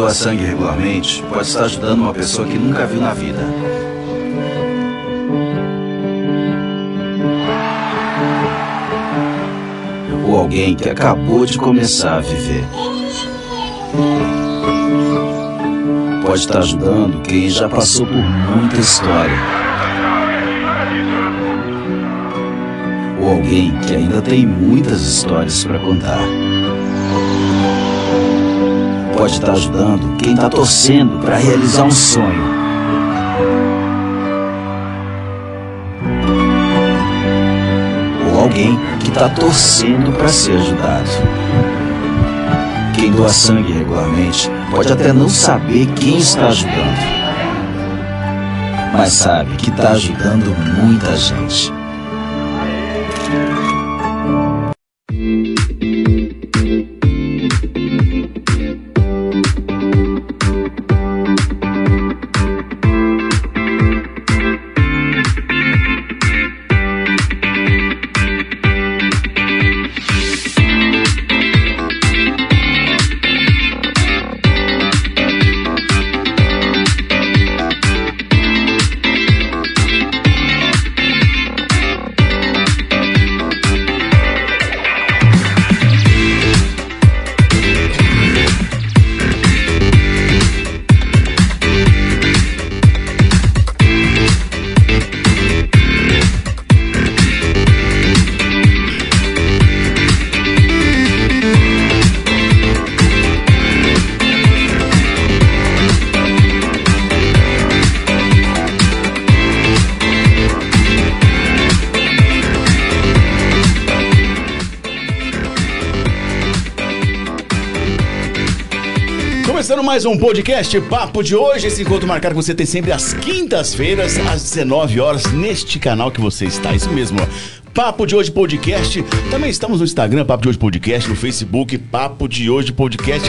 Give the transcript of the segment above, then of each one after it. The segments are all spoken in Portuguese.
Doa sangue regularmente pode estar ajudando uma pessoa que nunca viu na vida. Ou alguém que acabou de começar a viver. Pode estar ajudando quem já passou por muita história. Ou alguém que ainda tem muitas histórias para contar pode estar ajudando quem está torcendo para realizar um sonho. Ou alguém que está torcendo para ser ajudado. Quem doa sangue regularmente pode até não saber quem está ajudando, mas sabe que está ajudando muita gente. Mais um podcast Papo de hoje. Esse encontro marcado que você tem sempre às quintas-feiras, às 19 horas, neste canal que você está. Isso mesmo. Papo de Hoje Podcast. Também estamos no Instagram, Papo de Hoje Podcast, no Facebook, Papo de Hoje Podcast.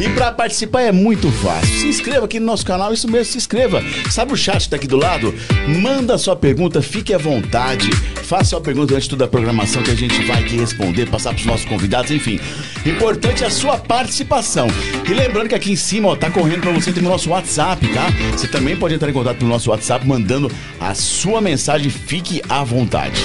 E para participar é muito fácil. Se inscreva aqui no nosso canal, isso mesmo, se inscreva. Sabe o chat que tá aqui do lado? Manda sua pergunta, fique à vontade. Faça a pergunta antes toda a programação que a gente vai aqui responder, passar para os nossos convidados, enfim. Importante a sua participação. E lembrando que aqui em cima, ó, tá correndo para você ter o nosso WhatsApp, tá? Você também pode entrar em contato pelo nosso WhatsApp mandando a sua mensagem, fique à vontade.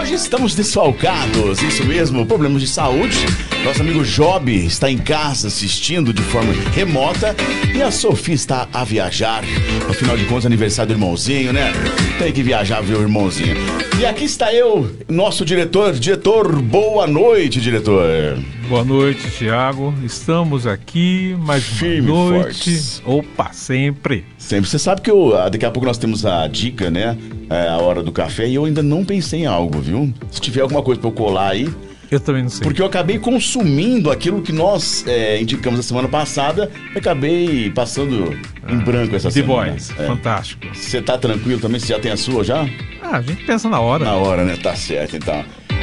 Hoje estamos desfalcados, isso mesmo, problemas de saúde. Nosso amigo Job está em casa assistindo de forma remota e a Sofia está a viajar. Afinal de contas, aniversário do irmãozinho, né? Tem que viajar o irmãozinho. E aqui está eu, nosso diretor. Diretor, boa noite, diretor. Boa noite, Thiago. Estamos aqui mais Firme, uma noite. fortes. Opa, sempre. Sempre. Você sabe que eu, ah, daqui a pouco nós temos a dica, né? É, a hora do café e eu ainda não pensei em algo, viu? Se tiver alguma coisa pra eu colar aí. Eu também não sei. Porque eu acabei consumindo aquilo que nós é, indicamos a semana passada. Acabei passando em branco essa The semana. Boys, É. fantástico. Você tá tranquilo também? Você já tem a sua já? Ah, a gente pensa na hora. Na hora, né? Tá certo, então.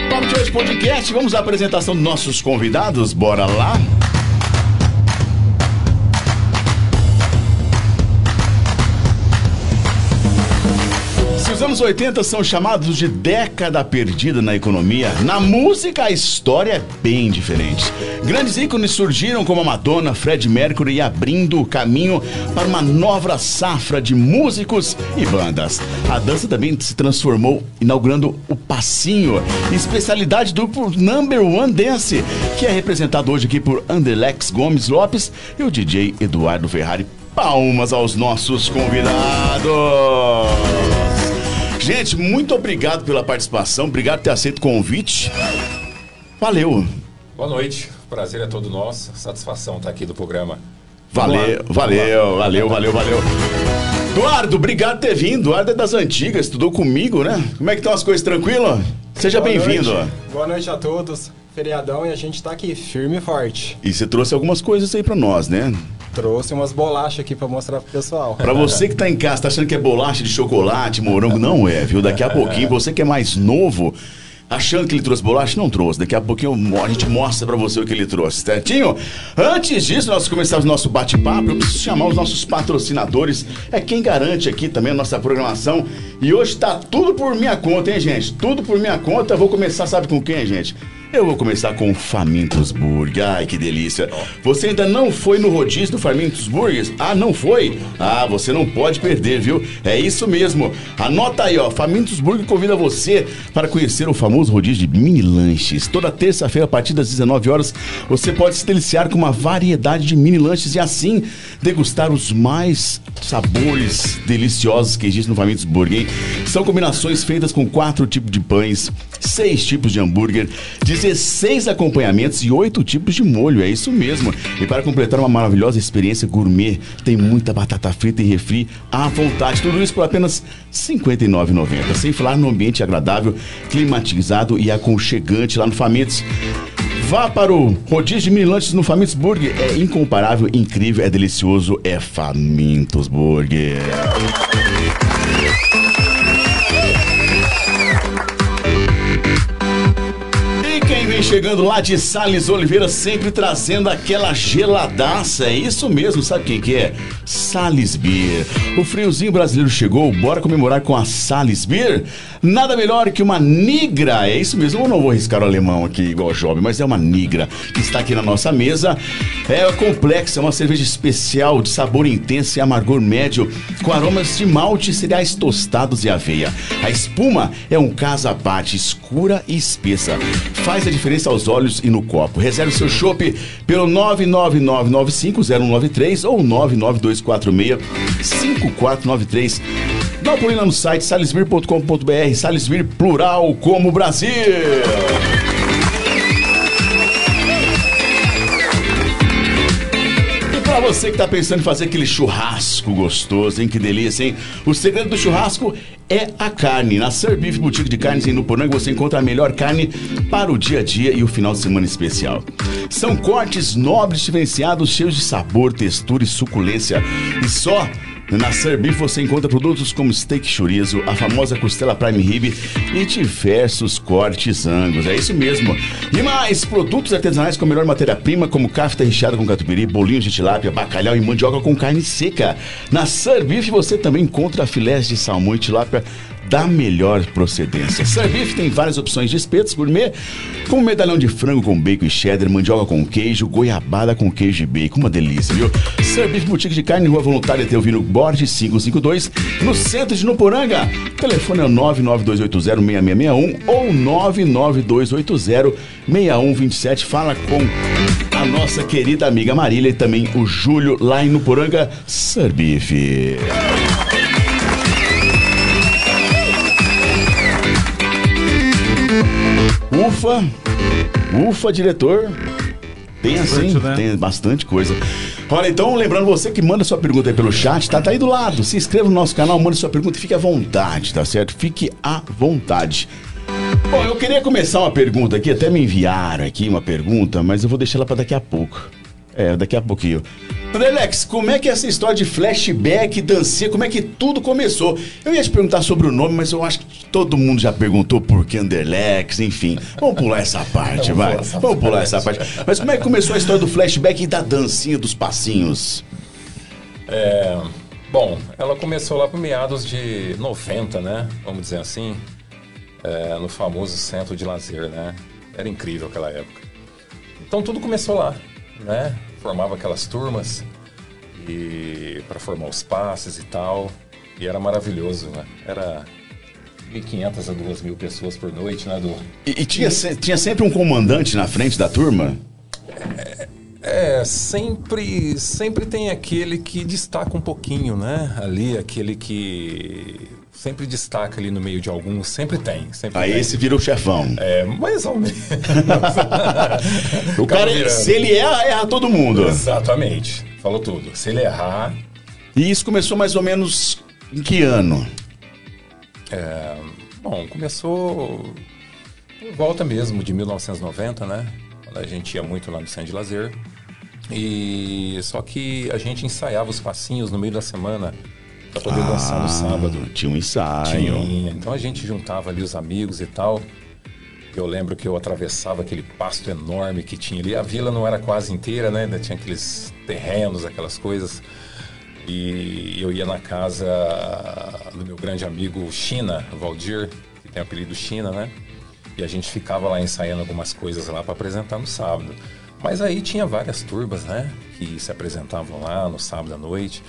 Papo de hoje podcast, vamos à apresentação dos nossos convidados, bora lá? Se os anos 80 são chamados de década perdida na economia, na música a história é bem diferente. Grandes ícones surgiram como a Madonna, Fred Mercury, abrindo o caminho para uma nova safra de músicos e bandas. A dança também se transformou, inaugurando o passinho, especialidade do Number One Dance, que é representado hoje aqui por Anderlex Gomes Lopes e o DJ Eduardo Ferrari. Palmas aos nossos convidados! Gente, muito obrigado pela participação, obrigado por ter aceito o convite. Valeu, Boa noite, prazer é todo nosso, satisfação estar aqui do programa. valeu, valeu, valeu, valeu, valeu. Eduardo, obrigado por ter vindo. Eduardo é das antigas, estudou comigo, né? Como é que estão as coisas tranquilo? Seja bem-vindo. Boa noite a todos. Feriadão e a gente tá aqui firme e forte. E você trouxe algumas coisas aí pra nós, né? Trouxe umas bolachas aqui pra mostrar pro pessoal. Pra você que tá em casa, tá achando que é bolacha de chocolate, morango, não é, viu? Daqui a pouquinho, você que é mais novo, achando que ele trouxe bolacha, não trouxe. Daqui a pouquinho a gente mostra pra você o que ele trouxe, certinho? Antes disso, nós começarmos nosso bate-papo, eu preciso chamar os nossos patrocinadores. É quem garante aqui também a nossa programação. E hoje tá tudo por minha conta, hein, gente? Tudo por minha conta. Vou começar, sabe com quem, gente? Eu vou começar com o Famintos Burger. Ai, que delícia. Você ainda não foi no rodízio do Famintos Burgers? Ah, não foi? Ah, você não pode perder, viu? É isso mesmo. Anota aí, ó. Famintos Burger convida você para conhecer o famoso rodízio de mini lanches. Toda terça-feira, a partir das 19 horas, você pode se deliciar com uma variedade de mini lanches e assim degustar os mais sabores deliciosos que existem no Famintos Burger? São combinações feitas com quatro tipos de pães, seis tipos de hambúrguer, 16 acompanhamentos e oito tipos de molho. É isso mesmo. E para completar uma maravilhosa experiência gourmet, tem muita batata frita e refri à vontade. Tudo isso por apenas R$ 59,90. Sem falar no ambiente agradável, climatizado e aconchegante lá no Famintos. Vá para o rodízio de Milantes no Famintos Burger. É incomparável, incrível, é delicioso. É Famintos Burger. Vem chegando lá de Sales Oliveira, sempre trazendo aquela geladaça. É isso mesmo, sabe quem que é? Sales Beer. O friozinho brasileiro chegou, bora comemorar com a Sales Beer? Nada melhor que uma nigra, é isso mesmo. Eu não vou arriscar o alemão aqui igual o mas é uma nigra que está aqui na nossa mesa. É complexa, é uma cerveja especial de sabor intenso e amargor médio, com aromas de malte, cereais tostados e aveia. A espuma é um casa-bate escura e espessa. Faz a diferença aos olhos e no copo. Reserve seu chopp pelo 999950193 ou 992465493. Dá uma pulinha no site salisbir.com.br, Salisbir plural como Brasil. Pra você que tá pensando em fazer aquele churrasco gostoso, hein? Que delícia, hein? O segredo do churrasco é a carne. Na Sir Boutique de Carnes em Nuporanga você encontra a melhor carne para o dia a dia e o final de semana especial. São cortes nobres, diferenciados, cheios de sabor, textura e suculência. E só na Sir Beef você encontra produtos como steak chorizo, a famosa costela prime rib e diversos cortes angus. É isso mesmo. E mais, produtos artesanais com a melhor matéria-prima, como cafta recheada com catupiry, bolinhos de tilápia, bacalhau e mandioca com carne seca. Na Sir Beef você também encontra filés de salmão e tilápia da melhor procedência. Servif tem várias opções de espetos gourmet, como medalhão de frango com bacon e cheddar, mandioca com queijo, goiabada com queijo e bacon. Uma delícia, viu? Servif Boutique de Carne, Rua Voluntária Teovino Borges, 552, no centro de Nuporanga. Telefone é o 992806661 ou 992806127. Fala com a nossa querida amiga Marília e também o Júlio lá em Nuporanga, Servif. Ufa, ufa, diretor. Tem assim, né? tem bastante coisa. Olha, então, lembrando você que manda sua pergunta aí pelo chat, tá, tá aí do lado. Se inscreva no nosso canal, manda sua pergunta e fique à vontade, tá certo? Fique à vontade. Bom, eu queria começar uma pergunta aqui, até me enviaram aqui uma pergunta, mas eu vou deixar ela para daqui a pouco. É, daqui a pouquinho. Andrelex, como é que é essa história de flashback, dancinha, como é que tudo começou? Eu ia te perguntar sobre o nome, mas eu acho que todo mundo já perguntou por que Anderlex, enfim. Vamos pular essa parte, vai. Vamos pular essa parte. Mas como é que começou a história do flashback e da dancinha dos passinhos? É, bom, ela começou lá por meados de 90, né? Vamos dizer assim. é, no famoso centro de lazer, né? Era incrível aquela época. Então tudo começou lá, né? Formava aquelas turmas e para formar os passes e tal. E era maravilhoso, né? Era 1.500 a 2.000 pessoas por noite, né, Du? E, e tinha, se- tinha sempre um comandante na frente da turma? É, sempre, sempre tem aquele que destaca um pouquinho, né? Ali, aquele que sempre destaca ali no meio de alguns, sempre tem. Sempre Aí tem. esse vira o chefão. É, mais ou menos. O cara, virando. se ele erra, erra todo mundo. Exatamente. Falou tudo. Se ele errar, E isso começou mais ou menos em que ano? É, bom, começou por volta mesmo de 1990, né? A gente ia muito lá no centro de lazer. E só que a gente ensaiava os passinhos no meio da semana para poder dançar no sábado. Tinha um ensaio. Tinha. Então a gente juntava ali os amigos e tal. Eu lembro que eu atravessava aquele pasto enorme que tinha ali. A vila não era quase inteira, né? Ainda tinha aqueles terrenos, aquelas coisas. E eu ia na casa do meu grande amigo China, Valdir, que tem o apelido China, né? E a gente ficava lá ensaiando algumas coisas lá para apresentar no sábado. Mas aí tinha várias turbas, né? Que se apresentavam lá no sábado à noite.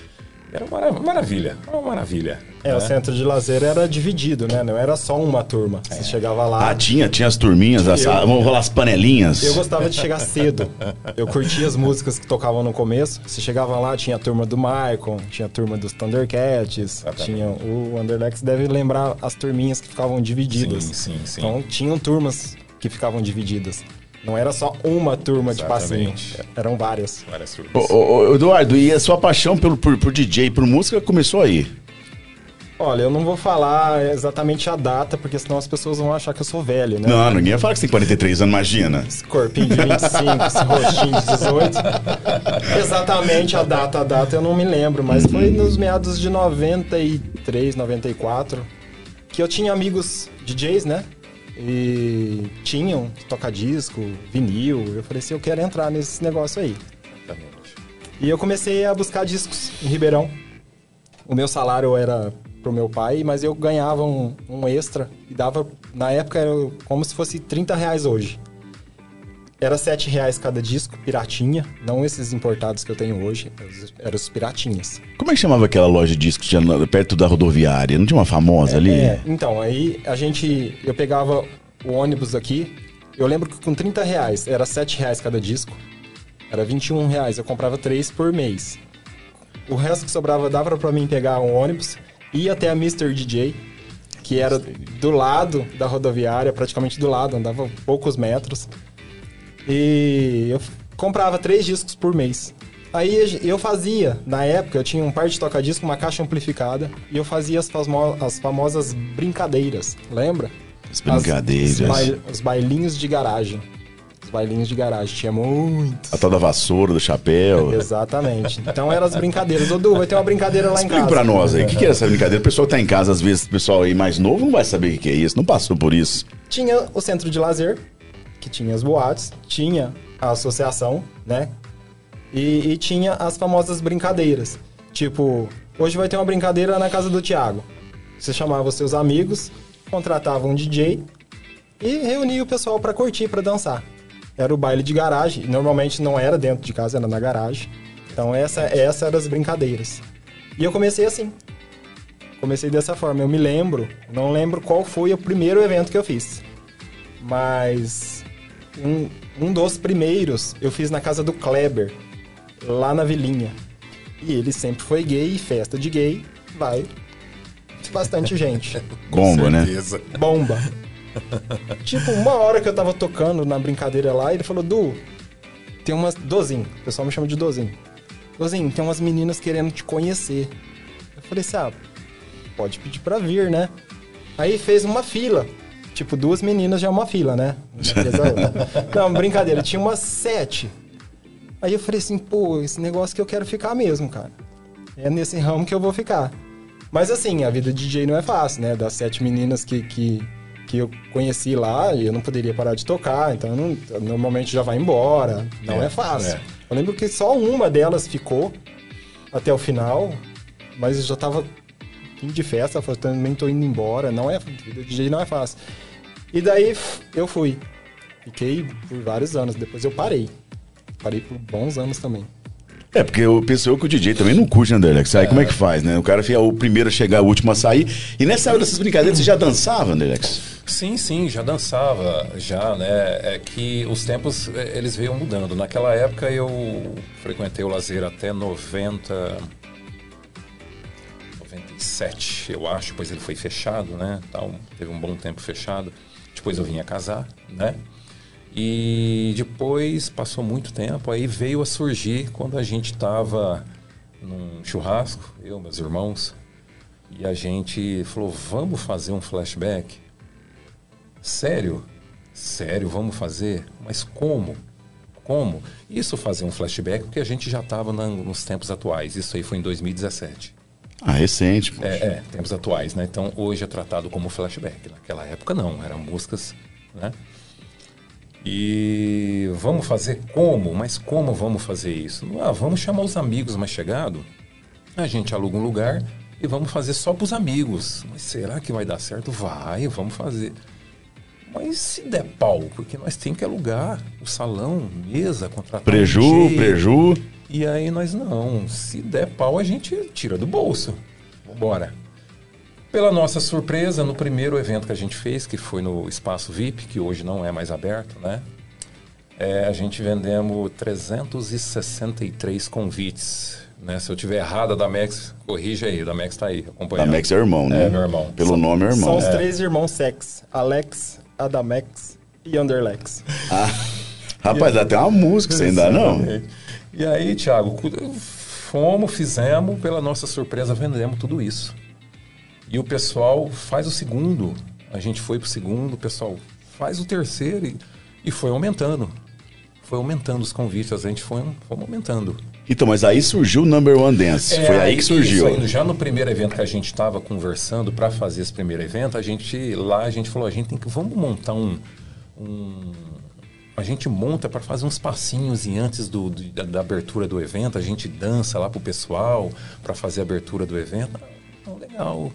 Era uma mara- maravilha, uma maravilha. É, né? o centro de lazer era dividido, né? Não era só uma turma. É. Você chegava lá. Ah, tinha, tinha as turminhas, as, Eu- vamos falar as panelinhas. Eu gostava de chegar cedo. Eu curtia as músicas que tocavam no começo. Você chegava lá, tinha a turma do Maicon, tinha a turma dos Thundercats, Exatamente. tinha o Underlex deve lembrar as turminhas que ficavam divididas. Sim, sim, sim. Então tinham turmas que ficavam divididas. Não era só uma turma de passinho, Exatamente. eram várias. Várias turbas. Ô, Eduardo, e a sua paixão pelo, por, por DJ, por música, começou aí? Olha, eu não vou falar exatamente a data, porque senão as pessoas vão achar que eu sou velho, né? Não, ninguém vai falar que você tem 43 anos, imagina. Esse corpinho de 25, esse rostinho de 18. Exatamente a data, a data eu não me lembro, mas foi nos meados de 93, 94, que eu tinha amigos DJs, né? E tinham toca-disco, vinil. Eu falei assim, eu quero entrar nesse negócio aí. E eu comecei a buscar discos em Ribeirão. O meu salário era pro meu pai, mas eu ganhava um, um extra e dava, na época, era como se fosse 30 reais hoje. Era 7 reais cada disco, piratinha, não esses importados que eu tenho hoje, eram os piratinhas. Como é que chamava aquela loja de discos perto da rodoviária? Não tinha uma famosa ali? É, então, aí a gente, eu pegava o ônibus aqui, eu lembro que com 30 reais era 7 reais cada disco, era 21 reais, eu comprava 3 por mês. O resto que sobrava dava pra mim pegar um ônibus, ir até a Mr. DJ, que era do lado da rodoviária, praticamente do lado, andava poucos metros. E eu comprava três discos por mês. Aí eu fazia, na época, eu tinha um par de toca-disco, uma caixa amplificada, e eu fazia as, as famosas brincadeiras, lembra? As brincadeiras. As- os, bail- os bailinhos de garagem. Os bailinhos de garagem, tinha muitos. A tal da vassoura, do chapéu. Exatamente. Então eram as brincadeiras. Ô, Du, vai ter uma brincadeira lá em Explica casa. pra nós aí, o que, que é essa brincadeira? O pessoal que tá em casa, às vezes, o pessoal aí mais novo não vai saber o que é isso, não passou por isso. Tinha o centro de lazer, que tinha as boates, tinha a associação, né? E, e tinha as famosas brincadeiras. Tipo, hoje vai ter uma brincadeira na casa do Thiago. Você chamava os seus amigos, contratava um DJ e reunia o pessoal pra curtir, pra dançar. Era o baile de garagem. Normalmente não era dentro de casa, era na garagem. Então essa, essa eram as brincadeiras. E eu comecei assim. Comecei dessa forma. Eu me lembro, não lembro qual foi o primeiro evento que eu fiz. Mas um, um dos primeiros eu fiz na casa do Kleber, lá na Vilinha. E ele sempre foi gay e festa de gay vai bastante gente. Bomba, né? Bomba. tipo, uma hora que eu tava tocando na brincadeira lá, ele falou, Du, tem umas. Dozinho, o pessoal me chama de Dozinho. Dozinho, tem umas meninas querendo te conhecer. Eu falei assim, ah, pode pedir pra vir, né? Aí fez uma fila. Tipo, duas meninas já é uma fila, né? Outra. Não, brincadeira, tinha umas sete. Aí eu falei assim, pô, esse negócio que eu quero ficar mesmo, cara. É nesse ramo que eu vou ficar. Mas assim, a vida de DJ não é fácil, né? Das sete meninas que, que, que eu conheci lá, eu não poderia parar de tocar, então não- normalmente já vai embora. Não é, É, fácil. é. Eu lembro que só uma delas ficou até o final, mas eu já tava fim de festa, eu falei, também tô indo embora. Não é, vida de DJ não é fácil. E daí eu fui. Fiquei por vários anos, depois eu parei. Parei por bons anos também. É, porque eu pensou que o DJ também não curte, né, Anderlex? Aí como é que faz, né? O cara fica o primeiro a chegar, o último a sair. E nessa hora dessas brincadeiras, você já dançava, Anderlex? Sim, sim, já dançava, já, né? É que os tempos, eh, eles veio mudando. Naquela época eu frequentei o lazer até 90... 97, eu acho, pois ele foi fechado, né? Tal, teve um bom tempo fechado. Depois eu vim a casar, né? E depois passou muito tempo, aí veio a surgir quando a gente estava num churrasco, eu, meus irmãos, e a gente falou: vamos fazer um flashback? Sério? Sério, vamos fazer? Mas como? Como? Isso fazer um flashback porque a gente já estava nos tempos atuais. Isso aí foi em 2017. Ah, recente, pô. É, é, tempos atuais, né? Então hoje é tratado como flashback. Naquela época não, eram músicas, né? E vamos fazer como? Mas como vamos fazer isso? Ah, vamos chamar os amigos mais chegados, a gente aluga um lugar e vamos fazer só para os amigos. Mas será que vai dar certo? Vai, vamos fazer. Mas se der pau, porque nós temos que alugar o salão, mesa, contratar. um Preju, DJ. preju. E aí nós não. Se der pau, a gente tira do bolso. Vambora. Pela nossa surpresa, no primeiro evento que a gente fez, que foi no Espaço VIP, que hoje não é mais aberto, né? É, a gente vendemos 363 convites. Né? Se eu tiver errado, a da Max, corrija aí. Da Max tá aí, Da acompanhando. Max é irmão, né? É, meu irmão. Pelo nome é São irmão. os três irmãos Sex: Alex, Adamex e Underlex. Rapaz, dá até uma música, você ainda não? E aí, Thiago, cu- fomos, fizemos, pela nossa surpresa, vendemos tudo isso. E o pessoal faz o segundo. A gente foi pro segundo, o pessoal faz o terceiro e, e foi aumentando. Foi aumentando os convites, a gente foi, foi aumentando. Então, mas aí surgiu o Number One Dance. É, Foi aí que surgiu. Aí, já no primeiro evento que a gente estava conversando para fazer esse primeiro evento, a gente lá a gente falou, a gente tem que vamos montar um, um- a gente monta para fazer uns passinhos e antes do, do- da, da abertura do evento, a gente dança lá pro pessoal para fazer a abertura do evento. Então, legal.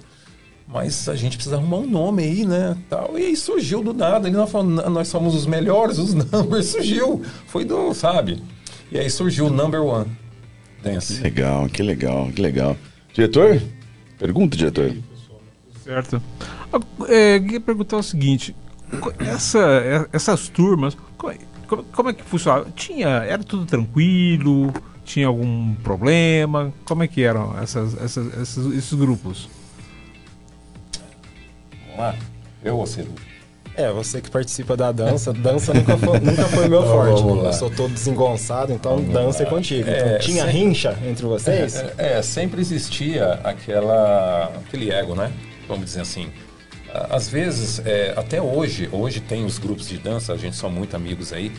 Mas a gente precisa arrumar um nome aí, né? Tal. E aí surgiu do nada. Ele não falou, "Não, nós somos os melhores, os numbers surgiu. Foi do, sabe? E aí surgiu o number one. Dance. Legal, que legal, que legal. Diretor? Pergunta, diretor. Certo. Ah, É, eu queria perguntar o seguinte: essa, é- essas turmas, como é, como- é que funcionava? Tinha, era tudo tranquilo? Tinha algum problema? Como é que eram essas, essas- essas- esses grupos? Vamos lá? Eu ou você, Lu? É, você que participa da dança, dança nunca foi, nunca foi meu forte. vamos lá. Eu sou todo desengonçado, então dança é contigo. É, Então, tinha sim. rincha entre vocês? É, é, sempre existia aquela, aquele ego, né? Vamos dizer assim. Às vezes, é, até hoje, hoje tem os grupos de dança, a gente são muito amigos aí.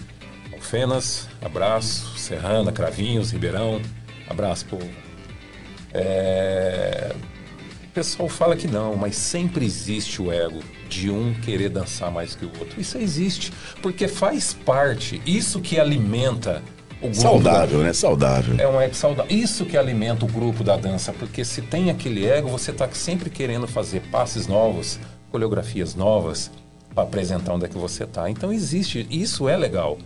Alfenas, abraço, Serrana, Cravinhos, Ribeirão, abraço, povo. É, o pessoal fala que não, mas sempre existe o ego de um querer dançar mais que o outro. Isso existe, porque faz parte, isso que alimenta o grupo. da- Saudável, né? Saudável. é um ego saudável. Isso que alimenta o grupo da dança, porque se tem aquele ego, você está sempre querendo fazer passes novos, coreografias novas, para apresentar onde é que você está. Então existe, isso é legal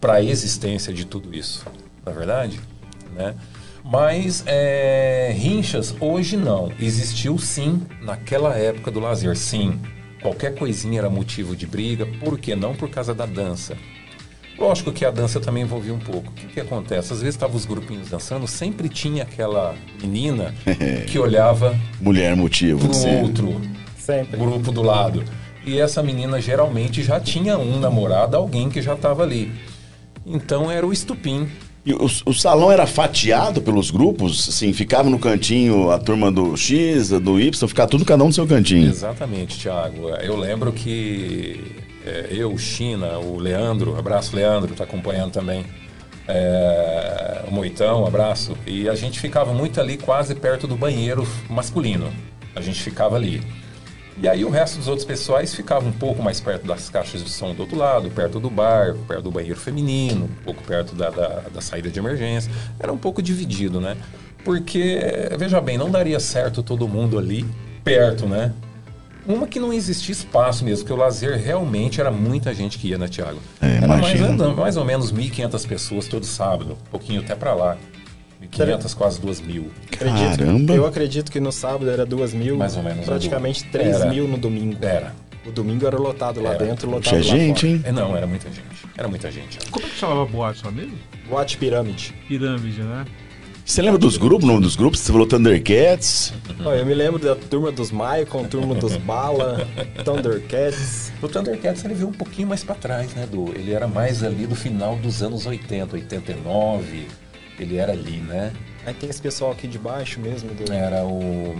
para a existência de tudo isso, na é verdade, né? Mas é, rinchas hoje não. Existiu sim naquela época do lazer, sim. Qualquer coisinha era motivo de briga, por que não por causa da dança? Lógico que a dança também envolvia um pouco. O que, que acontece? Às vezes estavam os grupinhos dançando, sempre tinha aquela menina que olhava Mulher motivo. para de o ser. outro Sempre. grupo do lado. E essa menina geralmente já tinha um namorado, alguém que já estava ali. Então era o estupim. E o, o salão era fatiado pelos grupos? Assim, ficava no cantinho a turma do X, do Y, ficava tudo cada um no seu cantinho. Exatamente, Thiago. Eu lembro que é, eu, China, o Leandro, abraço Leandro, tá acompanhando também. É, o Moitão, abraço. E a gente ficava muito ali, quase perto do banheiro masculino. A gente ficava ali. E aí o resto dos outros pessoais ficava um pouco mais perto das caixas de som do outro lado, perto do bar, perto do banheiro feminino, um pouco perto da, da, da saída de emergência. Era um pouco dividido, né? Porque, veja bem, não daria certo todo mundo ali perto, né? Uma que não existia espaço mesmo, porque o lazer realmente era muita gente que ia, né, Tiago? É, era mais, mais ou menos 1.500 pessoas todo sábado, um pouquinho até pra lá. 1.500, quase 2.000. Acredito- Caramba. Eu acredito que no sábado era duas mil, Mais ou menos, praticamente Edu. três Era. mil no domingo. Era. O domingo era lotado lá Era. dentro, lotado Tinha lá gente, fora. hein? É, não, era muita gente. Era muita gente. Como é que chamava a boate lá mesmo? Boate Pirâmide. Pirâmide, né? Você lembra dos grupos, o nome dos grupos? Você falou Thundercats. Ó, eu me lembro da turma dos Maicon, turma dos Bala, Thundercats. O Thundercats ele veio um pouquinho mais pra trás, né, Du? Ele era mais ali do final dos anos 80, 89. Ele era ali, né? Aí tem esse pessoal aqui de baixo mesmo. Do... Era o.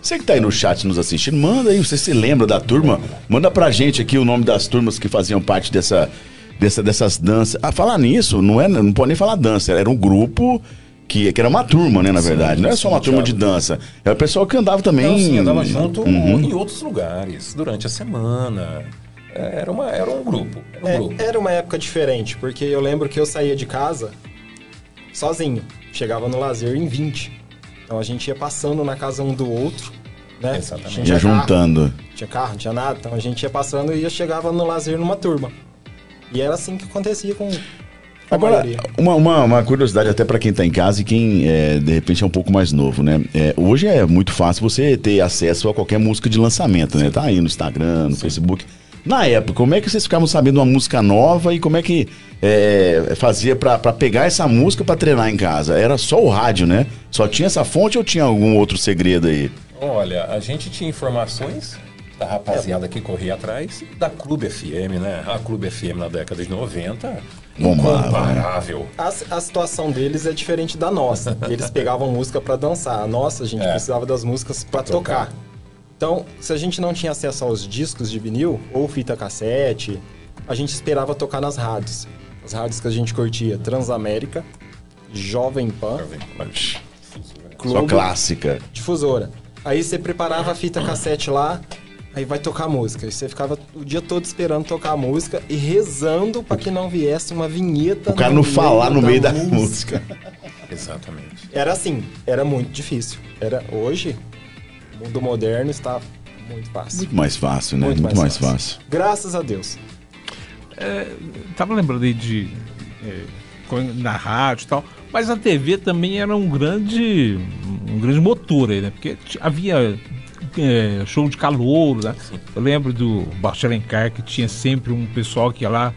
Você que tá aí no chat nos assistindo, manda aí, você se lembra da turma? Manda pra gente aqui o nome das turmas que faziam parte dessa, dessa dessas danças. Ah, falar nisso, não, é, não pode nem falar dança, era um grupo que, que era uma turma, né, na Sim, verdade. Não era só uma turma de dança. Era o pessoal que andava também. Não, sim, andava junto Uhum. em outros lugares, durante a semana. É, Era, uma, era um grupo. Era um É, grupo. era uma época diferente, porque eu lembro que eu saía de casa sozinho. Chegava no lazer em 20. Então a gente ia passando na casa um do outro né? Exatamente. A gente Ia tinha carro, juntando. tinha carro, não tinha nada, então a gente ia passando e ia chegava no lazer numa turma. E era assim que acontecia com, Agora, uma, uma, uma curiosidade até pra quem tá em casa e quem é, de repente é um pouco mais novo, né? É, hoje é muito fácil você ter acesso a qualquer música de lançamento, né? Tá aí no Instagram, no Facebook. Na época, como é que vocês ficavam sabendo uma música nova e como é que é, fazia pra, pra pegar essa música pra treinar em casa? Era só o rádio, né? Só tinha essa fonte ou tinha algum outro segredo aí? Olha, a gente tinha informações da rapaziada que corria atrás da Clube FM, né? A Clube FM na década de 90, Bombava, incomparável. A, a situação deles é diferente da nossa. Eles pegavam música pra dançar. A nossa, a gente É. precisava das músicas pra tocar. tocar. Então, se a gente não tinha acesso aos discos de vinil ou fita cassete, a gente esperava tocar nas rádios. As rádios que a gente curtia, Transamérica, Jovem Pan, Só Globo, clássica. Difusora. Aí você preparava a fita cassete lá, aí vai tocar a música. E você ficava o dia todo esperando tocar a música e rezando pra que não viesse uma vinheta. O cara não falar no meio da música. Exatamente. Era assim, era muito difícil. Era hoje, o mundo moderno está muito fácil. Muito mais fácil, né? Muito, mais, fácil. Graças a Deus. Tava lembrando aí de. é, na rádio e tal. Mas a TV também era um grande. um grande motor aí, né? Porque havia é, show de calor, né? Eu lembro do Baixo Alencar, que tinha sempre um pessoal que ia lá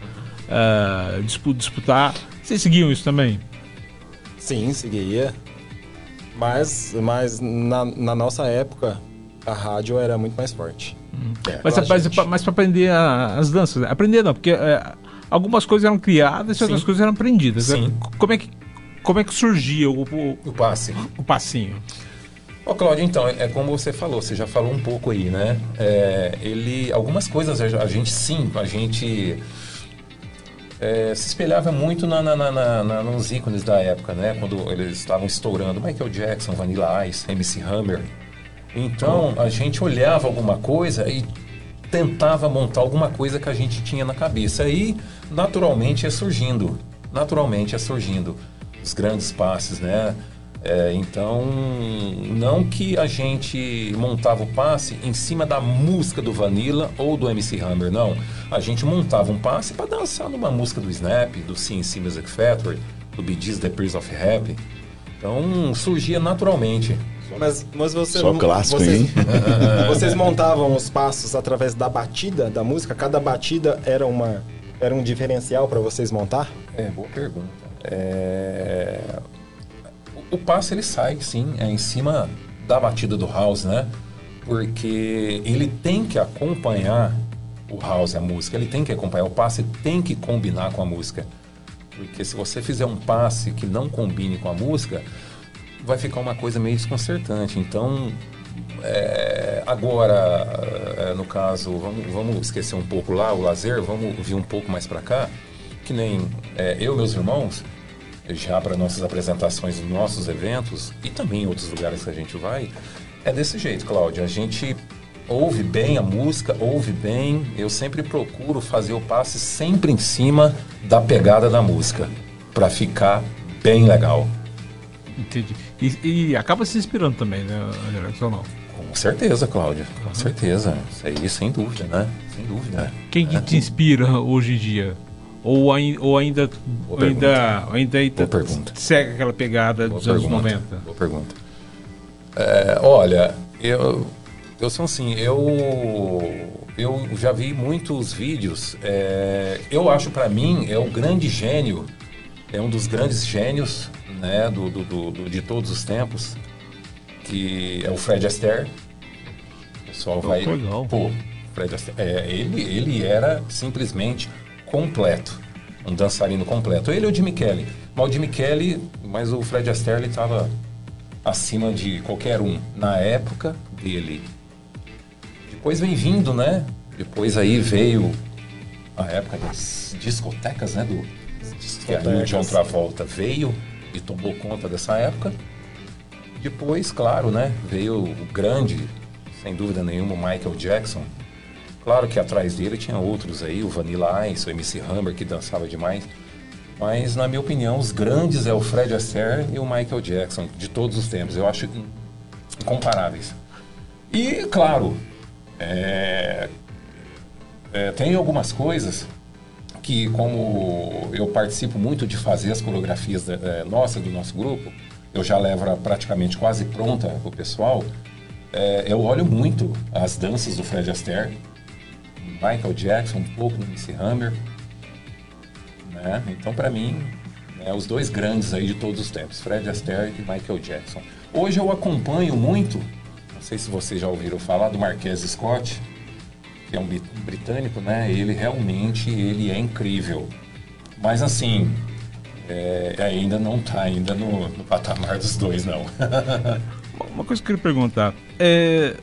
dispu- disputar. Vocês seguiam isso também? Sim, seguia. Mas, mas na, na nossa época, a rádio era muito mais forte. Mas, pra mas, gente. mas para aprender a- as danças. né? Aprender não, porque é, algumas coisas eram criadas e outras Sim. coisas eram aprendidas. né? Sim. Como é que, como é que surgia o, o, O passe. o passinho? Ô, Cláudio, então, é é como você falou, você já falou um pouco aí, né? É, ele, algumas coisas a gente, sim, a gente é, se espelhava muito na, na- na- na- nos ícones da época, né? Quando eles estavam estourando, Michael Jackson, Vanilla Ice, MC Hammer. Então, a gente olhava alguma coisa e tentava montar alguma coisa que a gente tinha na cabeça. Aí, naturalmente, é surgindo. Naturalmente é surgindo os grandes passes, né? É, então, não que a gente montava o passe em cima da música do Vanilla ou do MC Hammer, não. A gente montava um passe para dançar numa música do Snap, do CNC Music Factory, do Bee Gees The Prince of Rap. Então, surgia naturalmente. Mas, mas você, Só clássico, vocês, hein? vocês montavam os passos através da batida da música? Cada batida era, uma, era um diferencial para vocês montar? É, boa pergunta. É, O, passe ele sai, sim, é em cima da batida do house, né? Porque ele tem que acompanhar o house, a música, ele tem que acompanhar o passe, tem que combinar com a música. Porque se você fizer um passe que não combine com a música, vai ficar uma coisa meio desconcertante. Então, é, agora, é, no caso, vamos, vamos esquecer um pouco lá o lazer, vamos vir um pouco mais para cá, que nem é, eu e meus irmãos, já para nossas apresentações, nossos eventos e também em outros lugares que a gente vai, é desse jeito, Cláudio. A gente ouve bem a música, ouve bem. Eu sempre procuro fazer o passe sempre em cima da pegada da música, para ficar bem legal. Entendi. E, e acaba se inspirando também, né, Anderson? Não? Com certeza, Cláudio. Com certeza. Isso aí, sem dúvida, né? Sem dúvida. Quem que te inspira hoje em dia? Ou, ai- ou ainda, Boa ainda, ainda, ainda pergunta. segue aquela pegada Boa dos anos pergunta. 90? Boa pergunta. É, olha, eu, eu sou assim, eu, eu já vi muitos vídeos. é, eu acho pra mim é o grande gênio, é um dos grandes gênios né, do, do- do- de todos os tempos, que é o Fred Astaire. O pessoal vai. Pô, Fred Astaire. É, ele, ele era simplesmente completo. Um dançarino completo. Ele ou o Jimmy Kelly. Mas o Jimmy Kelly, mas o Fred Astaire estava acima de qualquer um na época dele. Depois vem vindo, né? Depois aí veio a época das discotecas, né? Do, que aí o John Travolta veio e tomou conta dessa época. Depois, claro, né? Veio o grande, sem dúvida nenhuma, Michael Jackson. Claro que atrás dele tinha outros aí, o Vanilla Ice, o MC Hammer, que dançava demais. Mas, na minha opinião, os grandes é o Fred Astaire e o Michael Jackson, de todos os tempos. Eu acho in- incomparáveis. E, claro, é, é, tem algumas coisas que, como eu participo muito de fazer as coreografias é, nossa, do nosso grupo, eu já levo praticamente quase pronta o pessoal, é, eu olho muito as danças do Fred Astaire, Michael Jackson, um pouco do MC Hammer. Né? Então, para mim, é os dois grandes aí de todos os tempos, Fred Astaire e Michael Jackson. Hoje eu acompanho muito, não sei se vocês já ouviram falar do Marquês Scott, que é um britânico, né? Ele realmente ele é incrível. Mas assim, é, ainda não está ainda no, no, patamar dos dois, não. Uma coisa que eu queria perguntar. É,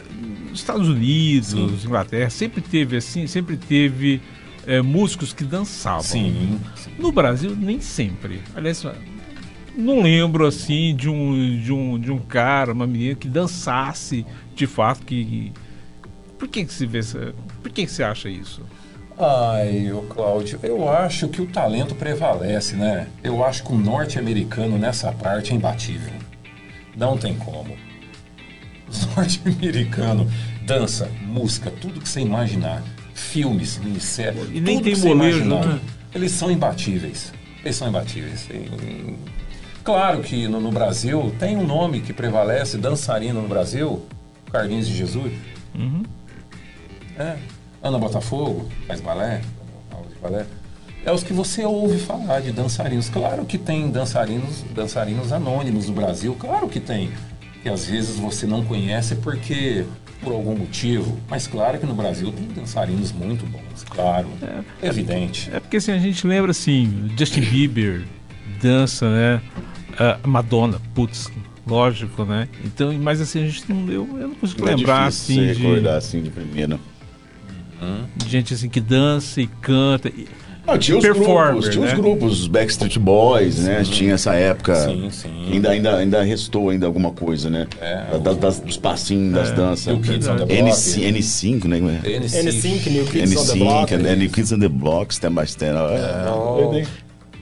Estados Unidos, Sim. Inglaterra, sempre teve assim, sempre teve é, músicos que dançavam. Sim, No Brasil, nem sempre. Aliás, não lembro assim de um, de um, de um cara, uma menina que dançasse de fato que. Por que, que se vê Por que, que você acha isso? Ai, o Cláudio, eu acho que o talento prevalece, né? Eu acho que o norte-americano nessa parte é imbatível. Não tem como. O norte-americano dança, música, tudo que você imaginar. Filmes, minisséries. E nem tem molejo, né? Eles são imbatíveis. Eles são imbatíveis. Claro que no, no, Brasil tem um nome que prevalece, dançarino no Brasil, Carlinhos de Jesus. Uhum. É. Ana Botafogo, faz balé, aula de balé. É os que você ouve falar de dançarinos. Claro que tem dançarinos, dançarinos anônimos no Brasil, claro que tem. Que às vezes você não conhece porque por algum motivo. Mas claro que no Brasil tem dançarinos muito bons, claro. É, é evidente. É porque assim, a gente lembra assim, Justin Bieber dança, né? Uh, Madonna, putz, lógico, né? Então, mas assim, a gente não, eu, eu não consigo é lembrar assim. de recordar assim de primeira. Uhum. Gente assim que dança e canta. E, ah, tinha os grupos, tinha né? os grupos, os Backstreet Boys, sim. né? Tinha essa época. Sim, sim. Ainda, ainda, ainda restou ainda alguma coisa, né? É, da, das, dos passinhos, é. das danças. New Kids on the Block. N5, né? N5, New Kids on the Block. N5, New Kids on the Block, Stand by Stand. É.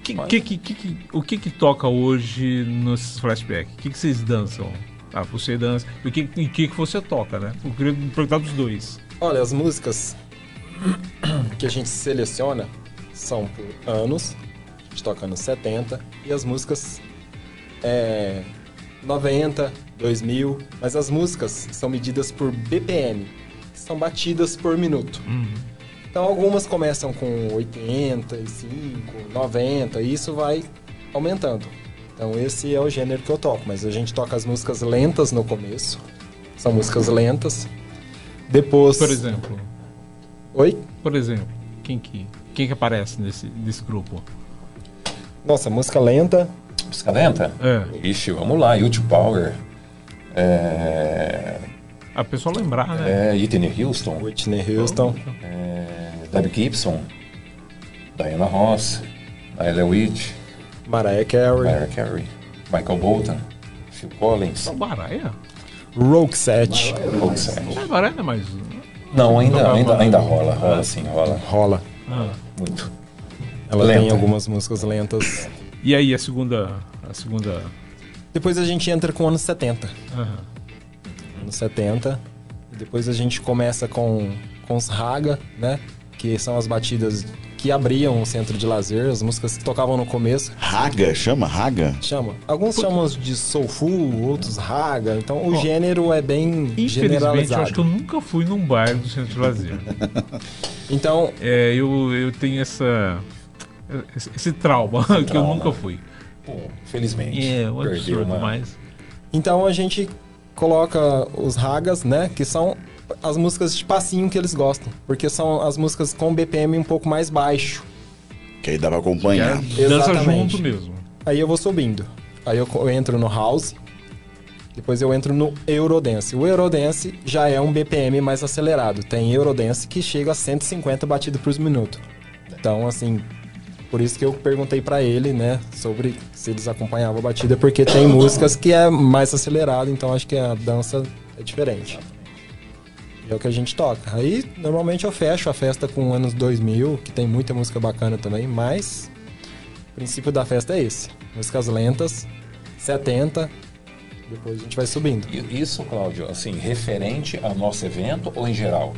Que, que, que, que, o que que toca hoje nos flashbacks? O que, que vocês dançam? Ah, você dança. E o que, e que, que você toca, né? Eu queria perguntar dos dois. Olha, as músicas que a gente seleciona são por anos, a gente toca anos 70, e as músicas é 90, 2000, mas as músicas são medidas por BPM, que são batidas por minuto. Uhum. Então algumas começam com 85, 90, e isso vai aumentando. Então esse é o gênero que eu toco, mas a gente toca as músicas lentas no começo. São músicas lentas. Depois. Por exemplo. Oi? Por exemplo, quem que, quem que aparece nesse, nesse grupo? Nossa, música lenta. Música lenta? É. Ixi, vamos lá, YouTube Power. É... A pessoa lembrar, né? É, Whitney Houston. Whitney Houston. É, Debbie Gibson. Diana Ross. Ayla Witt. Mariah Carey. Mariah Carey. Michael Bolton. Phil Collins. Mariah? Roxette. Roxette. É, Mariah é mais... Não, ainda, ainda, ainda rola, rola sim, rola. Rola. Ah. Muito. Ela Lenta. tem algumas músicas lentas. E aí, a segunda... A segunda... Depois a gente entra com anos 70. Aham. Anos 70. E depois a gente começa com, com os raga, né? Que são as batidas que abriam o centro de lazer, as músicas que tocavam no começo. Raga, chama Raga? Chama. Alguns chamam de soulful, outros raga. Então o gênero é bem Infelizmente, generalizado. eu acho que eu nunca fui num bar do centro de lazer. Então, É, eu, eu tenho essa... Esse, esse trauma, que eu nunca fui. Pô, felizmente. É, um absurdo, uma- mas... então a gente coloca os ragas, né? Que são as músicas de passinho que eles gostam. Porque são as músicas com BPM um pouco mais baixo. Que aí dá pra acompanhar. Dança Exatamente. junto mesmo. Aí eu vou subindo. Aí eu, eu entro no house. Depois eu entro no Eurodance. O Eurodance já é um BPM mais acelerado. Tem Eurodance que chega a 150 batidas por minuto. Então, assim, por isso que eu perguntei pra ele, né, sobre se eles acompanhavam a batida, porque tem músicas que é mais acelerado, então acho que a dança é diferente. É o que a gente toca. Aí, normalmente eu fecho a festa com anos 2000, que tem muita música bacana também, mas o princípio da festa é esse. Músicas lentas, 70, Depois a gente vai subindo. E Isso, Cláudio, assim, referente ao nosso evento ou em geral?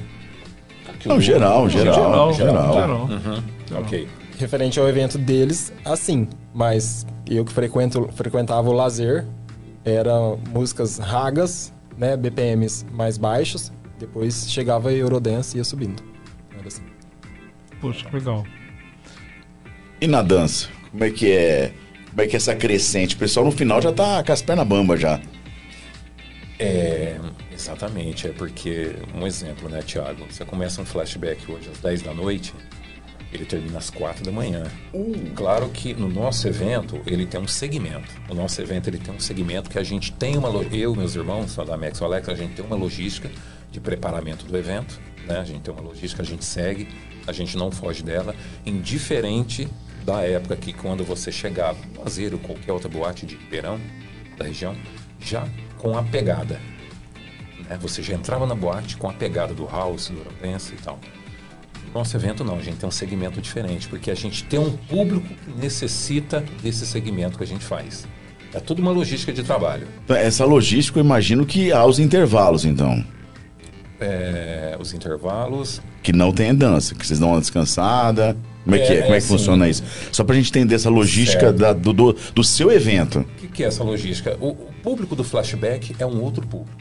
Não, geral, geral, geral, geral. geral. Uhum, Ok. Referente ao evento deles, assim. Mas eu que frequento, frequentava o lazer, era músicas ragas, né? BPMs mais baixos. Depois chegava a Eurodance e ia subindo. Era assim. Poxa, que legal. E na dança? Como é que é? Como é que é essa crescente? O pessoal no final já tá com as pernas bambas já. É, exatamente, é porque, um exemplo, né, Thiago? Você começa um flashback hoje às 10 da noite, ele termina às 4 da manhã. Claro que no nosso evento, ele tem um segmento. O nosso evento, ele tem um segmento que a gente tem uma... Eu e meus irmãos, da Max e o Alex, a gente tem uma logística de preparamento do evento, né? A gente tem uma logística, a gente segue, a gente não foge dela, indiferente da época que quando você chegava no Lazer ou qualquer outra boate de Ribeirão, da região, já com a pegada. Né? Você já entrava na boate com a pegada do house, do Europense e tal. Nosso evento não, a gente tem um segmento diferente, porque a gente tem um público que necessita desse segmento que a gente faz. É tudo uma logística de trabalho. Essa logística eu imagino que há os intervalos, então. É, os intervalos. Que não tem dança, que vocês dão uma descansada. Como é, É, que é? Como é, é que assim. funciona isso? Só pra gente entender essa logística da- do, do, do seu evento. O que, que é essa logística? O, o público do flashback é um outro público.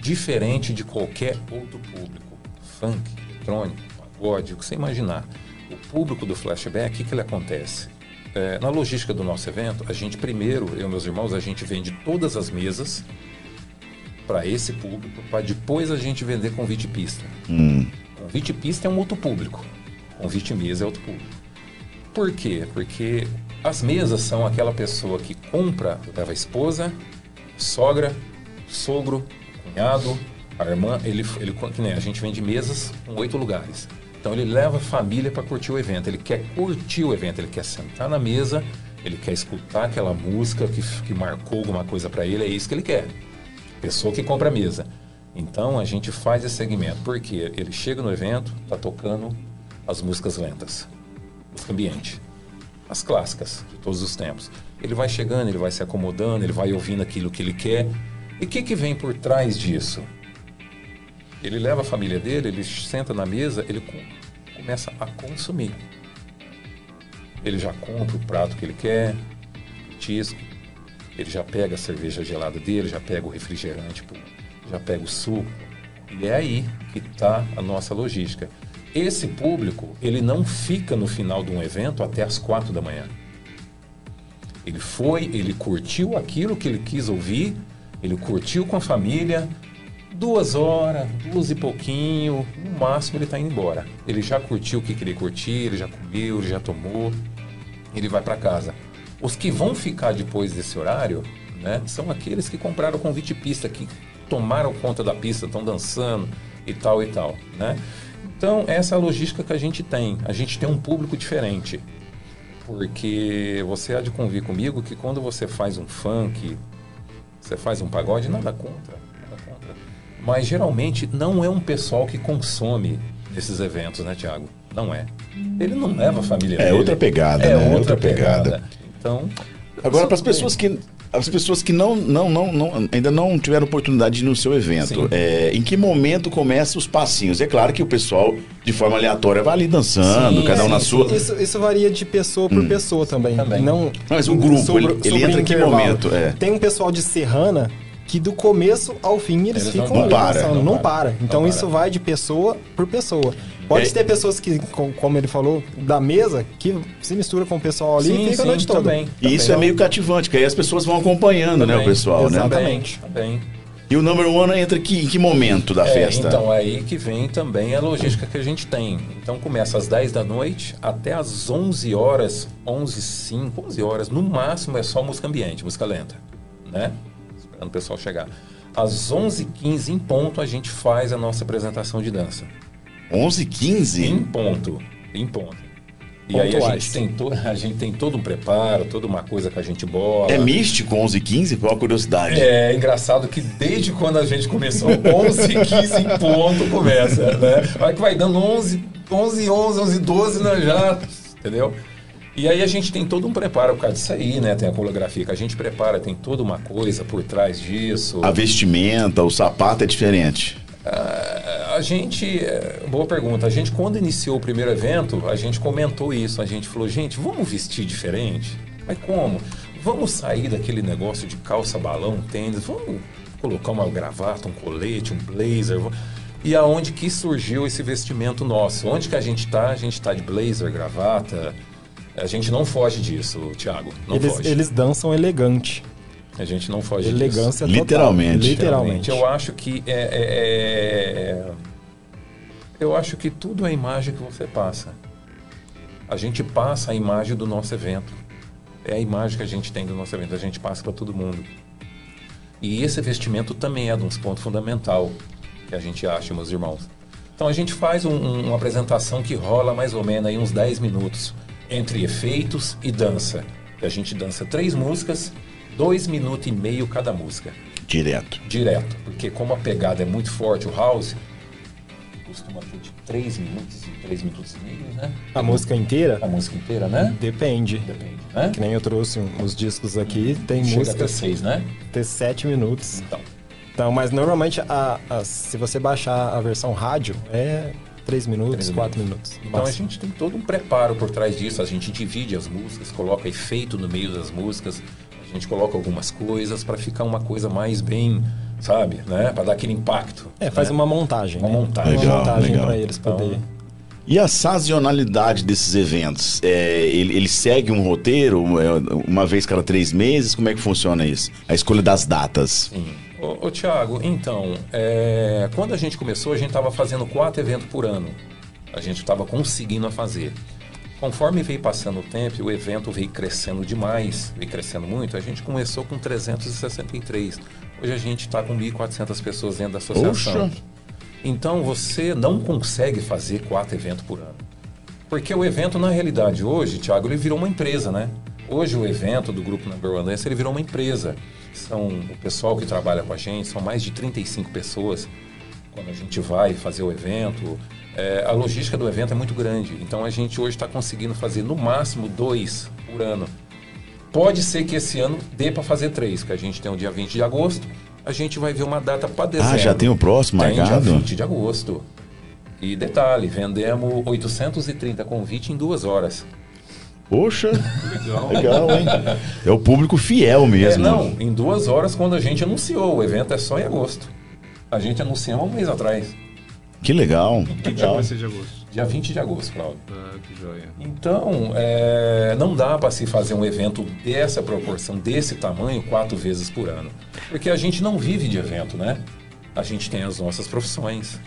Diferente de qualquer outro público. Funk, eletrônico, pagode, o que você imaginar. O público do flashback, o que, que ele acontece? É, na logística do nosso evento, a gente primeiro, eu e meus irmãos, a gente vende todas as mesas para esse público, para depois a gente vender convite pista. Hum. Convite pista é um outro público. Convite mesa é outro público. Por quê? Porque as mesas são aquela pessoa que compra, leva a esposa, sogra, sogro, cunhado, a irmã, ele, ele, que nem a gente vende mesas com oito lugares. Então ele leva a família para curtir o evento. Ele quer curtir o evento, ele quer sentar na mesa, ele quer escutar aquela música que, que marcou alguma coisa para ele, é isso que ele quer. Pessoa que compra a mesa. Então a gente faz esse segmento, porque ele chega no evento, tá tocando as músicas lentas, música ambiente, as clássicas de todos os tempos. Ele vai chegando, ele vai se acomodando, ele vai ouvindo aquilo que ele quer. E o que, que vem por trás disso? Ele leva a família dele, ele senta na mesa, ele com- começa a consumir. Ele já compra o prato que ele quer, tisco, ele já pega a cerveja gelada dele, já pega o refrigerante, já pega o suco. E é aí que está a nossa logística. Esse público, ele não fica no final de um evento até as quatro da manhã. Ele foi, ele curtiu aquilo que ele quis ouvir, ele curtiu com a família, duas horas, duas e pouquinho, no máximo ele está indo embora. Ele já curtiu o que queria curtir, ele já comeu, ele já tomou, ele vai para casa. Os que vão ficar depois desse horário, né, são aqueles que compraram o convite pista, que tomaram conta da pista, estão dançando e tal e tal, né? Então, essa é a logística que a gente tem. A gente tem um público diferente. Porque você há de convir comigo que quando você faz um funk, você faz um pagode, nada contra, nada contra. Mas geralmente não é um pessoal que consome esses eventos, né, Tiago? Não é. Ele não leva a família É dele. outra pegada, é né? Outra, Outra pegada. pegada. Então, Agora, para as pessoas que. As pessoas que não, não, não, não- ainda não tiveram oportunidade de ir no seu evento, é, em que momento começam os passinhos? É claro que o pessoal, de forma aleatória, vai ali dançando, Sim, cada um na sim, sua. Isso, isso varia de pessoa por pessoa também. Também. Não, Mas o grupo, ele- ele entra em que momento? É. Tem um pessoal de Serrana que do começo ao fim eles, Eles não ficam param, ali dançando, não não, param, para. Então não isso para. vai de pessoa por pessoa. Pode É. ter pessoas que, com- como ele falou, da mesa, que se mistura com o pessoal ali e fica a noite toda. também. E isso é meio cativante, que aí as pessoas vão acompanhando, né, o Também, pessoal, né? exatamente. Também. E o number one entra aqui, em que momento da É, festa? então é aí que vem também a logística que a gente tem. Então começa às 10 da noite até às 11 horas, 11 5, 11 horas, no máximo é só música ambiente, música lenta, né? Esperando o pessoal chegar. Às 11h15 em ponto a gente faz a nossa apresentação de dança. 11, 15? Em ponto, em ponto. E aí a Pontuais. gente, tem to, a gente tem todo um preparo, toda uma coisa que a gente bola. É místico 11, 15? Qual a curiosidade? É engraçado que desde quando a gente começou, 11, 15 em ponto começa, né? Vai que vai dando 11, 11, 11, 11, 12, né, já, entendeu? E aí a gente tem todo um preparo por causa disso aí, né? Tem a coreografia que a gente prepara, tem toda uma coisa por trás disso. A vestimenta, o sapato é diferente. Ah, a gente, é, boa pergunta. A gente quando iniciou o primeiro evento, a gente comentou isso. A gente falou, gente, vamos vestir diferente. Mas como? Vamos sair daquele negócio de calça, balão, tênis. Vamos colocar uma gravata, um colete, um blazer. E aonde que surgiu esse vestimento nosso? Onde que a gente tá? A gente tá de blazer, gravata. A gente não foge disso, Thiago. Não Eles, foge. eles dançam elegante. A gente não foge disso. Elegância total. Literalmente. Literalmente. Eu acho que é, é- é- eu acho que tudo é a imagem que você passa. A gente passa a imagem do nosso evento. É a imagem que a gente tem do nosso evento. A gente passa para todo mundo. E esse vestimento também é de uns pontos fundamental que a gente acha, meus irmãos. Então a gente faz um- um- uma apresentação que rola mais ou menos aí uns 10 minutos entre efeitos e dança. A gente dança três músicas, dois minutos e meio cada música Direto. direto, porque como a pegada é muito forte, o house costuma ter de 3 minutos e 3 minutos e meio, né? A música inteira? A música inteira, né? Depende. Depende, né? Que nem eu trouxe os discos aqui, tem Chega até músicas 6, né? ter 7 minutos. Então, Então, mas normalmente, a, a- se você baixar a versão rádio, é 3 minutos, Três 4 minutos. no então a máximo. gente tem todo um preparo por trás disso, a gente divide as músicas, coloca efeito no meio das músicas, a gente coloca algumas coisas para ficar uma coisa mais bem, sabe, né? Para dar aquele impacto. É, faz né? uma montagem. Uma né? montagem. Legal, uma montagem pra eles Então, poderem. E a sazonalidade desses eventos? É, ele, ele segue um roteiro, é, uma vez cada três meses? Como é que funciona isso? A escolha das datas. Sim. Ô, ô Tiago, então, é, quando a gente começou, a gente estava fazendo quatro eventos por ano. A gente estava conseguindo a fazer. Conforme veio passando o tempo, o evento veio crescendo demais, veio crescendo muito. A gente começou com 363. Hoje a gente está com 1.400 pessoas dentro da associação. Poxa. Então você não consegue fazer quatro eventos por ano. Porque o evento, na realidade, hoje, Thiago, ele virou uma empresa, né? Hoje o evento do Grupo Number One Dance, ele virou uma empresa. São o pessoal que trabalha com a gente, são mais de 35 pessoas. Quando a gente vai fazer o evento, é, a logística do evento é muito grande. Então a gente hoje está conseguindo fazer no máximo dois por ano. Pode ser que esse ano dê para fazer três, que a gente tem o dia 20 de agosto, a gente vai ver uma data para dezembro. Ah, já tem o próximo Tem dia marcado? 20 de agosto. E detalhe, vendemos 830 convites em duas horas. Poxa, Legal. legal, hein? É o público fiel É, mesmo. não, em duas horas quando a gente anunciou. O evento é só em agosto. A gente anunciou um mês atrás, Que legal. Que dia legal. vai ser de agosto? dia 20 de agosto, Claudio. Ah, que joia. Então, é, não dá para se fazer um evento dessa proporção, desse tamanho, quatro vezes por ano. Porque a gente não vive de evento, né? A gente tem as nossas profissões.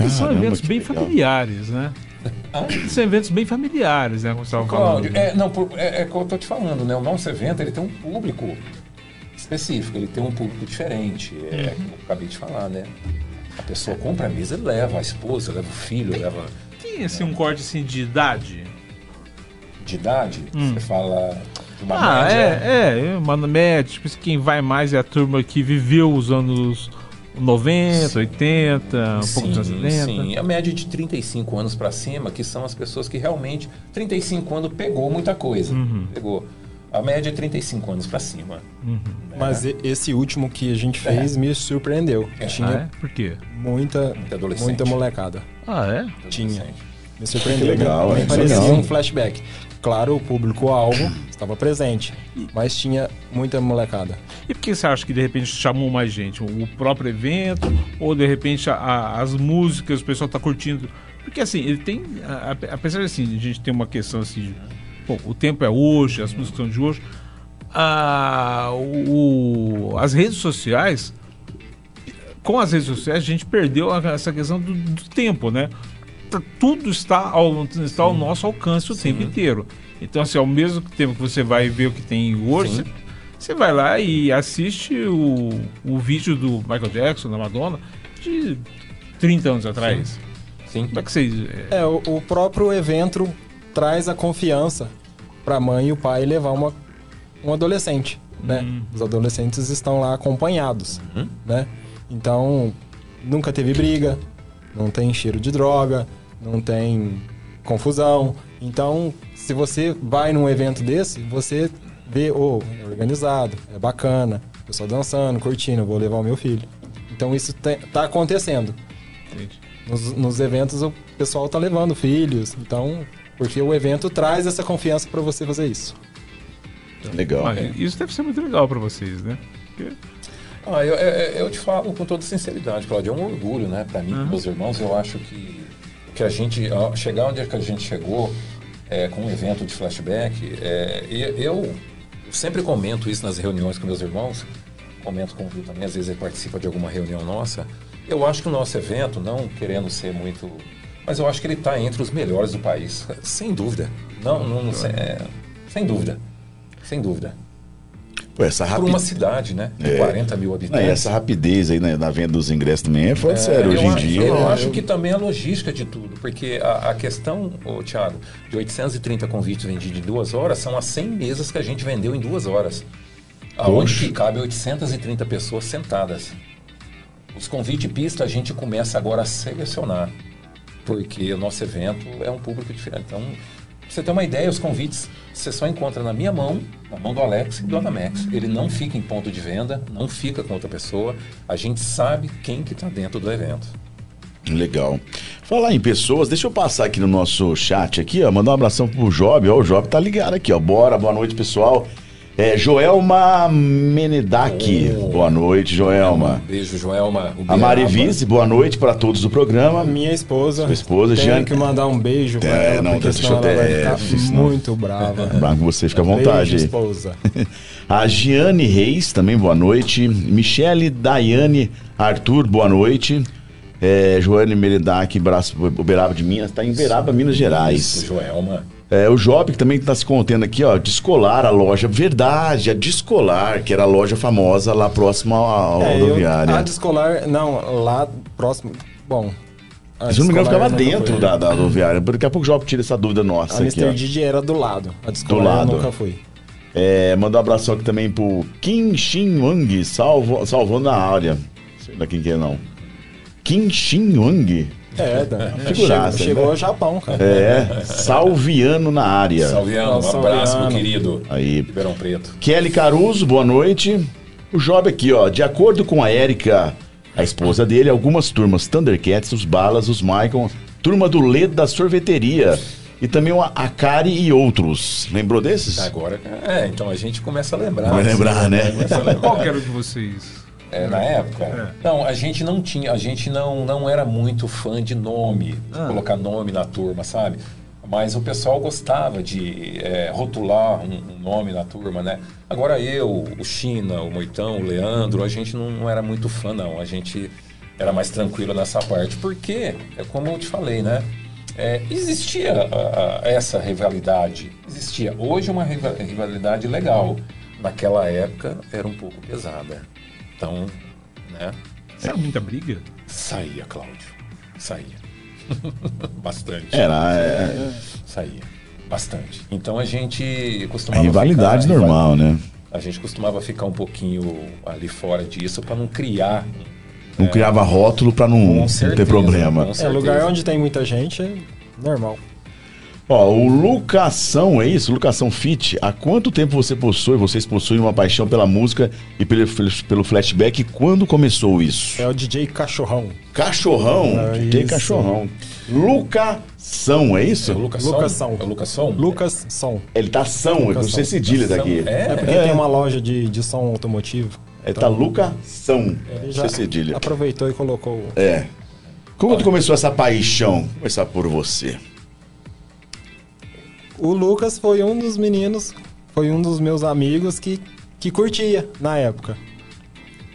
E são Caramba, eventos bem legal. familiares, né? São eventos bem familiares, né? Como você estava falando. Cláudio, é, não, por- é, é o que eu tô te falando, né? O nosso evento ele tem um público específico, ele tem um público diferente. É o que eu acabei de falar, né? A pessoa compra a mesa, leva a esposa, leva o filho, leva Tem assim, um corte assim, de idade? de idade. Você fala de uma Ah, média. é, é, uma média, tipo, quem vai mais é a turma que viveu os anos 90, 80, um pouco dos anos Sim, 70. sim. A média de 35 anos para cima, que são as pessoas que realmente 35 anos pegou muita coisa. Uhum. Pegou. A média é 35 anos para cima. Mas e- esse último que a gente fez me surpreendeu. É. Ah, Tinha é? Por quê? muita, adolescente. muita molecada. Ah, é? Tinha. Me surpreendeu. Que legal, nem hein? parecia Legal. um flashback. Claro, o público-alvo estava presente, mas tinha muita molecada. E por que você acha que de repente chamou mais gente? O próprio evento? Ou de repente a- a- as músicas, o pessoal tá curtindo? Porque assim, ele tem. a- a- Apesar de assim, a gente ter uma questão assim. Bom, o tempo é hoje, as músicas são de hoje. a- o- as redes sociais. Com as redes sociais, a gente perdeu essa questão do, do tempo, né? Tá- Tudo está ao, está ao nosso alcance o tempo inteiro. Então, assim, ao mesmo tempo que você vai ver o que tem hoje, Sim. você, você vai lá e assiste o, o vídeo do Michael Jackson, da Madonna, de 30 anos atrás. Sim. Como é que vocês. é, É, o, o próprio evento traz a confiança para a mãe e o pai levar uma, um adolescente, né? Os adolescentes estão lá acompanhados, né? Então, nunca teve briga, não tem cheiro de droga, não tem confusão. Então, se você vai num evento desse, você vê, ô, é organizado, é bacana, pessoal dançando, curtindo, vou levar o meu filho. Então isso tá acontecendo. Nos, nos eventos o pessoal tá levando filhos, então, porque o evento traz essa confiança para você fazer isso. Legal. Ah, Isso deve ser muito legal pra vocês, né? Porque- Ah, eu, eu, eu te falo com toda sinceridade, Claudio, é um orgulho, né, para mim, e meus irmãos. Eu acho que, que a gente, chegar onde é que a gente chegou é, com um evento de flashback, é, e eu sempre comento isso nas reuniões com meus irmãos, comento com o Viu também, às vezes ele participa de alguma reunião nossa. Eu acho que o nosso evento, não querendo ser muito. Mas eu acho que ele está entre os melhores do país, sem dúvida. Não, não, não sem, é, sem dúvida. Sem dúvida. Pô, essa Por uma cidade, né? De É. 40 mil Não, habitantes. e essa rapidez aí né, na venda dos ingressos também é fora de É, sério. Hoje em dia. Eu é- acho que também a logística de tudo, porque a, a questão, ô, Thiago, de 830 convites vendidos em duas horas são as 100 mesas que a gente vendeu em duas horas. Aonde Poxa. que cabe 830 pessoas sentadas. Os convites pista a gente começa agora a selecionar, porque o nosso evento é um público diferente. Então, você ter uma ideia, os convites você só encontra na minha mão, na mão do Alex e do Anamex. Ele não fica em ponto de venda, não fica com outra pessoa. A gente sabe quem que está dentro do evento. Legal. Falar em pessoas, deixa eu passar aqui no nosso chat aqui, ó, mandar um abração pro Job, ó, o Job tá ligado aqui, ó. Bora, boa noite, pessoal. É, Joelma Menedak, Oh. boa noite, Joelma. Um beijo, Joelma. A Marivice, boa noite para todos do programa. Minha esposa. Sua esposa, tenho Jean- que mandar um beijo pra É, ela, não, porque senão ela vai ficar muito brava. Branco, você fica à vontade Beijo, esposa. A Giane Reis, também boa noite. Michele Daiane Arthur, boa noite. É, Joane Meridac, braço Uberaba de Minas, tá em Uberaba, Minas Gerais. Isso, Joelma. É, o Job, que também está se contendo aqui, ó, Descolar, a loja, verdade, a Descolar, que era a loja famosa lá próxima à É, eu- rodoviária. a descolar, não, lá próximo. Bom. Se não me engano, ficava dentro da, da rodoviária. Daqui a pouco o Job tira essa dúvida nossa A aqui, Mr. Didi era do lado. A descolar lado. eu nunca fui. É, um abração aqui também pro Kim Shin Wang, salvo, salvando a área. Não sei lá quem que é, não. Kim Shin Wang. É, da, Figuraça, chegou, chegou né? ao Japão, cara. É, salviano na área. Salviano, um Salviano. abraço, meu querido. Aí. Ribeirão Preto. Kelly Caruso, boa noite. O Job aqui, ó. De acordo com a Érica, a esposa dele, algumas turmas Thundercats, os Balas, os Michael, turma do Ledo da sorveteria. E também o Akari e outros. Lembrou desses? Agora, é, então a gente começa a lembrar. Vai lembrar, né? Começa a lembrar. Qual que era o de vocês? É, na época? Não, a gente não tinha, a gente não, não era muito fã de nome, de colocar nome na turma, sabe? Mas o pessoal gostava de é, rotular um, um nome na turma, né? Agora eu, o China, o Moitão, o Leandro, a gente não, não era muito fã, não. A gente era mais tranquilo nessa parte. Porque, é como eu te falei, né? É, existia a- a- essa rivalidade. Existia. Hoje é uma riva- rivalidade legal. Naquela época era um pouco pesada. Então, né? Era muita briga? Saía, Cláudio. Saía. Bastante. Era, é, Saía. Bastante. Então a gente é costumava. rivalidade ficar- normal, né? A gente costumava ficar um pouquinho ali fora disso para não criar. Não criava rótulo pra não, não ter problema. É, lugar onde tem muita gente é normal. Ó, o Lucação, é isso? Lucação Fit. Há quanto tempo você possui, vocês possuem uma paixão pela música e pelo, pelo flashback? E quando começou isso? É o DJ Cachorrão. Cachorrão. É Tem isso. cachorrão. Lucação, é isso? É o Lucas Lucas Som? Som. É o Lucas? Lucas Som. Ele tá São, com Lucação. você cedilha daqui. É? É porque tem uma loja de, de som automotivo. É, tá Lucação. Ele Você cedilha. aproveitou e colocou. É. Como começou essa paixão? Vou começar por você. O Lucas foi um dos meninos, foi um dos meus amigos que, que curtia na época.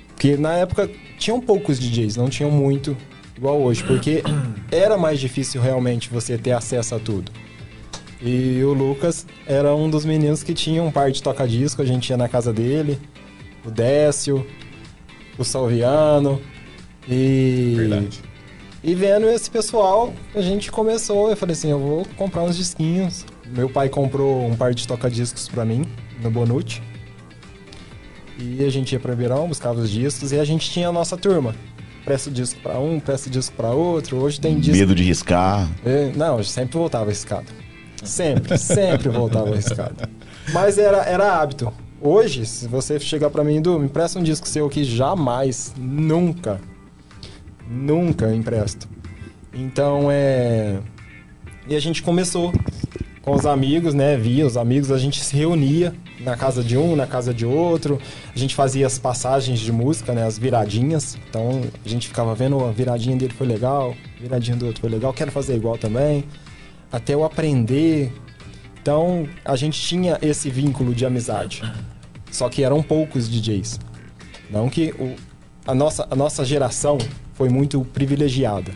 Porque na época tinham poucos DJs, não tinham muito igual hoje, porque era mais difícil realmente você ter acesso a tudo. E o Lucas era um dos meninos que tinha um par de toca-disco, a gente ia na casa dele, o Décio, o Salviano, e... Verdade. E vendo esse pessoal, a gente começou. Eu falei assim: eu vou comprar uns disquinhos. Meu pai comprou um par de toca-discos pra mim, no Bonute. E a gente ia pra Ribeirão, buscava os discos e a gente tinha a nossa turma. presta disco pra um, presta disco pra outro. Hoje tem disco. Medo de riscar. É, Não, eu sempre voltava arriscado. Sempre, sempre voltava arriscado. Mas era, era hábito. Hoje, se você chegar pra mim, Du, me empresta um disco seu aqui, jamais, nunca, nunca eu empresto. Então, é... E a gente começou com os amigos, né? Via os amigos, a gente se reunia na casa de um, na casa de outro. A gente fazia as passagens de música, né? As viradinhas. Então, a gente ficava vendo, "Ó, a viradinha dele foi legal, a viradinha do outro foi legal, quero fazer igual também. Até eu aprender. Então, a gente tinha esse vínculo de amizade. Só que eram poucos DJs. Não que o, a, nossa, a nossa geração foi muito privilegiada.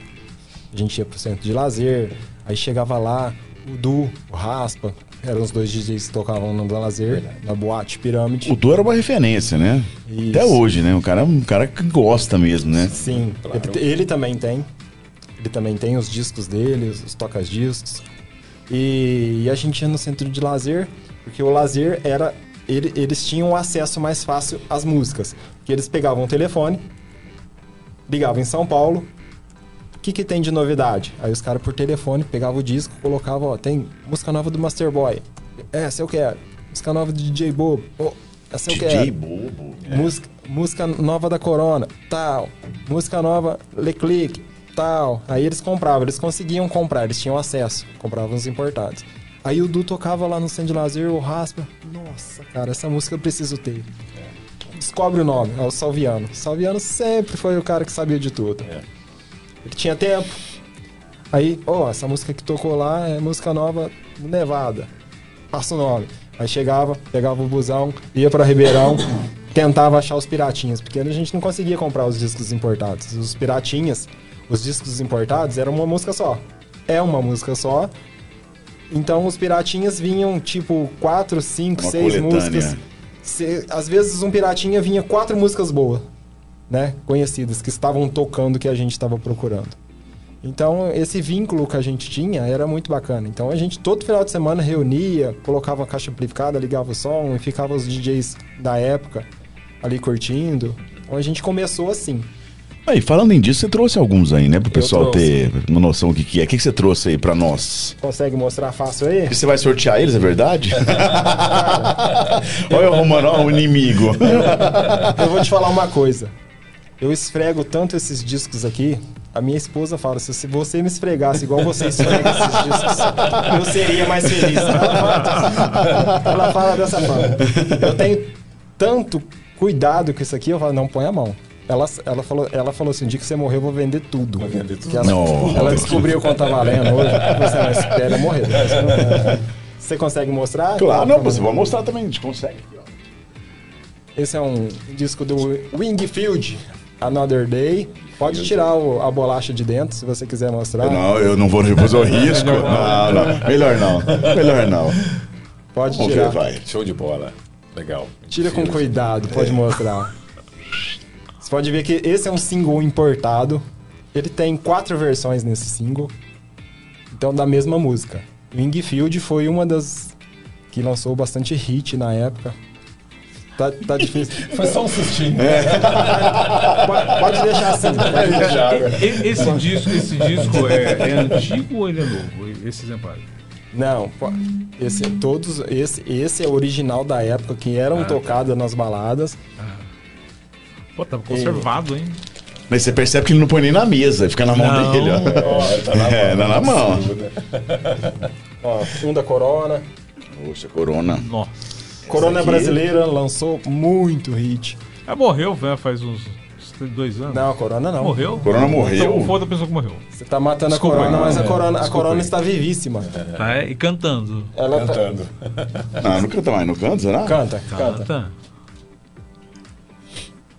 A gente ia pro centro de lazer, aí chegava lá, o Du, o Raspa, eram os dois DJs que tocavam no lazer, na boate Pirâmide. O Du era uma referência, né? Isso. Até hoje, né? O cara é um cara que gosta mesmo, né? Sim, Claro. ele, ele também tem. Ele também tem os discos dele, os, os tocas-discos. E, e a gente ia no centro de lazer, porque o lazer era. ele- eles tinham acesso mais fácil às músicas. Porque eles pegavam o telefone, ligavam em São Paulo. O que, que tem de novidade? Aí os caras por telefone pegavam o disco, colocavam, ó, tem música nova do Master Boy. Essa eu quero. Música nova do DJ Bobo. Ô, essa eu quero. DJ Bobo. Música, música nova da Corona, tal. Música nova Leclick, tal. Aí eles compravam, eles conseguiam comprar, eles tinham acesso, compravam os importados. Aí o Du tocava lá no centro de lazer, o Raspa. Nossa, cara, essa música eu preciso ter. Descobre o nome, é o Salviano. Salviano sempre foi o cara que sabia de tudo. Ele tinha tempo. Aí, ó, essa música que tocou lá é música nova do Nevada. Passa o nome. Aí chegava, pegava o busão, ia pra Ribeirão, tentava achar os piratinhas, porque a gente não conseguia comprar os discos importados. Os piratinhas, os discos importados, eram uma música só. É uma música só. Então os piratinhas vinham tipo quatro, cinco, Uma seis coletânea. músicas. Se- às vezes um piratinha vinha quatro músicas boas, né? Conhecidas, que estavam tocando que a gente estava procurando. Então, esse vínculo que a gente tinha era muito bacana. Então, a gente todo final de semana reunia, colocava a caixa amplificada, ligava o som e ficava os DJs da época ali curtindo. Então, a gente começou assim. Aí, falando em disso, você trouxe alguns aí, né? Pro pessoal ter uma noção do que, que é. O que, que você trouxe aí pra nós? Consegue mostrar fácil aí? E você vai sortear eles, é verdade? Olha o Romano, ó, o inimigo. Eu vou te falar uma coisa. Eu esfrego tanto esses discos aqui. A minha esposa fala, se você me esfregasse igual você esfrega esses discos, eu seria mais feliz. Ela fala, ela fala dessa forma. Eu tenho tanto cuidado com isso aqui, eu falo, não, põe a mão. Ela, ela, falou, ela falou assim, o dia que você morrer, eu vou vender tudo. Vou vender tudo. Ela, Não. ela descobriu quanto tá valendo hoje. Você não espera morrer. Você consegue mostrar? Claro, não, você vai mostrar também, a gente consegue. Esse é um disco do Wingfield, Another Day. Pode tirar o- a bolacha de dentro, se você quiser mostrar. Não, eu não vou depois eu risco. Não, não. Melhor não. Melhor não. Pode Vamos tirar. ver, vai. Show de bola. Legal. Tira com cuidado, pode mostrar. Você pode ver que esse é um single importado. Ele tem quatro versões nesse single. Então, da mesma música. Wingfield foi uma das que lançou bastante hit na época. Tá, tá difícil. Foi só um sustinho. Pode, pode deixar assim. Pode deixar. E- e- Esse disco, esse disco é, é antigo ou ele é novo? Esse exemplar? Não, esse, todos, esse, esse é o original da época que eram tocadas nas baladas. Pô, tava conservado, hein? Mas você percebe que ele não põe nem na mesa, fica na mão Não. dele, ó. tá na É, mão, tá na mão. Ó, um da Corona. Poxa, Corona. Nossa. Corona aqui- brasileira lançou muito hit. Ah, morreu, velho, faz uns dois anos. Não, a Corona não. Morreu? Corona morreu. Então, foi da pessoa que morreu. Você tá matando Desculpa a Corona, aí. mas a É, Corona, a corona está vivíssima. Tá, é, e cantando. Ela tá- Cantando. Não, não canta mais, não canta, será? Canta, canta. Canta.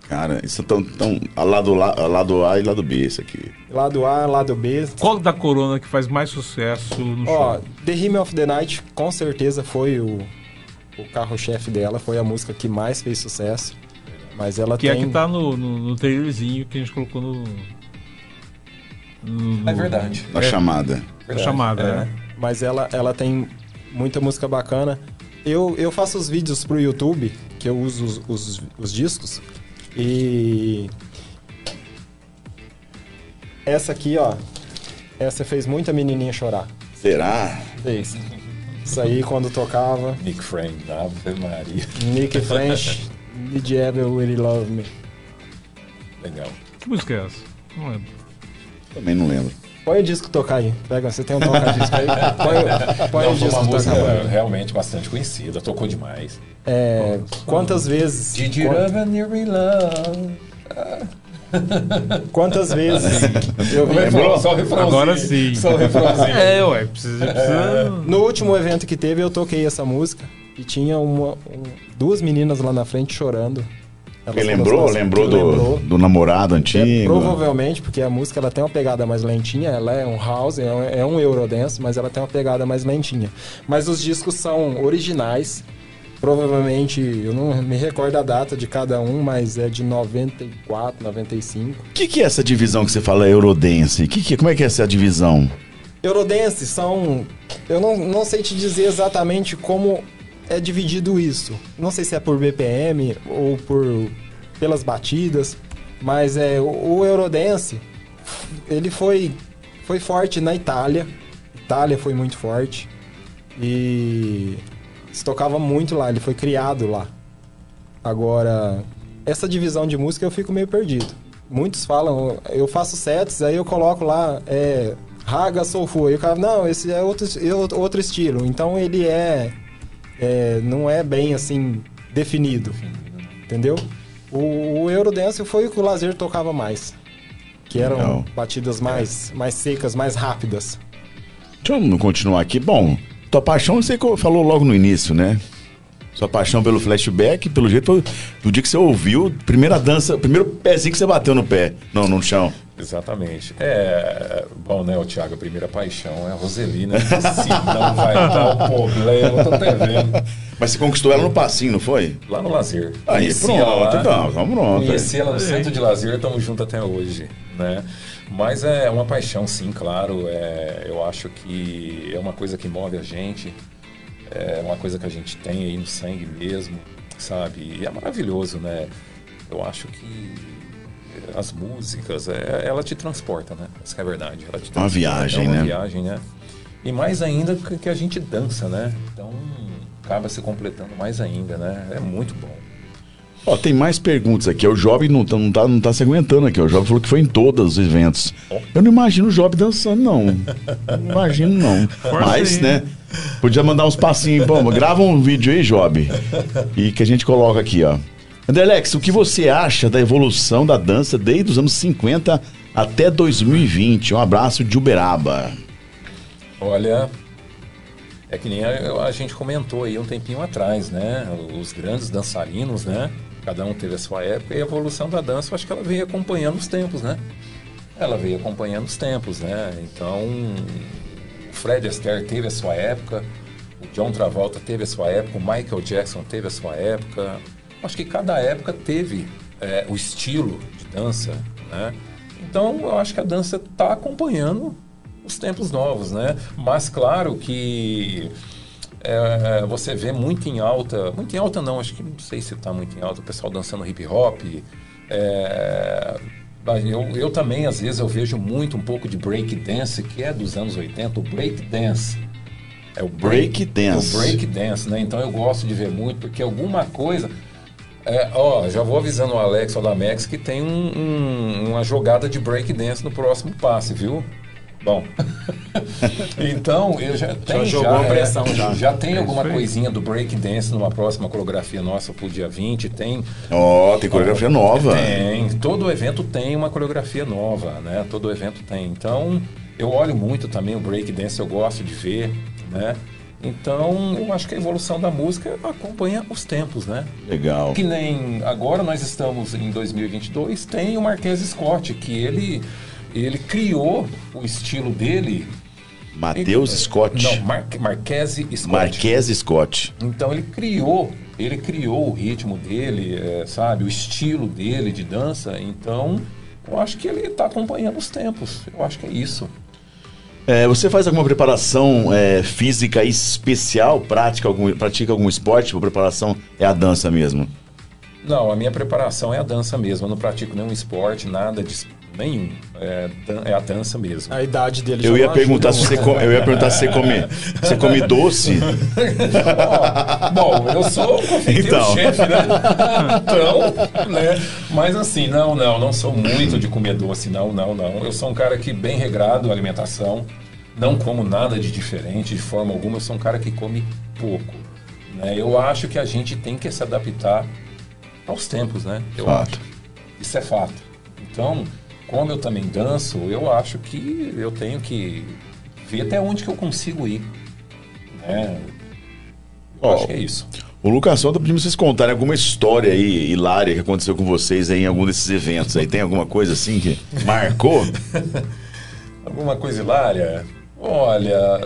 Cara, isso é tão, tão a lado, lado A e lado B, isso aqui. Lado A, lado B. Qual da Corona que faz mais sucesso no Ó, show? The Hymn of the Night com certeza foi o, o carro-chefe dela, foi a música que mais fez sucesso. Mas ela Que é tem... que tá no, no, no trailerzinho que a gente colocou no. no- É verdade. Na É. chamada. na chamada, É. né? Mas ela, ela tem muita música bacana. Eu, eu faço os vídeos pro YouTube, que eu uso os, os, os discos, e Essa aqui, ó. Essa fez muita menininha chorar. Será? Fez. Isso aí quando tocava. Nick Frame, Ave Maria. Nick French, Did You Ever Really Love Me? Legal. Que música é essa? Não lembro. Também não lembro. Põe o disco tocar aí. Pega, você tem um toca-disco aí. Põe, põe Não, o disco música tocar. realmente bastante conhecida, tocou demais. É, quantas vezes. Did you quant- ever nearly love? Quantas vezes eu vi. Lembrou? Só o refrãozinho. Agora sim. Só o refrãozinho. É, ué, precisa. precisa... No último evento que teve, eu toquei essa música e tinha uma, um- duas meninas lá na frente chorando. Elas foram lembrou? Lembrou do, lembrou. do namorado É, antigo? provavelmente, porque a música ela tem uma pegada mais lentinha, ela é um house, é um, é um Eurodance, mas ela tem uma pegada mais lentinha. Mas os discos são originais, provavelmente, eu não me recordo a data de cada um, mas é de 94, 95. O que, que é essa divisão que você fala Eurodance? Que que, como é que é essa divisão? Eurodance são. Eu não, não sei te dizer exatamente como é dividido isso. Não sei se é por BPM ou por pelas batidas, mas é o, o Eurodance ele foi foi forte na Itália. Itália foi muito forte e se tocava muito lá. Ele foi criado lá. Agora essa divisão de música eu fico meio perdido. Muitos falam, eu faço sets, aí eu coloco lá é, Raga Soulful. Aí o cara, não, esse é outro, é outro estilo. Então ele é, é, não é bem assim definido, entendeu? O, o Eurodance foi o que o Lazer tocava mais, que eram Legal. batidas mais, mais secas, mais rápidas. Deixa eu continuar aqui. Bom, tua paixão você falou logo no início, né? Sua paixão pelo flashback, pelo jeito, foi do dia que você ouviu, primeira dança, primeiro pezinho que você bateu no pé, não, no chão. Exatamente. É, bom, né, o Thiago, a primeira paixão é a Roseli, né? Se não vai dar o problema, eu tô até vendo. Mas você conquistou ela no passinho, não foi? Lá no lazer. Aí, Conheci pronto, ela então, vamos pronto. Conheci ela no centro de lazer, estamos juntos até hoje, né? Mas é uma paixão, sim, claro. É, eu acho que é uma coisa que move a gente, é uma coisa que a gente tem aí no sangue mesmo, sabe? E é maravilhoso, né? Eu acho que as músicas, é, ela te transporta, né? Essa que é a verdade. Ela te Uma transporta, viagem, é uma né? viagem, né? E mais ainda que a gente dança, né? Então acaba se completando mais ainda, né? É muito bom. Ó, tem mais perguntas aqui. O Job não tá, não, tá, não tá se aguentando aqui. O Job falou que foi em todos os eventos. Eu não imagino o Job dançando, não. Não imagino, não. Mas, aí. né? Podia mandar uns passinhos. Bom, grava um vídeo aí, Job. E que a gente coloca aqui, ó. André Alex, o que você acha da evolução da dança desde os anos 50 até 2020? Um abraço de Uberaba. Olha, é que nem a, a gente comentou aí um tempinho atrás, né? Os grandes dançarinos, né? Cada um teve a sua época e a evolução da dança, eu acho que ela veio acompanhando os tempos, né? Ela veio acompanhando os tempos, né? Então, o Fred Astaire teve a sua época, o John Travolta teve a sua época, o Michael Jackson teve a sua época. Acho que cada época teve é, o estilo de dança, né? Então, eu acho que a dança está acompanhando os tempos novos, né? Mas claro que é, você vê muito em alta, muito em alta não, acho que não sei se está muito em alta, o pessoal dançando hip hop. É, eu, eu também, às vezes, eu vejo muito um pouco de break dance, que é dos anos 80, o break dance. É o Break dance. O break dance, né? Então eu gosto de ver muito, porque alguma coisa. É, ó, já vou avisando o Alex ou da Max que tem um- um- uma jogada de break dance no próximo passe, viu? Bom. então, eu já tenho. jogou a pressão, é, já. já tem É alguma coisinha do break dance numa próxima coreografia nossa pro dia 20. Tem. Ó, tem coreografia nova. Tem. Todo evento tem uma coreografia nova, né? Todo evento tem. Então, eu olho muito também o break dance, eu gosto de ver, né? Então, eu acho que a evolução da música acompanha os tempos, né? Legal. Que nem agora nós estamos em 2022, tem o Marquês Scott, que ele ele criou o estilo dele. Matheus Scott. Não, Mar Marquês Scott. Marques Scott. Então ele criou, ele criou o ritmo dele, é, sabe, o estilo dele de dança. Então eu acho que ele está acompanhando os tempos. Eu acho que é isso. É, você faz alguma preparação é, física especial? Prática algum, pratica algum esporte? A preparação é a dança mesmo? Não, a minha preparação é a dança mesmo. Eu não pratico nenhum esporte, nada de, Nenhum. É, é a dança mesmo. A idade dele Eu já ia não perguntar se ajuda você muito. come, eu ia perguntar se você come, você come doce. Bom, eu sou confeiteiro Então. chefe, né? Então, né? Mas assim, não, não, não sou muito de comer doce, não, não, não. Eu sou um cara que bem regrado a alimentação, não como nada de diferente de forma alguma. Eu sou um cara que come pouco. Né? Eu acho que a gente tem que se adaptar aos tempos, né? Eu Fato. acho. Isso é fato. Então, como eu também danço, eu acho que eu tenho que ver até onde que eu consigo ir. Né? Eu Ó, acho que é isso. O Lucas Sol tá pedindo pra vocês contarem alguma história aí hilária que aconteceu com vocês aí em algum desses eventos aí. Tem alguma coisa assim que marcou? Alguma coisa hilária? Olha,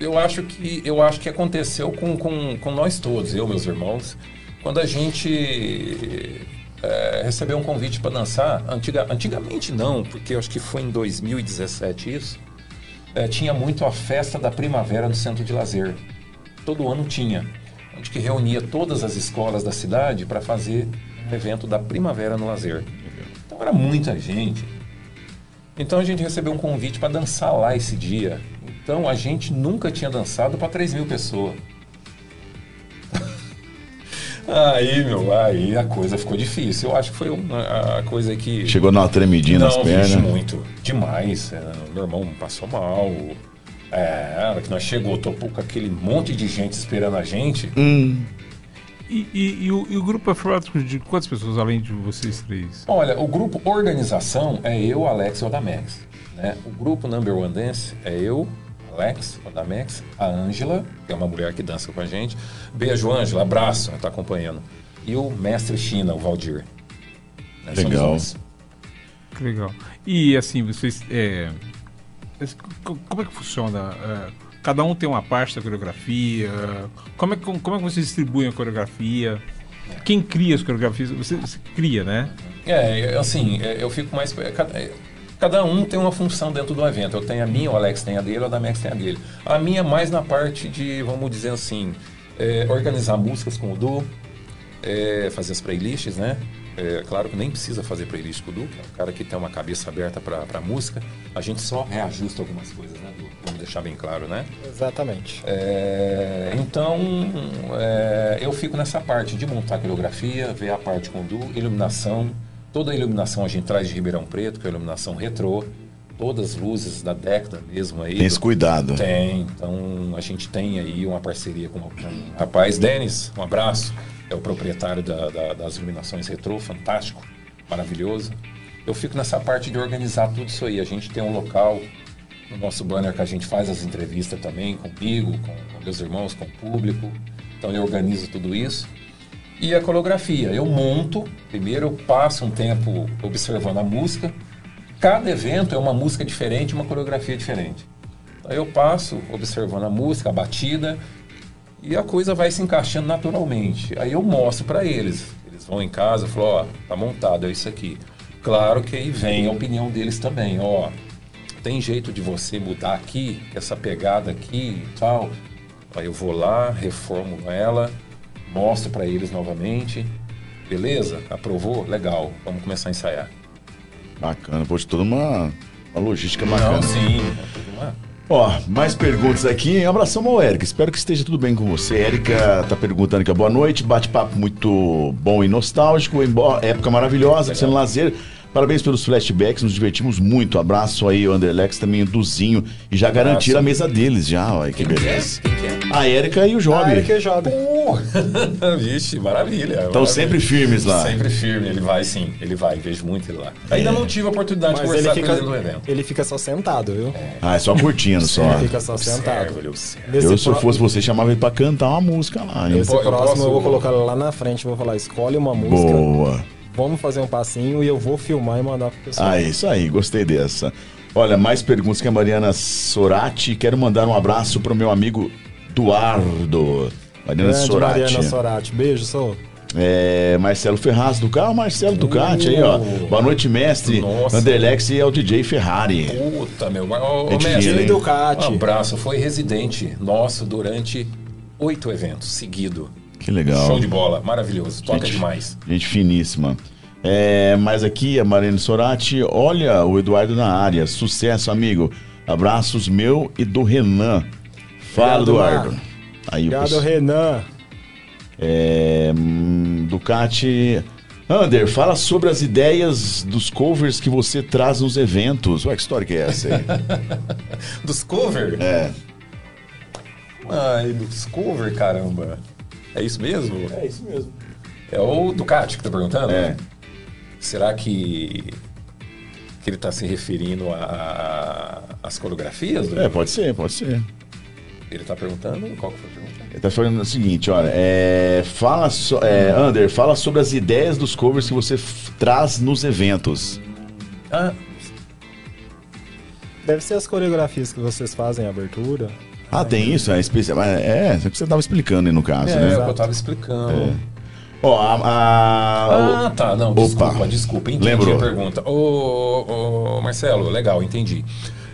eu acho que eu acho que aconteceu com, com, com nós todos, eu, meus irmãos, quando a gente é, recebeu um convite para dançar. Antiga, antigamente não, porque eu acho que foi em 2017 isso. É, tinha muito a festa da primavera no centro de lazer. Todo ano tinha, onde que reunia todas as escolas da cidade para fazer um evento da primavera no lazer. Então era muita gente. Então a gente recebeu um convite para dançar lá esse dia. Então a gente nunca tinha dançado para 3 mil pessoas. Aí, meu, aí a coisa ficou difícil. Eu acho que foi uma, a coisa que. Chegou numa tremidinha nas pernas. muito. Demais. É, meu irmão passou mal. É, a hora que nós chegou, topou com aquele monte de gente esperando a gente. Hum, E, e- e o, e o grupo é formado de quantas pessoas, além de vocês três? Olha, o grupo organização é eu, Alex e o Odamex. Né? O grupo Number One Dance é eu, Alex, Odamex, a Ângela, que é uma mulher que dança com a gente. Beijo, Ângela, abraço, está acompanhando. E o mestre China, o Valdir. Né? Legal. Que legal. E assim, vocês. é, como é que funciona? É, cada um tem uma parte da coreografia? Como é, que, como é que vocês distribuem a coreografia? Quem cria as coreografias? Você, você cria, né? É, eu- assim, é, eu fico mais. Cada, um tem uma função dentro do evento. Eu tenho a minha, o Alex tem a dele, o Adamex tem a dele. A minha é mais na parte de, vamos dizer assim, é, organizar músicas com o Du, é, fazer as playlists, né? É, claro que nem precisa fazer playlist com o Du, que é um cara que tem uma cabeça aberta para música. A gente só reajusta algumas coisas, né, Du? Vamos deixar bem claro, né? Exatamente. É, então, é, eu fico nessa parte de montar a coreografia, ver a parte com du, iluminação. Toda a iluminação a gente traz de Ribeirão Preto, que é a iluminação retrô. Todas as luzes da década mesmo aí. tem esse cuidado. Tem, então a gente tem aí uma parceria com, com o rapaz Denis, um abraço, é o proprietário da- da- das iluminações retrô, fantástico, maravilhoso. Eu fico nessa parte de organizar tudo isso aí. A gente tem um local no nosso banner que a gente faz as entrevistas também comigo, com, com meus irmãos, com o público. Então eu organizo tudo isso. E a coreografia, eu monto, primeiro eu passo um tempo observando a música. Cada evento é uma música diferente, uma coreografia diferente. Aí eu passo observando a música, a batida, e a coisa vai se encaixando naturalmente. Aí eu mostro para eles. Eles vão em casa e falam, ó, tá montado, é isso aqui. Claro que aí vem a opinião deles também, ó. Tem jeito de você mudar aqui, essa pegada aqui e tal. Aí eu vou lá, reformo ela, mostro para eles novamente. Beleza? Aprovou? Legal. Vamos começar a ensaiar. Bacana, pô, de toda uma, uma logística bacana. Não, sim. é tudo uma- Ó, mais perguntas aqui. Um abração ao Érica. Espero que esteja tudo bem com você. Érica tá perguntando aqui, ó, boa noite. Bate-papo muito bom e nostálgico. Embora, época maravilhosa, sendo lazer. Parabéns pelos flashbacks, nos divertimos muito. Abraço aí, o Anderlex, também o Duzinho. E já garantiram a mesa deles, já, olha que beleza. Quem que é? A Érica e o Job. Ah, Eric e Job. Porra! Vixe, maravilha. Estão sempre firmes lá. Sempre firme, ele vai sim, ele vai, vejo muito ele lá. Ainda não tive a oportunidade de Mas ele conversar com fica, ele no evento. ele fica só sentado, viu? Ah, é só curtindo, só. Ele fica só sentado. Observa, ele observa. Nesse Eu, se eu pro- fosse você, chamava ele pra cantar uma música lá, hein? Esse Eu eu próximo eu, posso- vou colocar lá na frente, vou falar, escolhe uma música, Boa. Vamos fazer um passinho e eu vou filmar e mandar pro pessoal. Ah, isso aí, gostei dessa. Olha, mais perguntas que a Mariana Sorati. Quero mandar um abraço pro meu amigo Eduardo. Mariana Grande Sorati. Mariana Sorati. Beijo, sou. É, Marcelo Ferraz do carro, Marcelo Ducati aí, ó. Boa noite, mestre. Nossa. Anderlex e é o DJ Ferrari. Puta, meu. Ô, mestre, hein? Ducati. Um abraço. Foi residente nosso durante oito eventos seguido. Que legal. Show de bola, maravilhoso. Toca Gente- demais. Gente finíssima. É, mas aqui a Marina Sorati, olha o Eduardo na área. Sucesso, amigo. Abraços meu e do Renan. Fala, Eduardo. Mar. Aí, Obrigado, pessoal- Renan. É, hum, Ducati. Ander, fala sobre as ideias dos covers que você traz nos eventos. Ué, que história que é essa aí? Dos cover? É. Ai, dos cover, caramba. É isso mesmo? É isso mesmo. É o Ducati que tá perguntando? É. Será que, que ele tá se referindo às coreografias? É, pode ser, pode ser. Ele tá perguntando? Qual que foi a pergunta? Ele tá falando o seguinte, olha, é, fala so, é, Ander, fala sobre as ideias dos covers que você traz nos eventos. Ah, Deve ser as coreografias que vocês fazem, a abertura. Ah, tem isso? É, especial, é, isso que você tava explicando aí no caso, é, né? o que exato. eu tava explicando. Ó, a, a- Ah, tá. Não, Opa. desculpa, desculpa. Entendi Lembrou. a pergunta. Ô, ô, Marcelo, legal, entendi.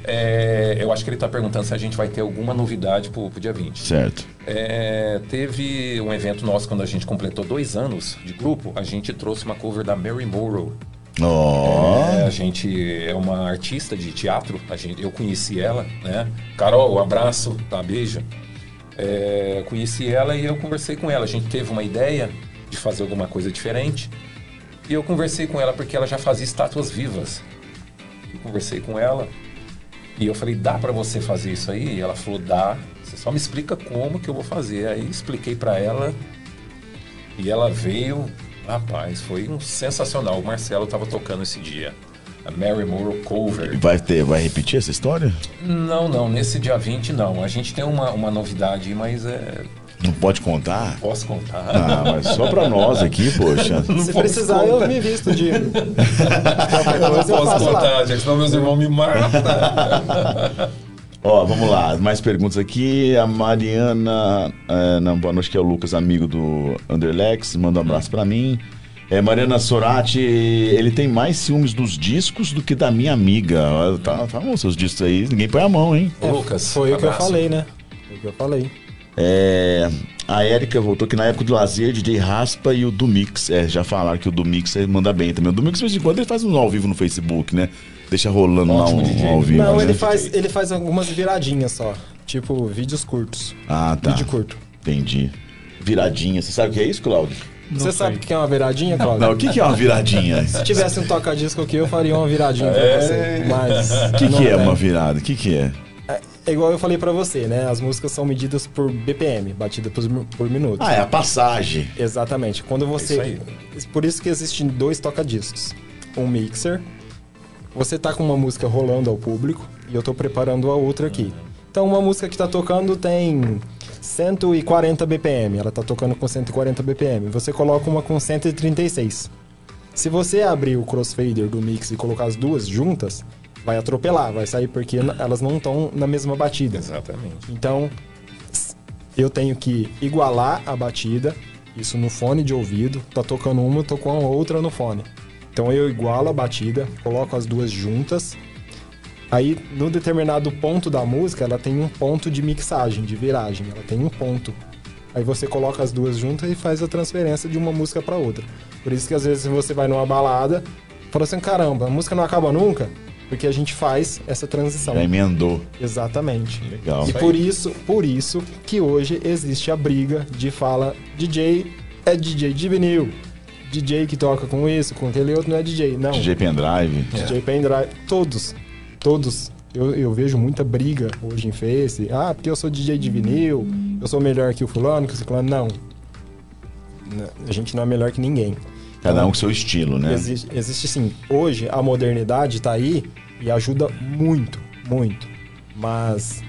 É, eu acho que ele está perguntando se a gente vai ter alguma novidade pro, pro dia 20. Certo. É, teve um evento nosso quando a gente completou dois anos de grupo. A gente trouxe uma cover da Mary Morrow. Ó, É, a gente é uma artista de teatro. A gente, eu conheci ela, né? Carol, um abraço, tá? Beijo. É, conheci ela e eu conversei com ela. A gente teve uma ideia de fazer alguma coisa diferente. E eu conversei com ela porque ela já fazia estátuas vivas. Eu conversei com ela e eu falei: dá pra você fazer isso aí? E ela falou: dá. Você só me explica como que eu vou fazer. Aí expliquei pra ela e ela veio. Rapaz, foi um sensacional. O Marcelo tava tocando esse dia. A Mary Morrow Cover. vai ter, vai repetir essa história? Não, não, nesse dia 20 não. A gente tem uma, uma novidade, mas é. Não pode contar? Posso contar? Ah, mas só pra nós aqui, poxa. Se posso precisar, contar. eu me visto de. Eu não posso faço lá. contar, gente, senão meus irmãos me matam. Ó, vamos lá, mais perguntas aqui. A Mariana, é, não, boa noite, que é o Lucas, amigo do Underlex, manda um abraço pra mim. É, Mariana Sorati, ele tem mais ciúmes dos discos do que da minha amiga. Tá, tá bom, seus discos aí, ninguém põe a mão, hein? Ô, Lucas, Foi o que eu falei, né? Foi o que eu falei. É, a Érica voltou que na época do lazer, DJ Raspa e o do Mix. É, já falaram que o do Mix é, manda bem também. O do Mix, de vez em quando, ele faz um ao vivo no Facebook, né? Deixa rolando Ótimo lá um, DJ. ao vivo. Não, né? ele faz, ele faz algumas viradinhas só. Tipo, vídeos curtos. Ah, tá. Vídeo curto. Entendi. Viradinha. Você sabe o que é isso, Cláudio? Você sabe o que é uma viradinha, Claudio? Não, o que, que é uma viradinha? Se tivesse um toca-disco aqui, eu faria uma viradinha pra você. Mas. O que, não que é tem. uma virada? O que, que é? É igual eu falei pra você, né? As músicas são medidas por BPM, batida por, por minuto. Ah, é a passagem. Exatamente. Quando você. Por isso que existem dois toca-discos. Um mixer. Você tá com uma música rolando ao público e eu tô preparando a outra aqui. Então uma música que tá tocando tem 140 BPM, ela tá tocando com 140 BPM. Você coloca uma com 136. Se você abrir o crossfader do mix e colocar as duas juntas, vai atropelar, vai sair porque elas não estão na mesma batida. Exatamente. Então, eu tenho que igualar a batida, isso no fone de ouvido. Tá tocando uma, eu tô com a outra no fone. Então eu igualo a batida, coloco as duas juntas. Aí, no determinado ponto da música, ela tem um ponto de mixagem, de viragem. Ela tem um ponto. Aí você coloca as duas juntas e faz a transferência de uma música para outra. Por isso que às vezes você vai numa balada, fala assim, caramba, a música não acaba nunca, porque a gente faz essa transição. Já emendou. Exatamente. Legal. E por isso, por isso que hoje existe a briga de fala DJ é DJ de vinil. DJ que toca com isso, com aquele outro não é DJ. Não. DJ Pendrive. DJ pendrive. Todos. Todos. Eu, eu vejo muita briga hoje em Face. Ah, porque eu sou DJ de vinil, eu sou melhor que o fulano, que o ciclano. Não. N- A gente não é melhor que ninguém. Cada um com seu estilo, né? Existe, existe sim. Hoje a modernidade tá aí e ajuda muito, muito. Mas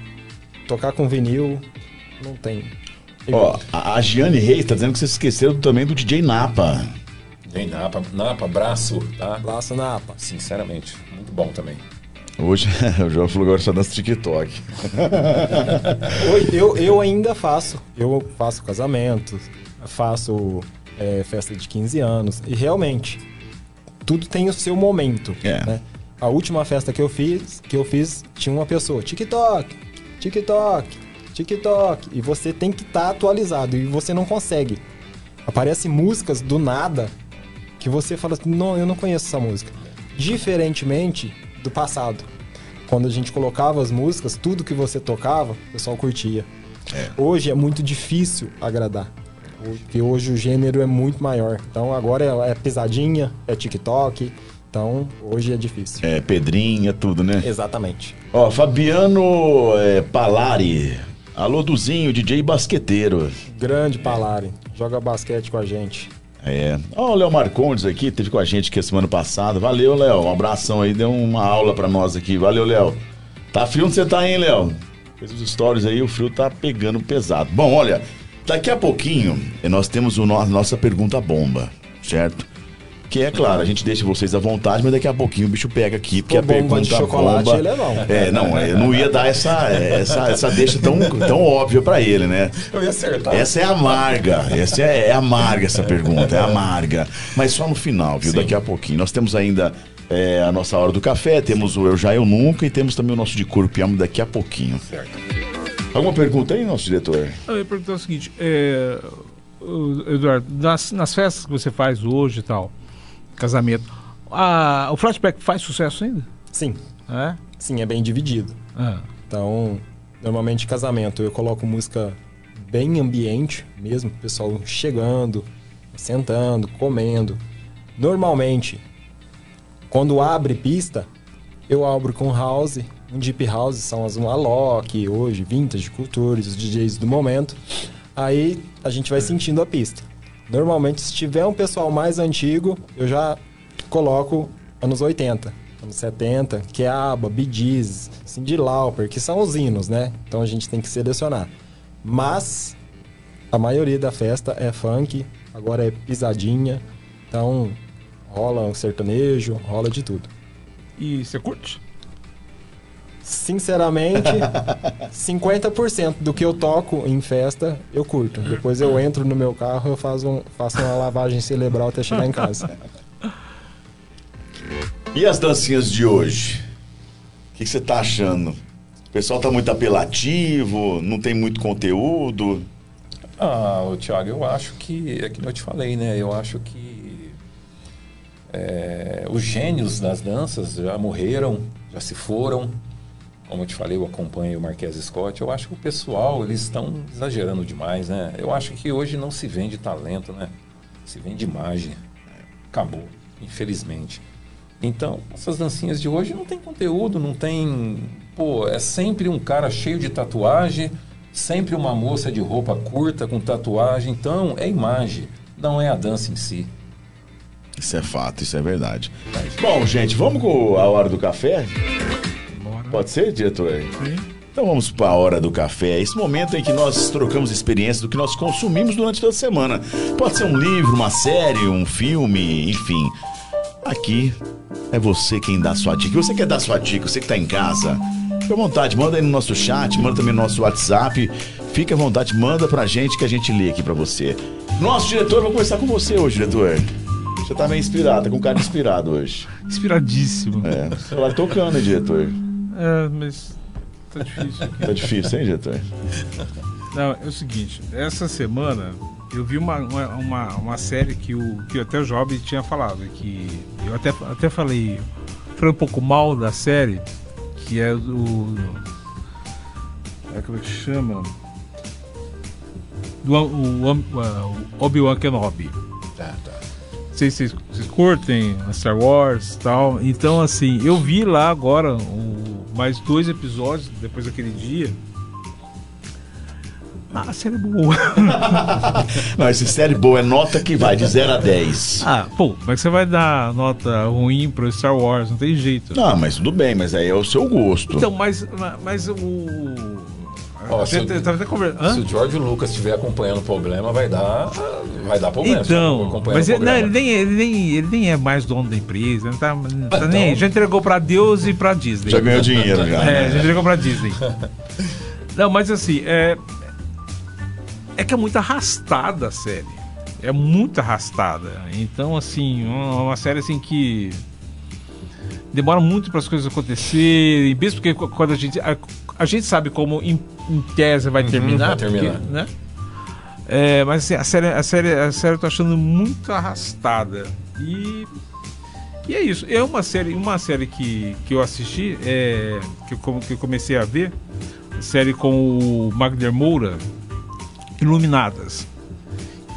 tocar com vinil não tem. Ó, a a Giane Reis tá dizendo que vocês esqueceram também do DJ Napa. Vem Napa, Napa, abraço, tá? Laço na APA. Sinceramente, muito bom também. Hoje, o João falou agora só dança TikTok. Eu, eu ainda faço. Eu faço casamento, faço é, festa de 15 anos. E realmente, tudo tem o seu momento. É. né? A última festa que eu fiz, que eu fiz, tinha uma pessoa, TikTok, TikTok, TikTok. E você tem que estar atualizado. E você não consegue. Aparecem músicas do nada que você fala assim, não, eu não conheço essa música. Diferentemente do passado. Quando a gente colocava as músicas, tudo que você tocava, o pessoal curtia. Hoje é muito difícil agradar. Porque hoje o gênero é muito maior. Então agora é, é pisadinha, é TikTok. Então hoje é difícil. É, Pedrinha, tudo, né? Exatamente. Ó, Fabiano é, Palari. Alô, Duzinho, DJ basqueteiro. Grande Palari. Joga basquete com a gente. É. Ó, o Léo Marcondes aqui, teve com a gente aqui semana passada. Valeu, Léo. Um abração aí, deu uma aula pra nós aqui. Valeu, Léo. Tá frio onde você tá, hein, Léo? Fez os stories aí, o frio tá pegando pesado. Bom, olha, daqui a pouquinho nós temos o no- nossa pergunta bomba, certo? Que é claro, a gente deixa vocês à vontade, mas daqui a pouquinho o bicho pega aqui, porque a bomba pergunta de chocolate, bomba. ele é. É, não, eu não ia dar essa, essa, essa deixa tão, tão óbvia pra ele, né? Eu ia acertar. Essa é amarga. Essa é, é amarga essa pergunta, é amarga. Mas só no final, viu? Sim. Daqui a pouquinho. Nós temos ainda é, a nossa hora do café, temos o Eu Já Eu Nunca e temos também o nosso de corpo e alma daqui a pouquinho. Certo. Alguma pergunta aí, nosso diretor? Eu ia perguntar o seguinte, é, Eduardo, nas, nas festas que você faz hoje e tal, casamento, a- o flashback faz sucesso ainda? Sim, É? sim, é bem dividido. Ah, Então, normalmente casamento eu coloco música bem ambiente mesmo, o pessoal chegando, sentando, comendo. Normalmente, quando abre pista, eu abro com house, um deep house, são as um Alok, hoje, Vintage, Cultures, os DJs do momento. Aí a gente vai sentindo a pista. Normalmente, se tiver um pessoal mais antigo, eu já coloco anos 80, anos 70, que é ABBA, Bee Gees, Cyndi Lauper, que são os hinos, né? Então a gente tem que selecionar. Mas a maioria da festa é funk, agora é pisadinha, então rola um sertanejo, rola de tudo. e você curte? Sinceramente, 50% do que eu toco em festa eu curto. Depois eu entro no meu carro, eu faço, um- faço uma lavagem cerebral até chegar em casa. E as dancinhas de hoje? O que que você tá achando? O pessoal tá muito apelativo, não tem muito conteúdo. Ah, o Thiago, eu acho que, é que eu te falei, né? Eu acho que é, os gênios das danças já morreram, já se foram. Como eu te falei, eu acompanho o Marquês Scott. Eu acho que o pessoal, eles estão exagerando demais, né? Eu acho que hoje não se vende talento, né? Se vende imagem. Acabou, infelizmente. Então, essas dancinhas de hoje não tem conteúdo, não tem. Pô, é sempre um cara cheio de tatuagem, sempre uma moça de roupa curta com tatuagem. Então, é imagem, não é a dança em si. Isso é fato, isso é verdade. Bom, gente, vamos com a hora do café? Pode ser, diretor? Sim. Então vamos para a hora do café, esse momento em que nós trocamos experiências do que nós consumimos durante toda a semana. Pode ser um livro, uma série, um filme, enfim. Aqui é você quem dá sua dica. Você quer dar sua dica, você que está em casa, fica à vontade, manda aí no nosso chat, manda também no nosso WhatsApp. Fica à vontade, manda pra gente que a gente lê aqui pra você. Nosso diretor, vou começar com você hoje, diretor. Você tá meio inspirado, tá com cara inspirado hoje. Inspiradíssimo. É, celular tocando, hein, diretor? É, mas tá difícil aqui. Tá difícil, hein, diretor? Não, é o seguinte, essa semana eu vi uma, uma, uma, série que o que até o Job tinha falado, que eu até, até falei, falei um pouco mal da série, que é o. É, como é que chama? Do, o, o, o Obi-Wan Kenobi. Tá, tá. Não sei se vocês, curtem a Star Wars e tal. Então, assim, eu vi lá agora o, mais dois episódios depois daquele dia. Ah, série é boa. Não, esse série boa é nota que vai de 0 a 10. ah, pô, como é que você vai dar nota ruim pro Star Wars? Não tem jeito. Não, mas tudo bem, mas aí é o seu gosto. Então, mas, mas o. Ó, Você se- tava até conversando. Se o George Lucas estiver acompanhando o problema, vai dar, vai dar problema. Então, mas ele, não, ele, nem, ele, nem, ele nem é mais dono da empresa, não tá, não tá Então- nem aí. Já entregou pra Deus e pra Disney. Já ganhou dinheiro já. É, já né? entregou pra Disney. Não, mas assim, é. É que é muito arrastada a série. É muito arrastada. Então, assim, uma, uma série assim que. Demora muito para as coisas acontecerem, mesmo porque qu- quando a gente. A, a gente sabe como em, em tese vai terminar. vai terminar. porque, né? É, mas assim, a série, a, série, a série eu tô achando muito arrastada. E, e é isso. É uma série, uma série que, que eu assisti, é, que, eu, que eu comecei a ver, série com o Magner Moura, Iluminadas.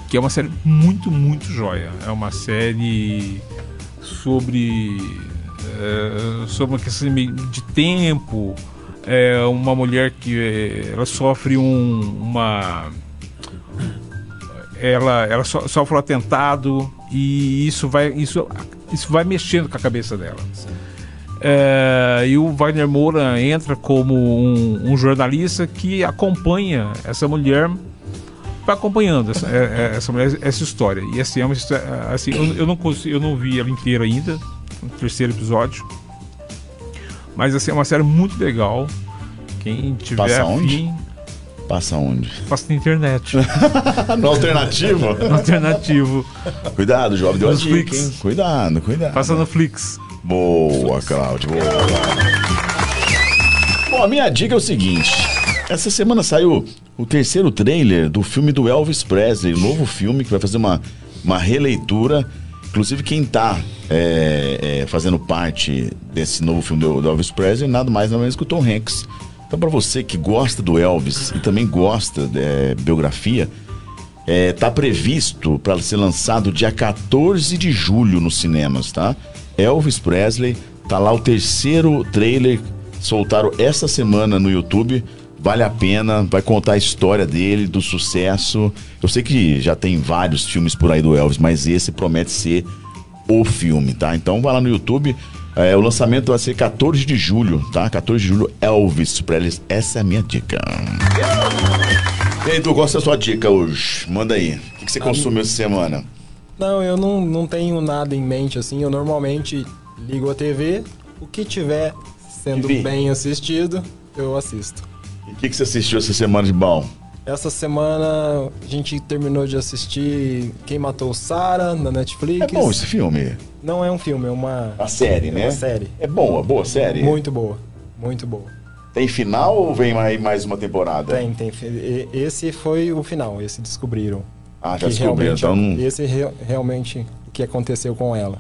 Que é uma série muito, muito joia. É uma série sobre. é, sobre uma questão de tempo. É uma mulher que é, ela sofre um, uma ela, ela so- sofre um atentado e isso vai, isso, isso vai mexendo com a cabeça dela. É, e o Wagner Moura entra como um, um jornalista que acompanha essa mulher, vai acompanhando essa, é- é- essa, mulher, essa história. E assim, é uma assim eu, eu não consigo, eu não vi ela inteira ainda, no terceiro episódio. Mas assim, é uma série muito legal. Quem tiver Passa onde? afim, Passa onde? passa na internet. no alternativo? no alternativo. Cuidado, jovem, deu Nos dica, Flix. hein? Cuidado, cuidado. Passa no Flix. Boa, Cláudio. Boa. Bom, a minha dica é o seguinte. Essa semana saiu o terceiro trailer do filme do Elvis Presley, novo filme que vai fazer uma, uma releitura. Inclusive, quem tá é, é, fazendo parte desse novo filme do, do Elvis Presley, nada mais nada menos que o Tom Hanks. Então, para você que gosta do Elvis e também gosta de é, biografia, é, tá previsto para ser lançado dia 14 de julho nos cinemas, tá? Elvis Presley, tá lá o terceiro trailer, soltaram essa semana no YouTube. Vale a pena, vai contar a história dele, do sucesso. Eu sei que já tem vários filmes por aí do Elvis, mas esse promete ser o filme, tá? Então vai lá no YouTube. É, o lançamento vai ser 14 de julho, tá? 14 de julho, Elvis Presley. Essa é a minha dica. E aí, tu gosta da sua dica hoje? Manda aí. O que, que você consumiu essa semana? Não, eu não, não tenho nada em mente assim. Eu normalmente ligo a TV, o que tiver sendo TV. bem assistido, eu assisto. E o que, que você assistiu essa semana de bom? Essa semana a gente terminou de assistir Quem Matou Sarah na Netflix. É bom esse filme. Não é um filme, é uma, A série, é né? uma série. É boa, boa série? Muito boa. Muito boa. Tem final ou vem mais, uma temporada? Tem, tem. Esse foi o final, esse descobriram. Ah, já descobriram, então não- Esse re- realmente o que aconteceu com ela.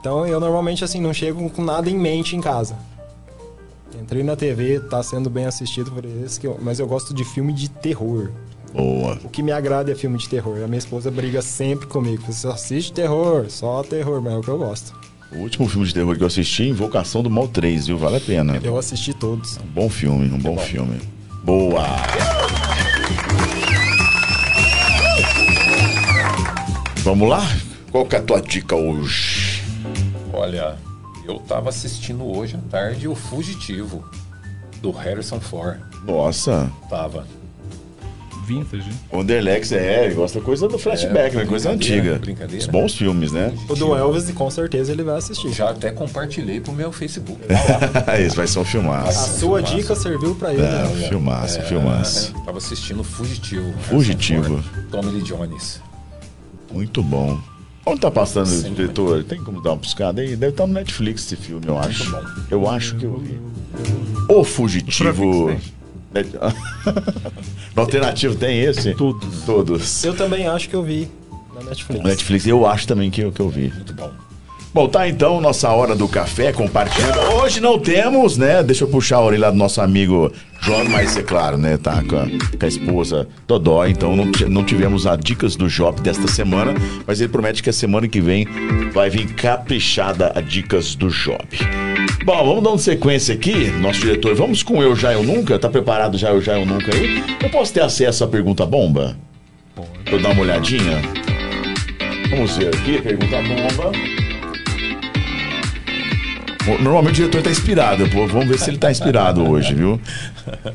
Então eu normalmente assim não chego com nada em mente em casa. Entrei na TV, tá sendo bem assistido por esse que eu, mas eu gosto de filme de terror. Boa. O que me agrada é filme de terror. A minha esposa briga sempre comigo. Você assiste terror, só terror, mas é o que eu gosto. O último filme de terror que eu assisti, Invocação do Mal 3, viu? Vale a pena. Eu assisti todos. Um bom filme, um bom filme. Boa! Vamos lá? Qual que é a tua dica hoje? Olha, eu tava assistindo hoje à tarde o Fugitivo, do Harrison Ford. Nossa, Tava. Vintage. o Underlex é, ele gosta coisa do flashback, É, né? Coisa antiga. brincadeira. Os bons filmes, né? O do Elvis, com certeza ele vai assistir. Já até compartilhei pro meu Facebook. Esse vai ser um A filmaço. sua Filmaço. dica serviu pra ele. É, né? filmaço, filmaço. Tava assistindo Fugitivo. Fugitivo. Ford, Tommy Lee Jones. Muito bom. Onde tá passando, Sim. diretor? Tem como dar uma buscada aí? Deve estar no Netflix esse filme, eu acho. Eu acho que eu vi. O Fugitivo. No alternativo tem esse? Todos. Todos. Eu também acho que eu vi na Netflix. No Netflix, eu acho também que eu, que eu vi. Muito bom. Bom, tá então nossa hora do café compartilhando. Hoje não temos, né? Deixa eu puxar a orelha do nosso amigo João, mas é claro, né? Tá com a, com a esposa Dodó, então não, não tivemos as dicas do Job desta semana, mas ele promete que a semana que vem vai vir caprichada a dicas do Job. Bom, vamos dar uma sequência aqui, nosso diretor. Vamos com Eu Já Eu Nunca? Tá preparado já Eu Já Eu Nunca aí? Eu posso ter acesso à pergunta bomba? Pra eu dar uma olhadinha? Vamos ver aqui, pergunta bomba. Normalmente o diretor tá inspirado, pô. Vamos ver se ele tá inspirado hoje, viu?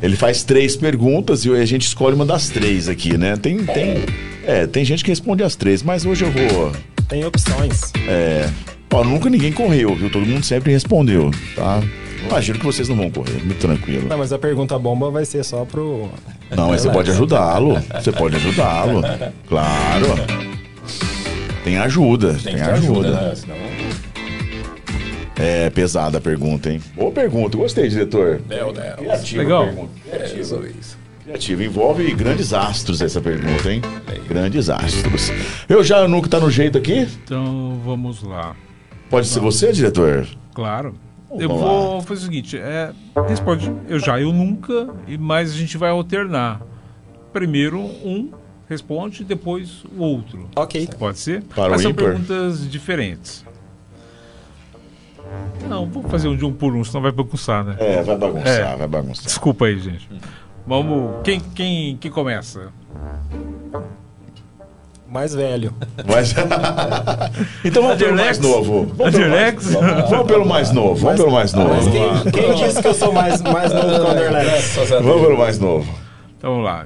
Ele faz três perguntas e a gente escolhe uma das três aqui, né? Tem, tem, é, tem gente que responde as três, mas hoje eu vou. Tem opções. É, ó, nunca ninguém correu, viu? Todo mundo sempre respondeu, tá? Imagino que vocês não vão correr, muito tranquilo. Não, mas a pergunta bomba vai ser só pro. Não, mas você pode ajudá-lo. Você pode ajudá-lo. Claro. Tem ajuda, tem, Tem ajuda. ajuda, né? Senão... É pesada a pergunta, hein? Boa pergunta, gostei, diretor. Del, del. Criativa Legal. pergunta. É isso, isso. Criativo. Envolve grandes astros essa pergunta, hein? Grandes astros. Eu já nunca tá no jeito aqui? Então vamos lá. Pode ser você, diretor? Claro. Vamos eu lá. vou fazer o seguinte: é, responde eu já, eu nunca, e mais a gente vai alternar. Primeiro um responde, depois o outro. Ok. Pode ser? Para o Mas são ímpar. perguntas diferentes. Não, vou fazer um de um por um, senão vai bagunçar, né? É, vai bagunçar, É. vai bagunçar. Desculpa aí, gente. Vamos. Quem, quem, quem começa? Mais velho. Mas... então vamos pelo mais novo. Vamos pelo mais, vamos pelo mais novo. Vamos pelo mais novo. Mas quem, quem disse que eu sou mais, mais novo que o Underlex? Graças a Vamos pelo mais novo. Então vamos lá.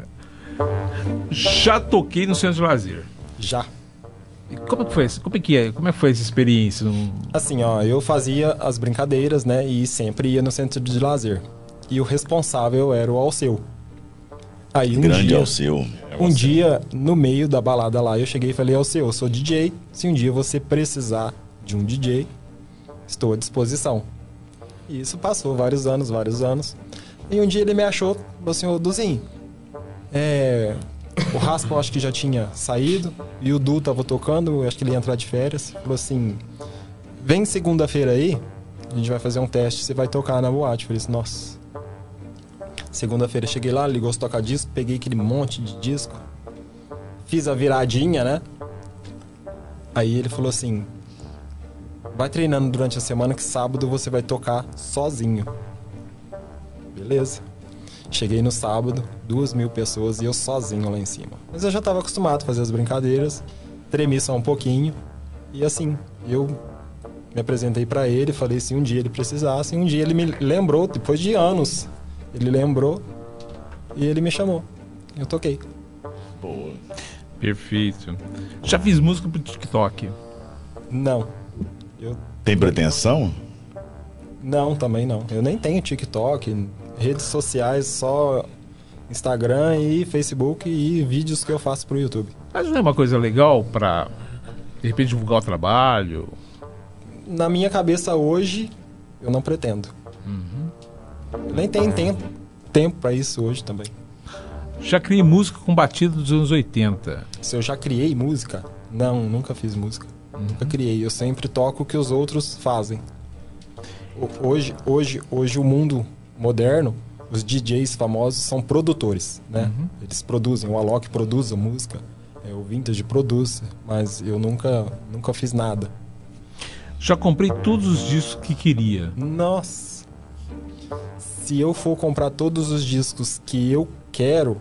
Já toquei no centro de lazer. Já. Como é que foi? Como é que é? Como é que foi essa experiência? Assim, ó, eu fazia as brincadeiras, né? E sempre ia no centro de lazer. E o responsável era o Alceu. Aí um Grande dia, ao seu. um dia, no meio da balada lá, eu cheguei e falei, Alceu, eu sou DJ. Se um dia você precisar de um DJ, estou à disposição. E isso passou vários anos, vários anos. E um dia ele me achou, falou assim, ô Duzinho, é, o Raspa eu acho que já tinha saído, e o Du tava tocando, acho que ele ia entrar de férias. Falou assim, vem segunda-feira aí, a gente vai fazer um teste, você vai tocar na boate. Eu falei assim, nossa. Segunda-feira cheguei lá, ligou os toca-disco, peguei aquele monte de disco, fiz a viradinha, né? Aí ele falou assim, vai treinando durante a semana que sábado você vai tocar sozinho. Beleza. Cheguei no sábado, duas mil pessoas e eu sozinho lá em cima. Mas eu já estava acostumado a fazer as brincadeiras, tremi só um pouquinho. E assim, eu me apresentei para ele, falei se um dia ele precisasse. E um dia ele me lembrou, depois de anos, ele lembrou e ele me chamou. Eu toquei. Boa. Perfeito. Já fiz música pro TikTok. Não. Eu Tem pretensão? não, também não. Eu nem tenho TikTok, redes sociais, só Instagram e Facebook e vídeos que eu faço pro YouTube. Mas não é uma coisa legal pra, de repente, divulgar o trabalho? Na minha cabeça hoje, eu não pretendo. Nem tenho tempo, tempo para isso hoje também. Já criei música com batida dos anos 80. Se eu já criei música, não, nunca fiz música. Nunca criei. Eu sempre toco o que os outros fazem. Hoje, hoje, hoje o mundo moderno, os DJs famosos são produtores, né? Eles produzem. O Alok produz a música, é, o Vintage produz, mas eu nunca, nunca fiz nada. Já comprei todos os discos que queria. Nossa. Se eu for comprar todos os discos que eu quero,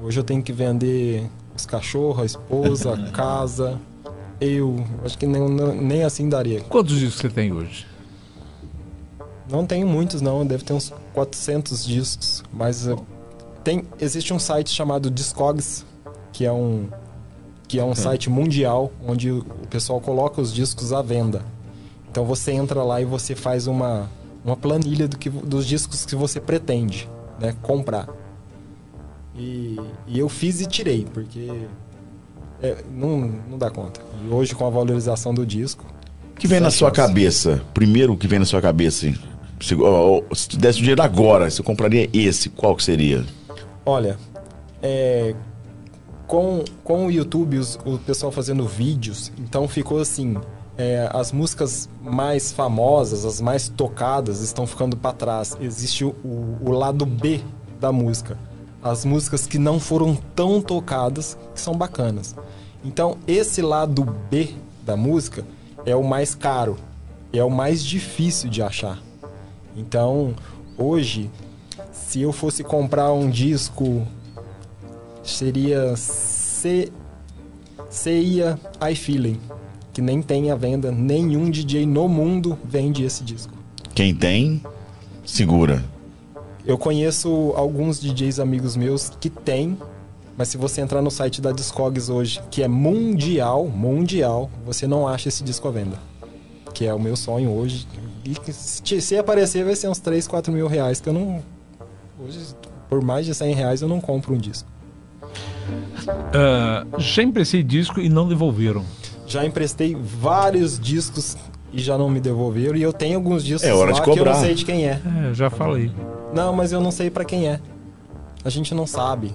hoje eu tenho que vender os cachorros, a esposa, a casa, eu. Acho que nem, nem assim daria. Quantos discos você tem hoje? Não tenho muitos, não. Deve ter uns 400 discos. Mas eh, tem, existe um site chamado Discogs, que é um, que é um site mundial onde o pessoal coloca os discos à venda. Então você entra lá e você faz uma, uma planilha do que, dos discos que você pretende né, comprar. E, e eu fiz e tirei, porque é, não, não dá conta. E hoje, com a valorização do disco, O que vem na sua cabeça? Primeiro o que vem na sua cabeça? hein? Se, ó, se tu desse o dinheiro agora, você compraria esse, qual que seria? Olha, é, com, com o YouTube, os- o pessoal fazendo vídeos, então ficou assim: é, as músicas mais famosas, as mais tocadas, estão ficando para trás. Existe o- o lado B da música. As músicas que não foram tão tocadas, que são bacanas. Então, esse lado B da música é o mais caro, é o mais difícil de achar. Então, hoje, se eu fosse comprar um disco, seria C... I Feeling, que nem tem à venda, nenhum DJ no mundo vende esse disco. Quem tem, segura. Eu conheço alguns DJs amigos meus que tem, mas se você entrar no site da Discogs hoje, que é mundial, mundial, você não acha esse disco à venda. Que é o meu sonho hoje. E se se aparecer vai ser uns 3, 4 mil reais, que eu não... Hoje, por mais de 100 reais, eu não compro um disco. Ah, já emprestei disco e não devolveram. Já emprestei vários discos e já não me devolveram. E eu tenho alguns discos É hora lá de que eu cobrar. não sei de quem é. É, já falei. Não, mas eu não sei pra quem é. a gente não sabe.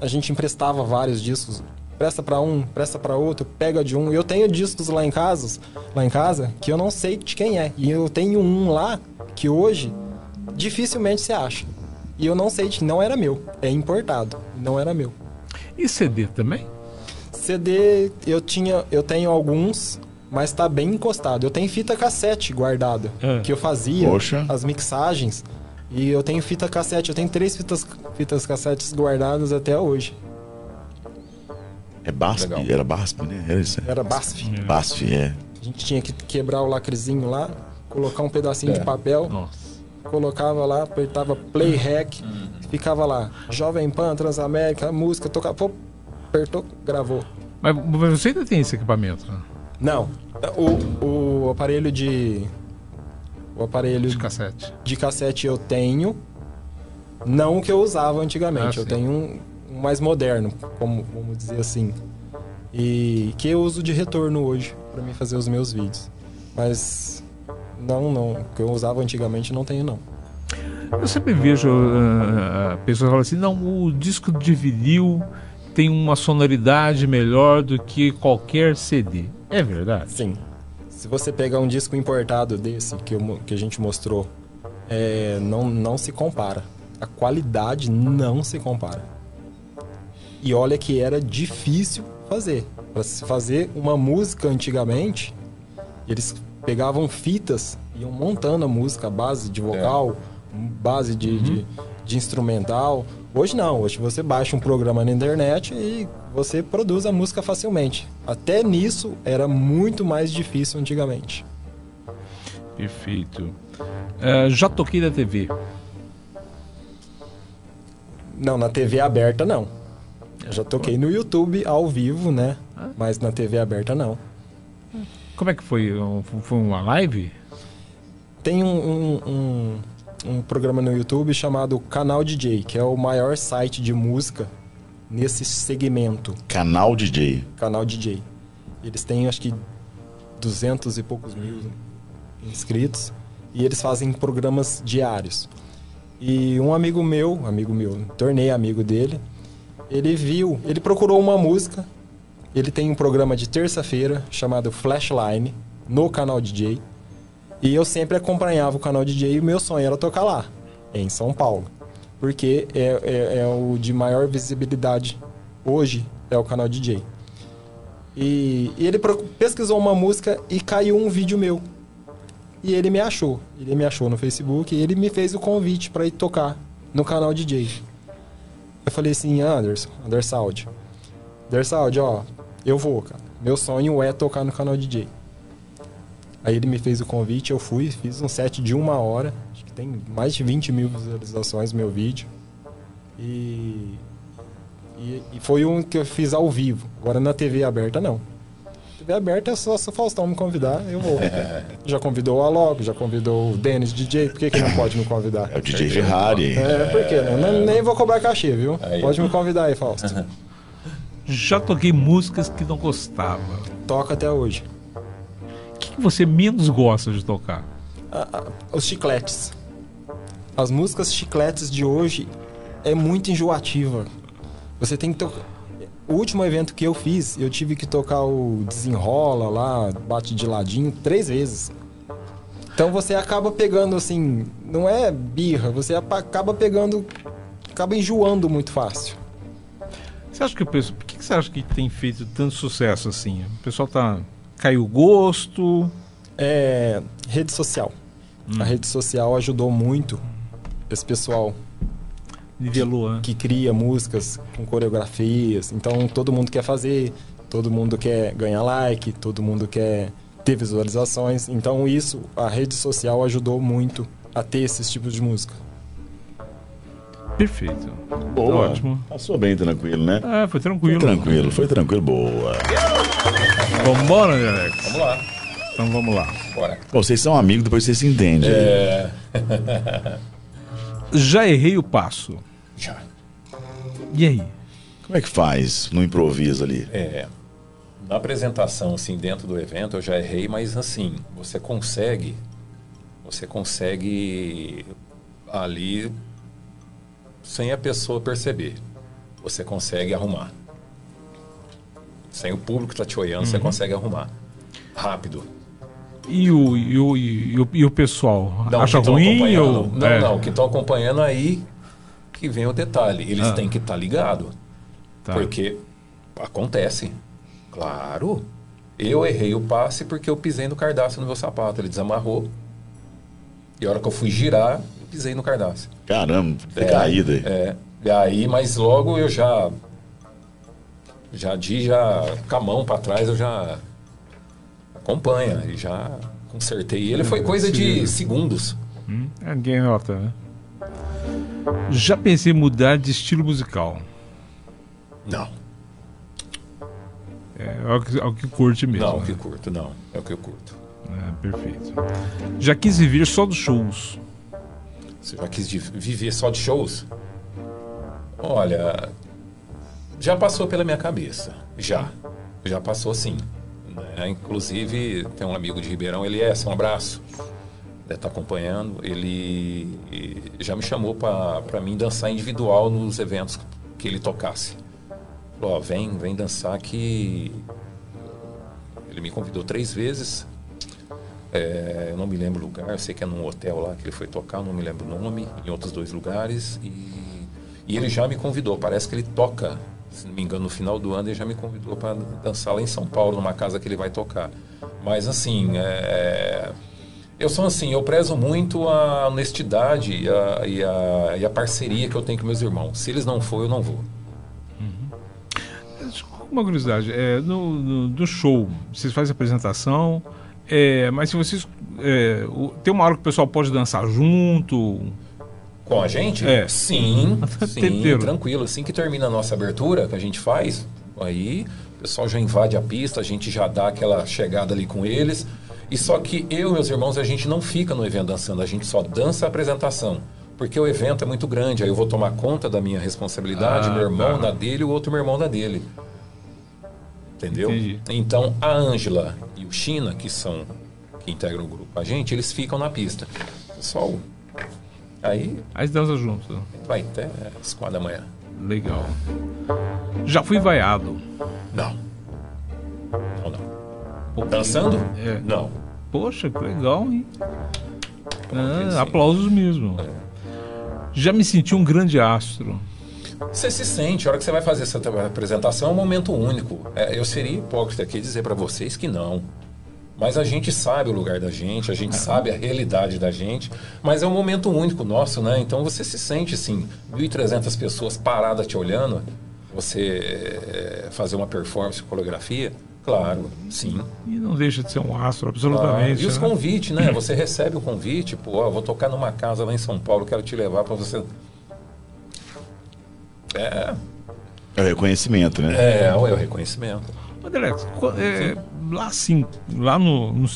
A gente emprestava vários discos. Presta pra um, presta pra outro, pega de um. Eu tenho discos lá em casa, lá em casa, que eu não sei de quem é. E eu tenho um lá que hoje dificilmente se acha. E eu não sei de não era meu, é importado, não era meu. E CD também? CD eu tinha, eu tenho alguns, mas tá bem encostado. Eu tenho fita cassete guardada, Ah. que eu fazia Poxa. as mixagens. E eu tenho fita cassete, eu tenho três fitas, fitas cassetes guardadas até hoje. É BASF? Legal. Era BASF, né? Era isso. Era BASF. BASF, é. A gente tinha que quebrar o lacrezinho lá, colocar um pedacinho É. de papel, Nossa. colocava lá, apertava play rec, ficava lá. Jovem Pan, Transamérica, música, tocava, pô, apertou, gravou. Mas você ainda tem esse equipamento? né? Não, o, o aparelho de. O aparelho De cassete. de cassete eu tenho, não o que eu usava antigamente. Ah, eu sim. tenho um mais moderno, como vamos dizer assim. E que eu uso de retorno hoje para mim fazer os meus vídeos. Mas não, não, o que eu usava antigamente não tenho não. Eu sempre vejo ah, pessoas falando assim, não, o disco de vinil tem uma sonoridade melhor do que qualquer CD. É verdade? Sim. Se você pegar um disco importado desse que, eu que a gente mostrou, é, não, não se compara. A qualidade não se compara. E olha que era difícil fazer. Para se fazer uma música antigamente, eles pegavam fitas, iam montando a música, base de vocal, base de, de, de instrumental. Hoje não, hoje você baixa um programa na internet e você produz a música facilmente. Até nisso era muito mais difícil antigamente. Perfeito. Ah, já toquei na TV. Não, na TV aberta não. Eu já toquei no YouTube ao vivo, né? Mas na TV aberta não. Como é que foi? Um- Foi uma live? Tem um, um, um, um programa no YouTube chamado Canal DJ, que é o maior site de música nesse segmento. Canal DJ. Canal DJ. Eles têm acho que 200 e poucos mil inscritos e eles fazem programas diários. E um amigo meu, amigo meu, tornei amigo dele, ele viu, ele procurou uma música. Ele tem um programa de terça-feira chamado Flashline no canal DJ. E eu sempre acompanhava o canal DJ e o meu sonho era tocar lá, em São Paulo. Porque é, é- é o de maior visibilidade hoje, é o canal DJ. E, e ele pesquisou uma música e caiu um vídeo meu. E ele me achou. Ele me achou no Facebook e ele me fez o convite para ir tocar no canal DJ. Eu falei assim, Anderson, Andersaldi. Andersaldi, ó, eu vou, cara. Meu sonho é tocar no canal DJ. Aí ele me fez o convite, eu fui, fiz um set de uma hora. Acho que tem mais de 20 mil visualizações meu vídeo. E, e, e foi um que eu fiz ao vivo. Agora na TV aberta, não. Aberta é só se o Faustão me convidar, eu vou. Já convidou o Alok, já convidou o Dennis DJ, por que, que não pode me convidar? É o DJ Ferrari. É, por quê? né? Nem- Nem vou cobrar cachê, viu? Aí. Pode me convidar aí, Fausto. Já toquei músicas que não gostava. Toca até hoje. O que que você menos gosta de tocar? Ah, ah, os chicletes. As músicas chicletes de hoje é muito enjoativa. Você tem que tocar. O último evento que eu fiz, eu tive que tocar o Desenrola lá, Bate de Ladinho, três vezes. Então você acaba pegando assim, não é birra, você acaba pegando, acaba enjoando muito fácil. Você acha que o pessoal. Por que você acha que tem feito tanto sucesso assim? O pessoal tá. Caiu o gosto. É, rede social. A rede social ajudou muito esse pessoal Nivelou, né? que cria músicas com coreografias. Então todo mundo quer fazer, todo mundo quer ganhar like, todo mundo quer ter visualizações. Então isso, a rede social ajudou muito a ter esses tipos de música. Perfeito. Boa. Ótimo. Passou bem tranquilo, né? Ah, foi tranquilo. Foi tranquilo, foi tranquilo. Boa. Vambora, Alex? Vamos lá, Então vamos lá. bora. Pô, vocês são amigos, depois vocês se entendem. É, Já errei o passo. Já. E aí? Como é que faz no improviso ali? É, na apresentação, assim, dentro do evento, eu já errei, mas assim, você consegue, você consegue ali sem a pessoa perceber. Você consegue arrumar. Sem o público estar tá te olhando, você consegue arrumar. Rápido. E o, e o, e o, e o pessoal? Não, acha ruim? Ou, Não, é, não, que estão acompanhando aí que vem o detalhe. Eles Ah. têm que estar ligados. tá. Porque acontece. Claro. Eu errei o passe porque eu pisei no cardápio no meu sapato. Ele desamarrou. E a hora que eu fui girar, eu pisei no cardápio. Caramba, É, caída aí. É. E aí, mas logo eu já. Já de já com a mão para trás eu já acompanha e já consertei ele. Foi coisa de segundos. Hum, é, ninguém nota, né? Já pensei em mudar de estilo musical. Não, É, é o que, é o que curte mesmo. não, o né? que curto, não. É o que eu curto. É, perfeito. Já quis viver só dos shows. Você já quis viver só de shows? Olha, já passou pela minha cabeça. Já. Já passou sim. né? Inclusive, tem um amigo de Ribeirão, ele é, um abraço. Deve estar acompanhando. Ele já me chamou para mim dançar individual nos eventos que ele tocasse. Falou, ó, vem, vem dançar que. Ele me convidou três vezes. É, eu não me lembro o lugar, eu sei que é num hotel lá que ele foi tocar, não me lembro o nome, em outros dois lugares. E, e ele já me convidou, parece que ele toca, se não me engano, no final do ano ele já me convidou para dançar lá em São Paulo, numa casa que ele vai tocar. Mas assim, é, eu sou assim, eu prezo muito a honestidade e a, e, a, e a parceria que eu tenho com meus irmãos. Se eles não for, eu não vou. Uma curiosidade, é, no, no, do show, vocês fazem apresentação, é, mas se vocês. é, o- tem uma hora que o pessoal pode dançar junto. Com a gente? É. Sim, sim, tranquilo. Assim que termina a nossa abertura, que a gente faz, aí o pessoal já invade a pista, a gente já dá aquela chegada ali com eles. E só que eu e meus irmãos, a gente não fica no evento dançando, a gente só dança a apresentação. Porque o evento é muito grande, aí eu vou tomar conta da minha responsabilidade, Ah, meu irmão tá. na dele e o outro meu irmão na dele. Entendeu? Entendi. Então a Ângela e o China, que são que integram o grupo com a gente, eles ficam na pista. Pessoal, aí Aí dança junto. Vai até as quatro da manhã. Legal. Já fui vaiado. Não. Não, não. Dançando? É. Não. Poxa, que legal, hein? Ah, aplausos mesmo. Já me senti um grande astro. Você se sente, a hora que você vai fazer essa apresentação é um momento único. É, eu seria hipócrita aqui dizer para vocês que não. Mas a gente sabe o lugar da gente, a gente sabe a realidade da gente, mas é um momento único nosso, né? Então você se sente assim, 1.300 pessoas paradas te olhando, você é, fazer uma performance, coreografia, claro, sim. E não deixa de ser um astro, Ah, absolutamente. e os né? convites, né? Você recebe o convite, pô, ó, vou tocar numa casa lá em São Paulo, quero te levar para você. É, É o reconhecimento, né? é, é o reconhecimento. André, é, lá assim, lá no, no,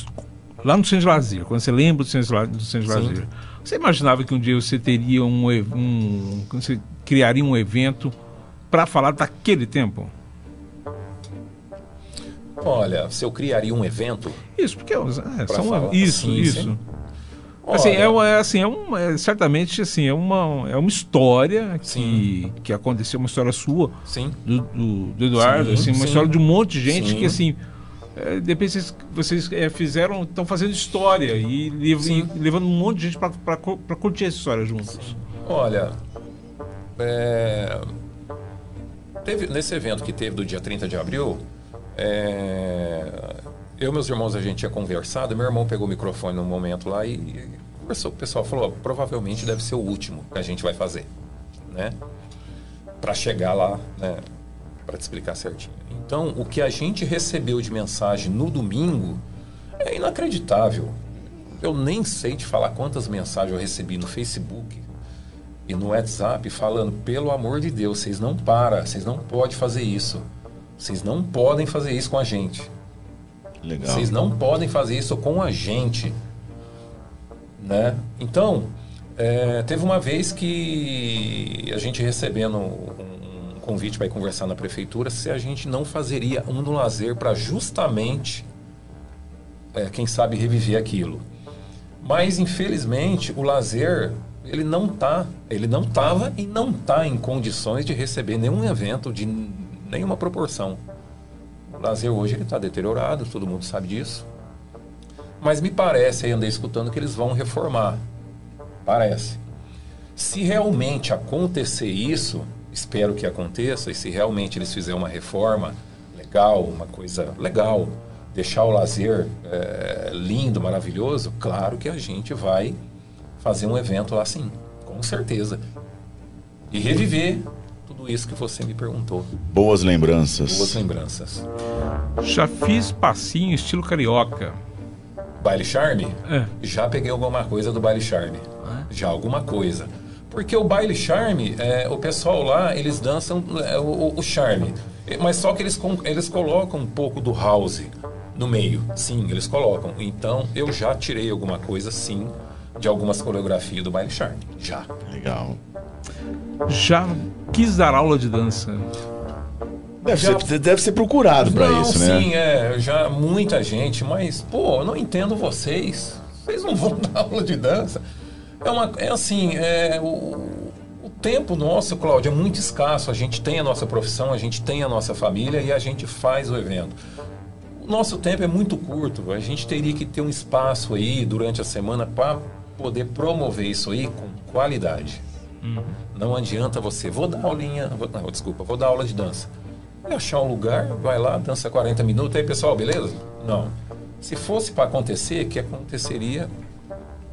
lá no centro de lazer, quando você lembra do centro do centro de Sim. lazer, você imaginava que um dia você teria um, um que você criaria um evento para falar daquele tempo? Olha, se eu criaria um evento, Isso, porque é, Pra são falar, isso, sim, isso. sim. Assim, é, é assim, é uma, é, certamente assim, é uma, é uma história que, Sim. que aconteceu, uma história sua, sim, do, do, do Eduardo, Sim, assim, uma sim. história de um monte de gente que assim. é, de repente vocês, vocês é, fizeram, estão fazendo história e, e levando um monte de gente para curtir essa história juntos. olha, é, teve, nesse evento que teve do dia 30 de abril, é, eu e meus irmãos, a gente tinha conversado, meu irmão pegou o microfone num momento lá e, conversou com o pessoal, falou, provavelmente deve ser o último que a gente vai fazer, né? Para chegar lá, né? Para te explicar certinho. Então, o que a gente recebeu de mensagem no domingo é inacreditável. Eu nem sei te falar quantas mensagens eu recebi no Facebook e no WhatsApp falando, pelo amor de Deus, vocês não param, vocês não podem fazer isso. Vocês não podem fazer isso com a gente. Legal. Vocês não podem fazer isso com a gente. Né? Então, é, teve uma vez que a gente recebendo um convite para ir conversar na prefeitura se a gente não fazeria um no lazer para justamente, é, quem sabe, reviver aquilo. Mas, infelizmente, o lazer ele não tá, ele não tava e não tá em condições de receber nenhum evento de nenhuma proporção. O lazer hoje está deteriorado, todo mundo sabe disso. Mas me parece, aí andei escutando que eles vão reformar. Parece. Se realmente acontecer isso, espero que aconteça, e se realmente eles fizerem uma reforma legal, uma coisa legal, deixar o lazer é, lindo, maravilhoso, claro que a gente vai fazer um evento lá sim, com certeza. E reviver tudo isso que você me perguntou. Boas lembranças. Boas lembranças. Já fiz passinho estilo carioca. Baile Charme? É. Já peguei alguma coisa do Baile Charme. Já alguma coisa. Porque o Baile Charme, é, o pessoal lá, eles dançam é, o, o Charme. Mas só que eles, eles colocam um pouco do house no meio. Sim, eles colocam. Então, eu já tirei alguma coisa, sim, de algumas coreografias do Baile Charme. Já. Legal. Já quis dar aula de dança. Deve, Já- ser, deve ser procurado não, isso, né? sim, é, já muita gente, mas, pô, eu não entendo vocês. Vocês não vão dar aula de dança. É, uma, é assim, é, o, o tempo nosso, Cláudio, é muito escasso. A gente tem a nossa profissão, a gente tem a nossa família e a gente faz o evento. O nosso tempo é muito curto. A gente teria que ter um espaço aí durante a semana para poder promover isso aí com qualidade. Não adianta você, vou dar aulinha, vou, não, desculpa, vou dar aula de dança. É achar um lugar, vai lá, dança 40 minutos, aí pessoal, beleza? Não. Se fosse para acontecer, que aconteceria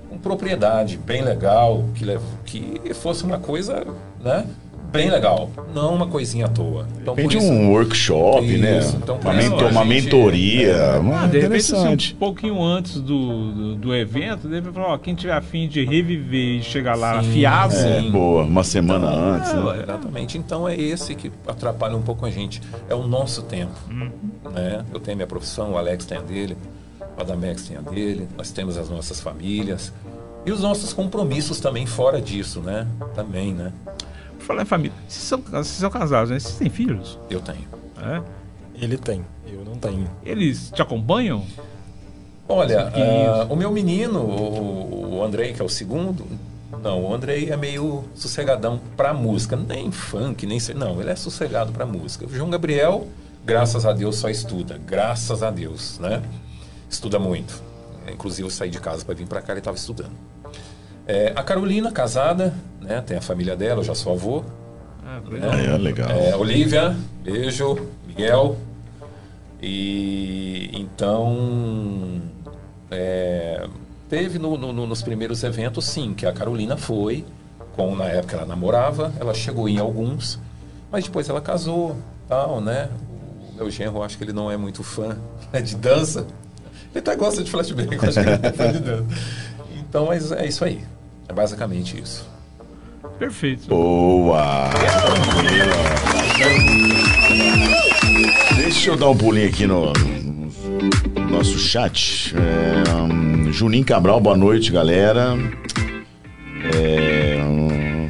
com propriedade, bem legal, que, que fosse uma coisa, né? Bem legal, não uma coisinha à toa. Então, Depende de isso- um workshop, né? Isso, então, por uma, isso uma gente- mentoria. é. uma Ah, de repente, assim, interessante. um pouquinho antes do, do, do evento, deve falar, ó, quem tiver afim de reviver e chegar lá Sim, afiado, É, Sim. boa. Uma semana Então, antes, né? é, Exatamente. Então é esse que atrapalha um pouco a gente. É o nosso tempo. Né? Eu tenho a minha profissão, o Alex tem a dele, o Adamex tem a dele, nós temos as nossas famílias. E os nossos compromissos também fora disso, né? Também, né? Falar em família, vocês são, vocês são casados, né? Vocês têm filhos? Eu tenho. É? Ele tem, eu não tenho. Eles te acompanham? Olha, ah, o meu menino, o, o Andrei, que é o segundo, não, o Andrei é meio sossegadão pra música, nem funk, nem sei, não, ele é sossegado pra música. O João Gabriel, graças a Deus, só estuda, graças a Deus, né? Estuda muito. Inclusive eu saí de casa para vir pra cá, ele estava estudando. É, a Carolina, casada, né? Tem a família dela, eu já sou avô. Ah, legal. É, legal. É, Olivia, beijo, Miguel. E então é, teve no- no- no- nos primeiros eventos, sim, que a Carolina foi, com na época ela namorava, ela chegou em alguns, mas depois ela casou, tal, né? O meu genro, eu acho que ele não é muito fã né, de dança. Ele até gosta de flashback, eu acho que ele é fã de dança. Então, mas é isso aí. É basicamente isso. Perfeito. Boa! Deixa eu dar um pulinho aqui no, no nosso chat. É, hum, Juninho Cabral, boa noite, galera. É, hum,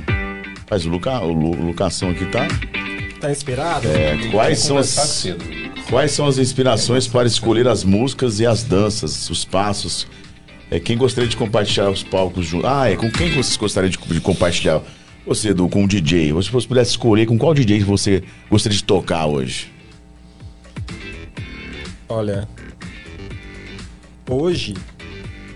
faz o, Luca, o Lu- Lucação aqui, tá? Tá inspirado? É, quais, são as, cedo. quais são as inspirações para escolher as músicas e as danças, os passos? É, quem gostaria de compartilhar os palcos junto? Ah, é com quem vocês gostariam de, de compartilhar? Você, Edu, com o DJ. Se você pudesse escolher com qual DJ você gostaria de tocar hoje? Olha, hoje,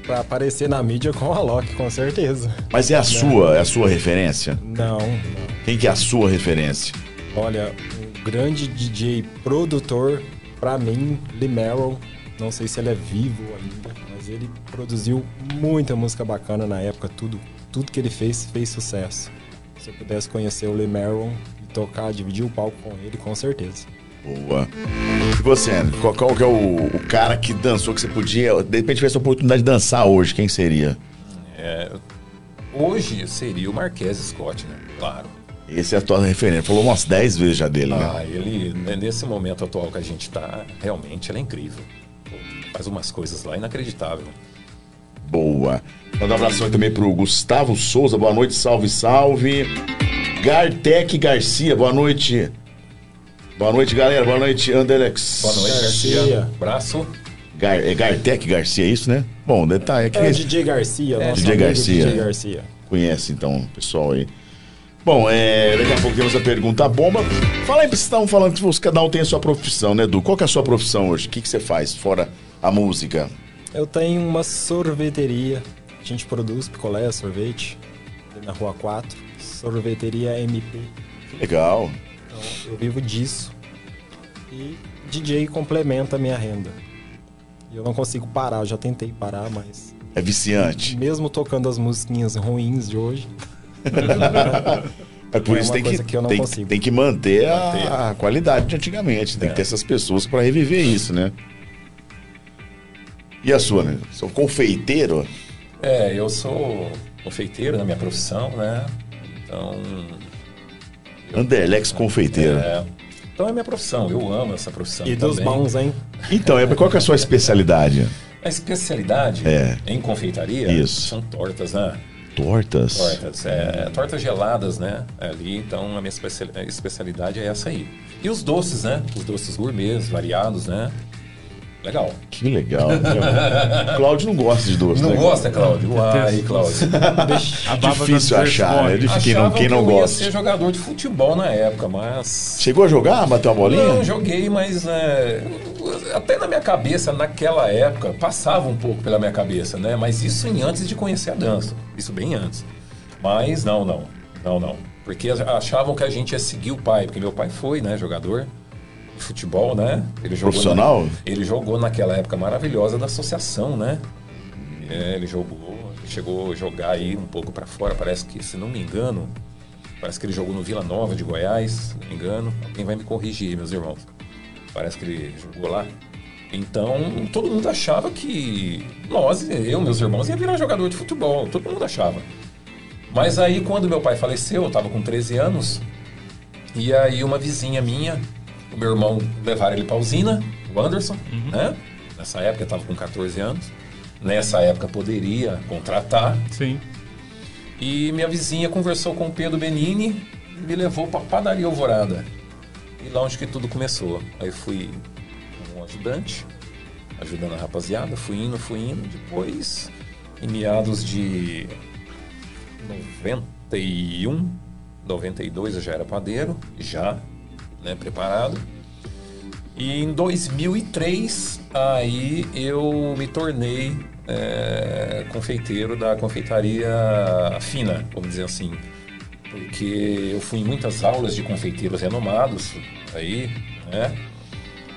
pra aparecer na mídia com a Loki, com certeza. Mas é a sua, é a sua referência? Não, não. Quem que é a sua referência? Olha, um grande DJ produtor, pra mim, Lee Merrill. Não sei se ele é vivo ainda, mas ele produziu muita música bacana na época. Tudo, tudo que ele fez, fez sucesso. Se eu pudesse conhecer o Lee Merrill e tocar, dividir o palco com ele, com certeza. Boa. E você, André? Qual, qual que é o, o cara que dançou que você podia, de repente, tivesse a oportunidade de dançar hoje? Quem seria? Hoje seria o Marques Scott, né? Claro. Esse é a tua referência. Falou umas 10 vezes já dele, né? Ah, ele, né, nesse momento atual que a gente tá, realmente ele é incrível. Faz umas coisas lá inacreditável. Boa. Manda um abração aí também pro Gustavo Souza. Boa noite, salve, salve. Gartec Garcia, boa noite. Boa noite, galera. Boa noite, Anderlex. Boa noite, Garcia. Garcia. Braço. Gar, é Gartec Garcia, é isso, né? Bom, detalhe é que. É o DJ Garcia, nosso DJ Garcia. DJ Garcia. Conhece, então, o pessoal aí. Bom, é, daqui a pouco temos a pergunta bomba. Fala aí, vocês estavam falando que você- cada um tem a sua profissão, né, Edu? Qual que é a sua profissão hoje? O que, que você faz, fora a música? Eu tenho uma sorveteria. A gente produz picolé, sorvete. Na rua 4. Sorveteria MP. Que legal. Então, eu vivo disso. E DJ complementa a minha renda. E eu não consigo parar, eu já tentei parar, mas É viciante. mesmo tocando as musiquinhas ruins de hoje, É por É isso tem que, que eu não tem, tem que manter, a-. A, qualidade de antigamente. Tem É. que ter essas pessoas para reviver isso, né? E a sua, né? Sou confeiteiro? É, eu sou confeiteiro na minha profissão, né? Então. eu- Anderlex confeiteiro. É, então é minha profissão, eu amo essa profissão. e dos também. bons, hein? Então, é, qual que é a sua especialidade? A especialidade É. em confeitaria Isso. são tortas, né? Tortas. Tortas, é, tortas geladas, né? Ali, então a minha especial- especialidade é essa aí. E os doces, né? Os doces gourmets, variados, né? Legal. Que legal. Cláudio não gosta de doce, Não né? gosta, Cláudio? Ai, Cláudio. A baba Difícil achar, né? desresponde. Quem não, quem não que eu ia gosta. ser jogador de futebol na época, mas... Chegou a jogar? Bateu uma bolinha? Não, joguei, mas é, até na minha cabeça, naquela época, passava um pouco pela minha cabeça, né? Mas isso em antes de conhecer a dança. Isso bem antes. Mas não, não. Não, não. Porque achavam que a gente ia seguir o pai, porque meu pai foi, né, jogador futebol, né? Ele jogou Profissional? na- ele jogou naquela época maravilhosa da associação, né? É, ele jogou, chegou a jogar aí um pouco pra fora, parece que, se não me engano, parece que ele jogou no Vila Nova de Goiás, se não me engano. Alguém vai me corrigir, meus irmãos. Parece que ele jogou lá. Então, todo mundo achava que nós, eu, meus irmãos, ia virar jogador de futebol. Todo mundo achava. Mas aí, quando meu pai faleceu, eu tava com 13 anos, e aí uma vizinha minha, o meu irmão levaram ele pra usina, o Anderson, né? Nessa época eu tava com 14 anos. Nessa época poderia contratar. Sim. E minha vizinha conversou com o Pedro Benini e me levou pra padaria Alvorada. E lá onde que tudo começou. Aí fui como ajudante, ajudando a rapaziada, fui indo, fui indo. Depois, em meados de 91, 92 eu já era padeiro, já, né, preparado. E em 2003, aí eu me tornei é, confeiteiro da confeitaria fina, vamos dizer assim. Porque eu fui em muitas aulas de confeiteiros renomados aí, né?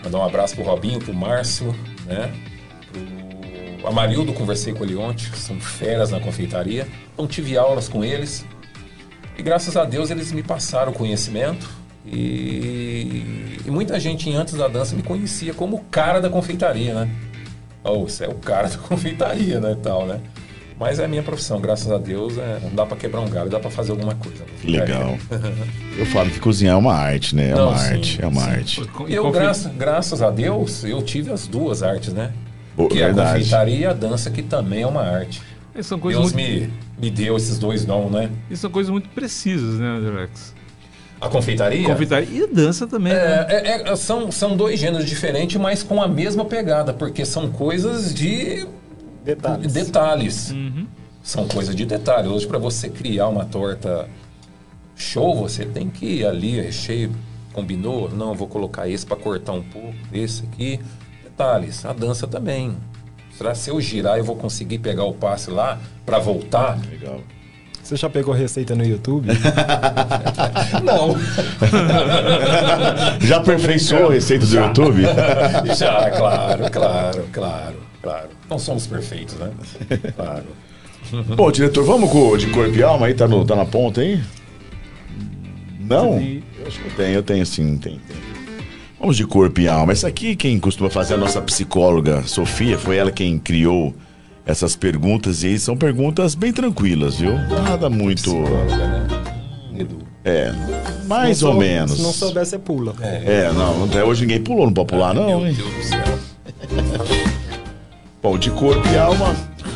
Mandar um abraço pro Robinho, pro Márcio, né? Pro Amarildo, conversei com ele ontem, são feras na confeitaria. Então tive aulas com eles. E graças a Deus eles me passaram conhecimento. E, e muita gente antes da dança me conhecia como o cara da confeitaria, né? Oh, você é o cara da confeitaria, né? e Tal, né? Mas é a minha profissão, graças a Deus, é, não dá pra quebrar um galho, dá pra fazer alguma coisa. Que legal. Eu falo que cozinhar é uma arte, né? É Não, uma sim, arte, é uma sim. arte. E Eu, graça, graças a Deus, eu tive as duas artes, né? Boa, que é a confeitaria e a dança, que também é uma arte. Essas são coisas Deus muito, me, me deu esses dois dons, né? essas são coisas muito precisas, né, Alex? A confeitaria? Confeitaria e a dança também, né? É, é- é- são, são dois gêneros diferentes, mas com a mesma pegada, porque são coisas de Detalhes. detalhes. Uhum. São coisas de detalhe. Hoje, para você criar uma torta show, você tem que ir ali, recheio, combinou? Não, eu vou colocar esse para cortar um pouco, esse aqui. Detalhes. A dança também. Será que se eu girar eu vou conseguir pegar o passe lá para voltar? Legal. Você já pegou receita no YouTube? Não. Já aperfeiçoou a receita do YouTube? Já, claro, claro, claro, claro. Não somos perfeitos, né? Claro. Bom, diretor, vamos com de corpo e alma aí? Tá, no, tá na ponta aí? Não? Eu acho que eu tenho, eu tenho sim, tem, tem. Vamos de corpo e alma. Essa aqui, quem costuma fazer a nossa psicóloga Sofia, foi ela quem criou essas perguntas e aí são perguntas bem tranquilas, viu? Nada muito. É, mais ou sou- menos. Se não souber, você pula. É, não, até hoje ninguém pulou, não pode pular, não, Meu hein? Deus do céu. Bom, de corpo e alma.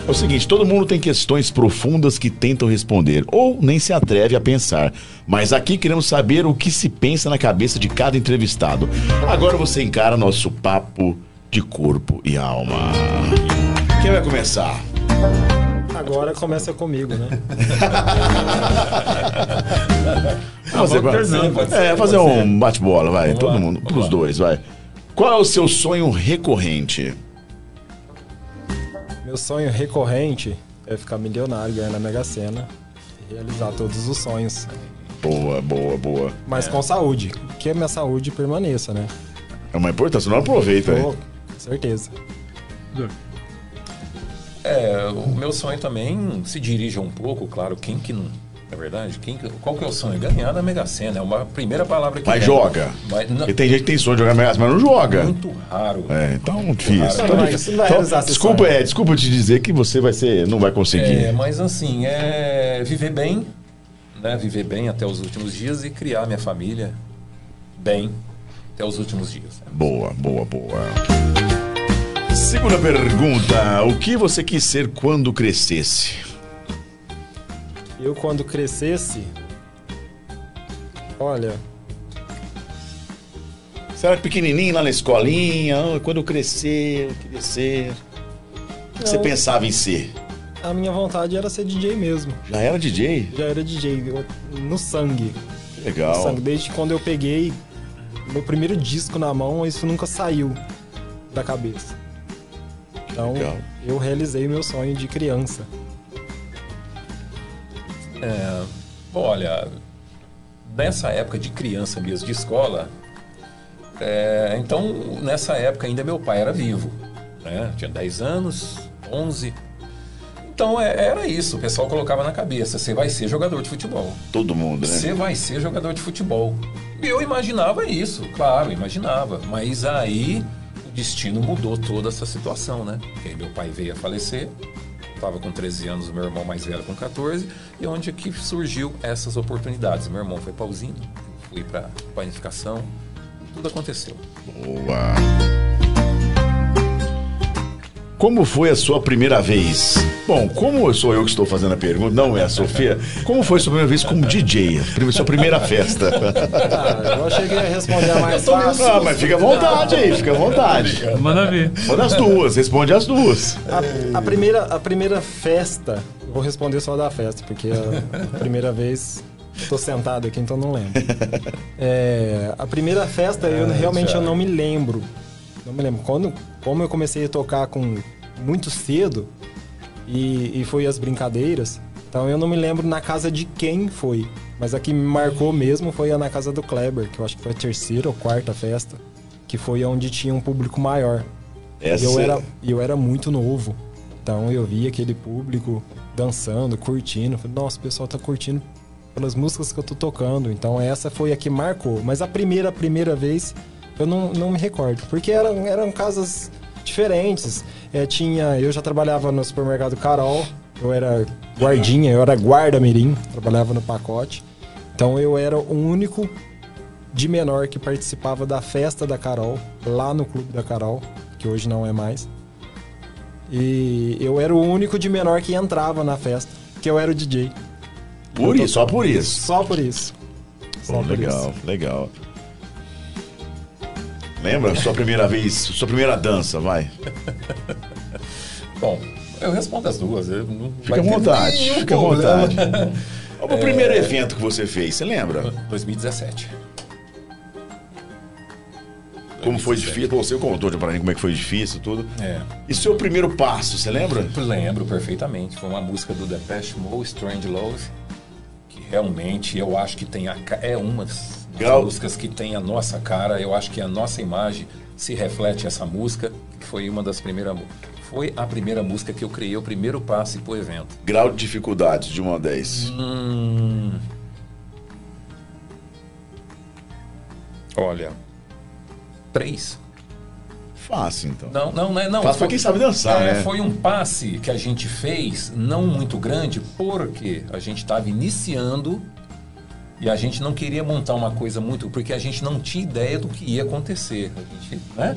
É o seguinte, todo mundo tem questões profundas que tentam responder, ou nem se atreve a pensar. Mas aqui queremos saber o que se pensa na cabeça de cada entrevistado. Agora você encara nosso papo de corpo e alma. Quem vai começar? Agora começa comigo, né? Fazer, vamos terminando, pode ser, é, fazer pode um bate-bola, vai. Vamos Todo lá, mundo, pros lá. dois, vai. Qual é o seu sonho recorrente? Meu sonho recorrente é ficar milionário, ganhar na Mega Sena e realizar todos os sonhos. Boa, boa, boa. Mas com saúde. Que a minha saúde permaneça, né? É uma importância, não aproveita, hein? com certeza. É, o meu sonho também se dirige um pouco, claro, quem que não. É verdade? Quem, que- qual que é o sonho? Ganhar na Mega Sena. É uma primeira palavra que Mas joga. Mas não, Porque tem gente que tem sonho de jogar Mega Sena, mas não joga. muito raro. É, então difícil. Isso Então, difícil. vai Então, desculpa, é, desculpa te dizer que você vai ser, não vai conseguir. É, mas assim, é viver bem, né? Viver bem até os últimos dias e criar minha família bem até os últimos dias. Boa, boa, boa. Segunda pergunta: o que você quis ser quando crescesse? Eu, quando crescesse. Olha, Você era pequenininho lá na escolinha? "Ah, quando eu crescer, eu queria ser. O que você pensava em ser? a minha vontade era ser DJ mesmo. Já era DJ? Já era DJ, no sangue. Que No legal. sangue. Desde quando eu peguei meu primeiro disco na mão, isso nunca saiu da cabeça. Então, Legal. eu realizei meu sonho de criança. É, olha, nessa época de criança mesmo, de escola, é, então nessa época ainda meu pai era vivo, né? Tinha 10 anos, 11. Então é- era isso, o pessoal colocava na cabeça, você vai ser jogador de futebol. Todo mundo, né? Você vai ser jogador de futebol. E eu imaginava isso, claro, imaginava. Mas aí destino mudou toda essa situação, né? Porque meu pai veio a falecer, estava com 13 anos, meu irmão mais velho com 14, e onde que surgiu essas oportunidades. Meu irmão foi eu fui para panificação, tudo aconteceu. Boa. Como foi a sua primeira vez? Bom, como sou eu que estou fazendo a pergunta, não é a Sofia, como foi a sua primeira vez como DJ? Prime- Sua primeira festa? Ah, eu cheguei a responder a mais fácil. Ah, mas fica à vontade aí, fica à vontade. Manda ver. Manda as duas, responde as duas. A, a primeira, a primeira festa, eu vou responder só da festa, porque a, a primeira vez tô sentado aqui, então não lembro. É, a primeira festa, eu realmente eu não me lembro. Não me lembro. Quando, como eu comecei a tocar com muito cedo e, e foi as brincadeiras, então eu não me lembro na casa de quem foi. Mas a que me marcou mesmo foi a na casa do Kleber, que eu acho que foi a terceira ou quarta festa, que foi onde tinha um público maior. Essa E eu era, e eu era muito novo. Então eu via aquele público dançando, curtindo. Falei, nossa, o pessoal tá curtindo pelas músicas que eu tô tocando. Então essa foi a que marcou. Mas a primeira, primeira vez, eu não, não me recordo. Porque eram, eram casas diferentes. É, tinha, eu já trabalhava no supermercado Carol. Eu era guardinha, eu era guarda-mirim. Trabalhava no pacote. Então eu era o único de menor que participava da festa da Carol, lá no clube da Carol, que hoje não é mais. E eu era o único de menor que entrava na festa, que eu era o DJ. Por isso, só por isso. Só por isso. Só por legal, isso. legal. Lembra sua primeira vez, sua primeira dança, vai. Bom, eu respondo as duas. Fica à vontade, fica à vontade. Qual o primeiro evento que você fez, você lembra? 2017. Como foi difícil? Pô, Você contou pra mim como é que foi difícil tudo. É. E seu primeiro passo, você lembra? Lembro perfeitamente. Foi uma música do Depeche Mode, Strange Love, que realmente eu acho que tem a é uma das Grau- músicas que tem a nossa cara. Eu acho que a nossa imagem se reflete essa música, que foi uma das primeiras foi a primeira música que eu criei, o primeiro passe pro evento. Grau de dificuldade de 1 a 10. Hum. Olha, três. Fácil, então. Não, não, não, é- não. Fácil pra quem sabe dançar, É, né? Foi um passe que a gente fez, não muito grande, porque a gente estava iniciando e a gente não queria montar uma coisa muito, porque a gente não tinha ideia do que ia acontecer. A gente, né?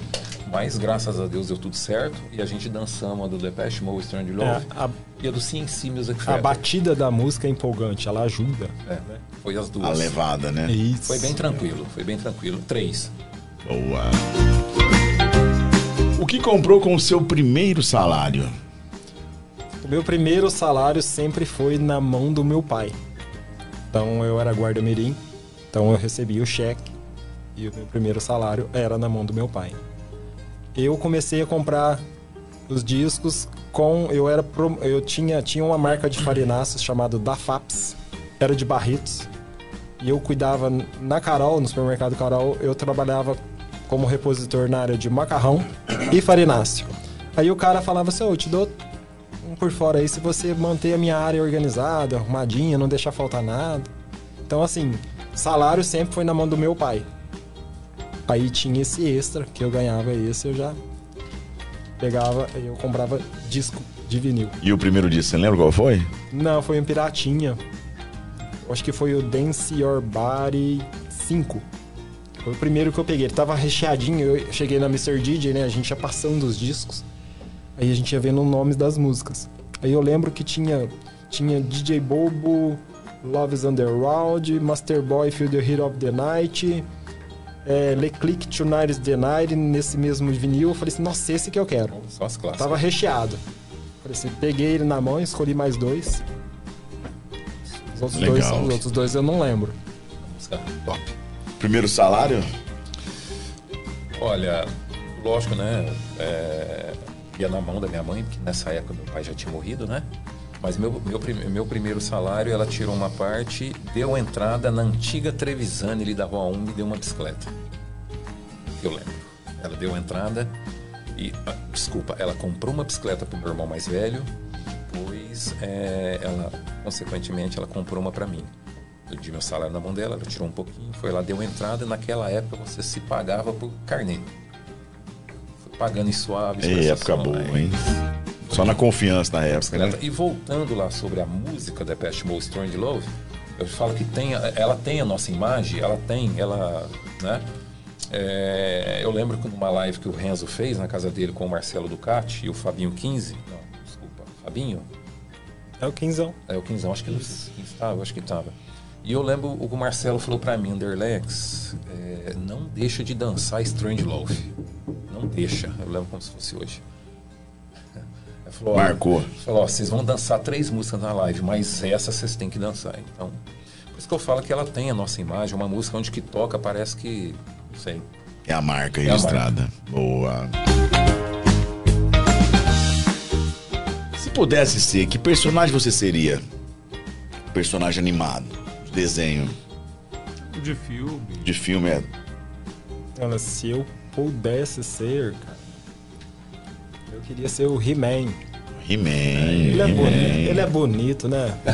Mas graças a Deus deu tudo certo e a gente dançamos a do Depeche Mode, Strange Love É, a, e a do CNC Music a Factory. batida da música é empolgante, ela ajuda. É, foi as duas. A levada, né? Isso. Foi bem tranquilo, foi bem tranquilo. Três. Boa. O que comprou com o seu primeiro salário? O meu primeiro salário sempre foi na mão do meu pai. Então eu era guarda mirim, então eu recebia o cheque e o meu primeiro salário era na mão do meu pai. Eu comecei a comprar os discos com eu era pro- eu tinha tinha uma marca de farináceos chamado Dafaps, era de Barretos. E eu cuidava na Carol, no supermercado Carol, eu trabalhava como repositor na área de macarrão e farináceo. Aí o cara falava assim: "Ô, eu te dou por fora aí se você manter a minha área organizada, arrumadinha, não deixar faltar nada". Então assim, salário sempre foi na mão do meu pai. Aí tinha esse extra que eu ganhava esse, eu já pegava, eu comprava disco de vinil. E o primeiro disco, você lembra qual foi? Não, foi um Piratinha. Acho que foi o Dance Your Body 5. Foi o primeiro que eu peguei. Ele tava recheadinho. Eu cheguei na Mr. DJ, né? A gente ia passando os discos. Aí a gente ia vendo nomes das músicas. Aí eu lembro que tinha, tinha DJ Bobo, Love is Underworld, Master Boy, Feel the Heat of the Night, é, Le Click Tonight is the Night, nesse mesmo vinil. Eu falei assim, nossa, esse que eu quero. Só as clássicas. Tava recheado. Falei assim, peguei ele na mão, escolhi mais dois. Os outros, dois, os outros dois eu não lembro. Música Top. Primeiro salário? Olha, lógico, né? é, ia na mão da minha mãe, porque nessa época meu pai já tinha morrido, né? Mas meu, meu, meu primeiro salário, ela tirou uma parte, deu entrada na antiga Trevisani ali da Rua 1 e deu uma bicicleta. Eu lembro. Ela deu entrada e, ah, desculpa, ela comprou uma bicicleta pro meu irmão mais velho, depois é, ela, consequentemente, ela comprou uma para mim. Eu di meu salário na mão dela, ela tirou um pouquinho, foi lá, deu entrada. Naquela época você se pagava por carnê. Pagando em suaves. É, época boa, hein? Só na confiança na época, né? E voltando lá sobre a música da Pest Mode Strange Love, eu falo que tem, ela tem a nossa imagem, ela tem, ela, né? É, eu lembro que numa live que o Renzo fez na casa dele com o Marcelo Ducati e o Fabinho 15, não, desculpa, Fabinho, É o Quinzão. é o Quinzão, acho que ele estava, acho que estava. E eu lembro o que o Marcelo falou pra mim, Underlex, é, não deixa de dançar Strange Love. Não deixa. Eu lembro como se fosse hoje. Ele falou, Marcou. Falou, ó, vocês vão dançar três músicas na live, mas essa vocês têm que dançar. Então, por isso que eu falo que ela tem a nossa imagem, uma música onde que toca parece que, não sei. É a marca a registrada. Boa. Se pudesse ser, que personagem você seria? Personagem animado, de desenho, De filme. de filme. É... Olha, se eu pudesse ser, cara, eu queria ser o He-Man. He-Man. Ele, é ele é bonito, né?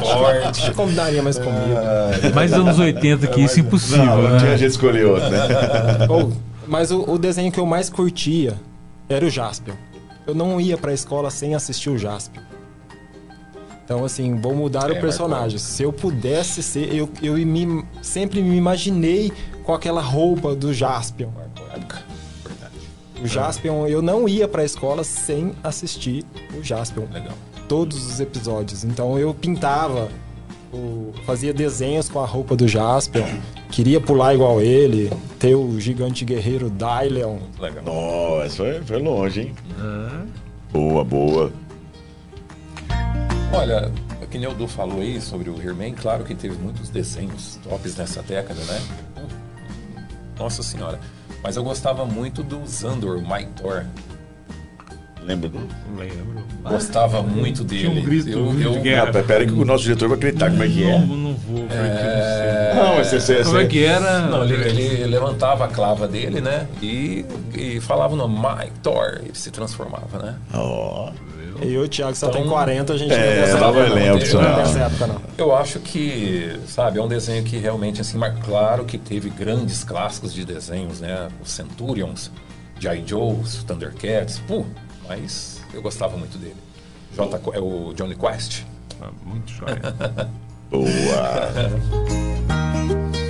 Forte. Forte. Combinaria mais comigo. Mais anos 80 que isso é impossível, Não, não tinha né? jeito de escolher outro, né? Ou, mas o, o desenho que eu mais curtia era o Jaspion. Eu não ia pra escola sem assistir o Jaspion. Então, assim, vou mudar É, o personagem. Se eu pudesse ser, eu, eu me- sempre me imaginei com aquela roupa do Jaspion. O Jaspion, eu não ia pra escola sem assistir o Jaspion. Legal. Todos os episódios. Então eu pintava, o- fazia desenhos com a roupa do Jaspion. Queria pular igual ele, ter o gigante guerreiro Dylion. Legal. Nossa, foi, foi longe, hein? Boa, boa. Olha, que nem o Du falou aí sobre o He-Man, claro que teve muitos desenhos tops nessa década, né? Nossa senhora. Mas eu gostava muito do Zandor, o Mike Thor. Lembra do. Lembro. Gostava muito dele. Tinha um grito eu, de eu, guerra. Ah, pera que o nosso diretor vai acreditar como é que é. Não, não vou, É, Não, mas você, você, Como é que era? Não, ele, ele levantava a clava dele, né? E, e falava o nome Mike Thor. Ele se transformava, né? Ó. E eu, Thiago, só Então- tem 40, a gente É, não época, não. lembro, Não não. essa época, não. Eu acho que, sabe, é um desenho que realmente, assim, mas claro que teve grandes clássicos de desenhos, né? Os Centurions, G.I. Joes, Thundercats, pô, mas eu gostava muito dele. J, é o Johnny Quest. Ah, Muito jóia. Boa.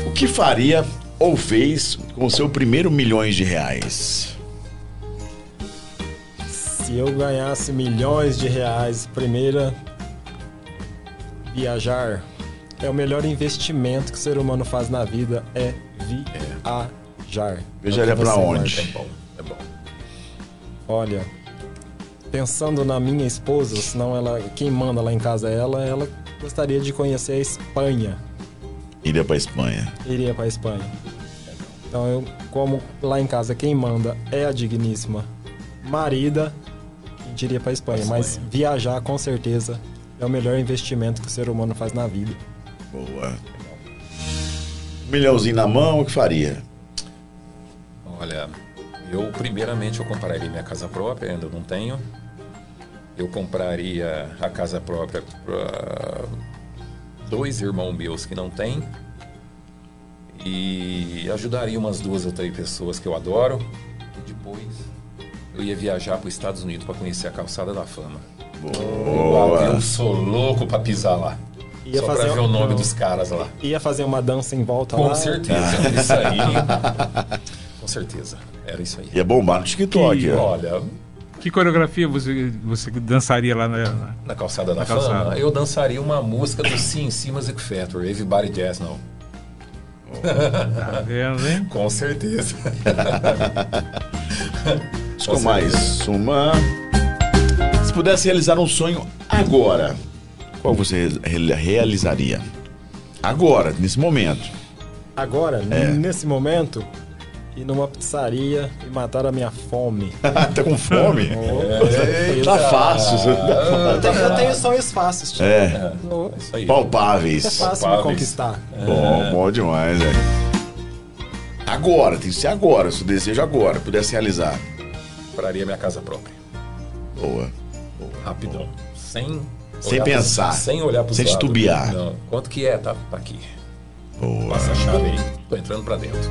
o que faria ou fez com o seu primeiro milhões de reais? Se eu ganhasse milhões de reais, primeira, viajar. É o melhor investimento que o ser humano faz na vida, é viajar. Viajaria É que pra você onde? É bom, é bom. Olha, pensando na minha esposa, senão ela, quem manda lá em casa é ela, ela gostaria de conhecer a Espanha. Iria pra Espanha. Iria para Espanha. Então eu, como lá em casa quem manda é a digníssima marida, a gente iria para a Espanha. Mas viajar com certeza é o melhor investimento que o ser humano faz na vida. Boa. Um milhãozinho na mão, o que faria? Olha, eu primeiramente eu compraria minha casa própria, ainda não tenho. Eu compraria a casa própria para dois irmãos meus que não têm. E ajudaria umas duas ou três pessoas que eu adoro. E depois eu ia viajar para os Estados Unidos para conhecer a calçada da fama. Boa. Eu sou louco para pisar lá. Ia Só fazer para ver um- o nome dos caras lá. Ia fazer uma dança em volta Com lá. certeza. Isso aí. Com certeza. Era isso aí. Ia bombar no TikTok. Que- ó. Olha, Que coreografia você, você dançaria lá na. na- na calçada da Na fama, calçada. eu dançaria uma música do CNC Music Factory, Everybody Jazz Now. Tá vendo, hein? Com certeza. Com mais uma. Se pudesse realizar um sonho agora, qual você re- realizaria? Agora, nesse momento. Agora, É. nesse momento, ir numa pizzaria e matar a minha fome. tá com fome? Oh, Tá fácil. Eu tenho, eu tenho sonhos fáceis, tio. É, Oh, Isso aí. palpáveis. É fácil me Palpáveis. conquistar. Bom, bom demais, velho. Agora, tem que ser agora, se o desejo agora pudesse realizar. Compraria minha casa própria. Boa. Rapidão. Sem. Sem olhar pros- pensar. sem olhar para Sem titubear. Não. Quanto que é? Tá, tá aqui. Boa. Passa a chave aí. Tô entrando pra dentro.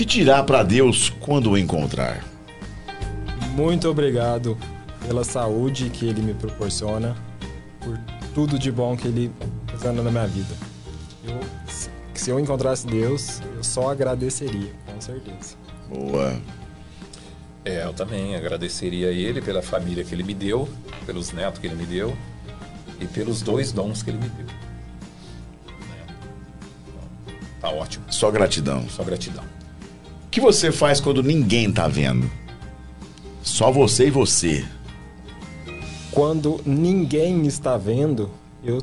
Que tirar pra Deus quando o encontrar? Muito obrigado pela saúde que ele me proporciona, por tudo de bom que ele faz na minha vida. Eu, se- se eu encontrasse Deus, eu só agradeceria, com certeza. Boa. É, eu também agradeceria a ele pela família que ele me deu, pelos netos que ele me deu e pelos dois dons que ele me deu. Né? Então, Tá ótimo. Só gratidão. Só gratidão. O que você faz quando ninguém tá vendo? Só você e você. Quando ninguém está vendo, eu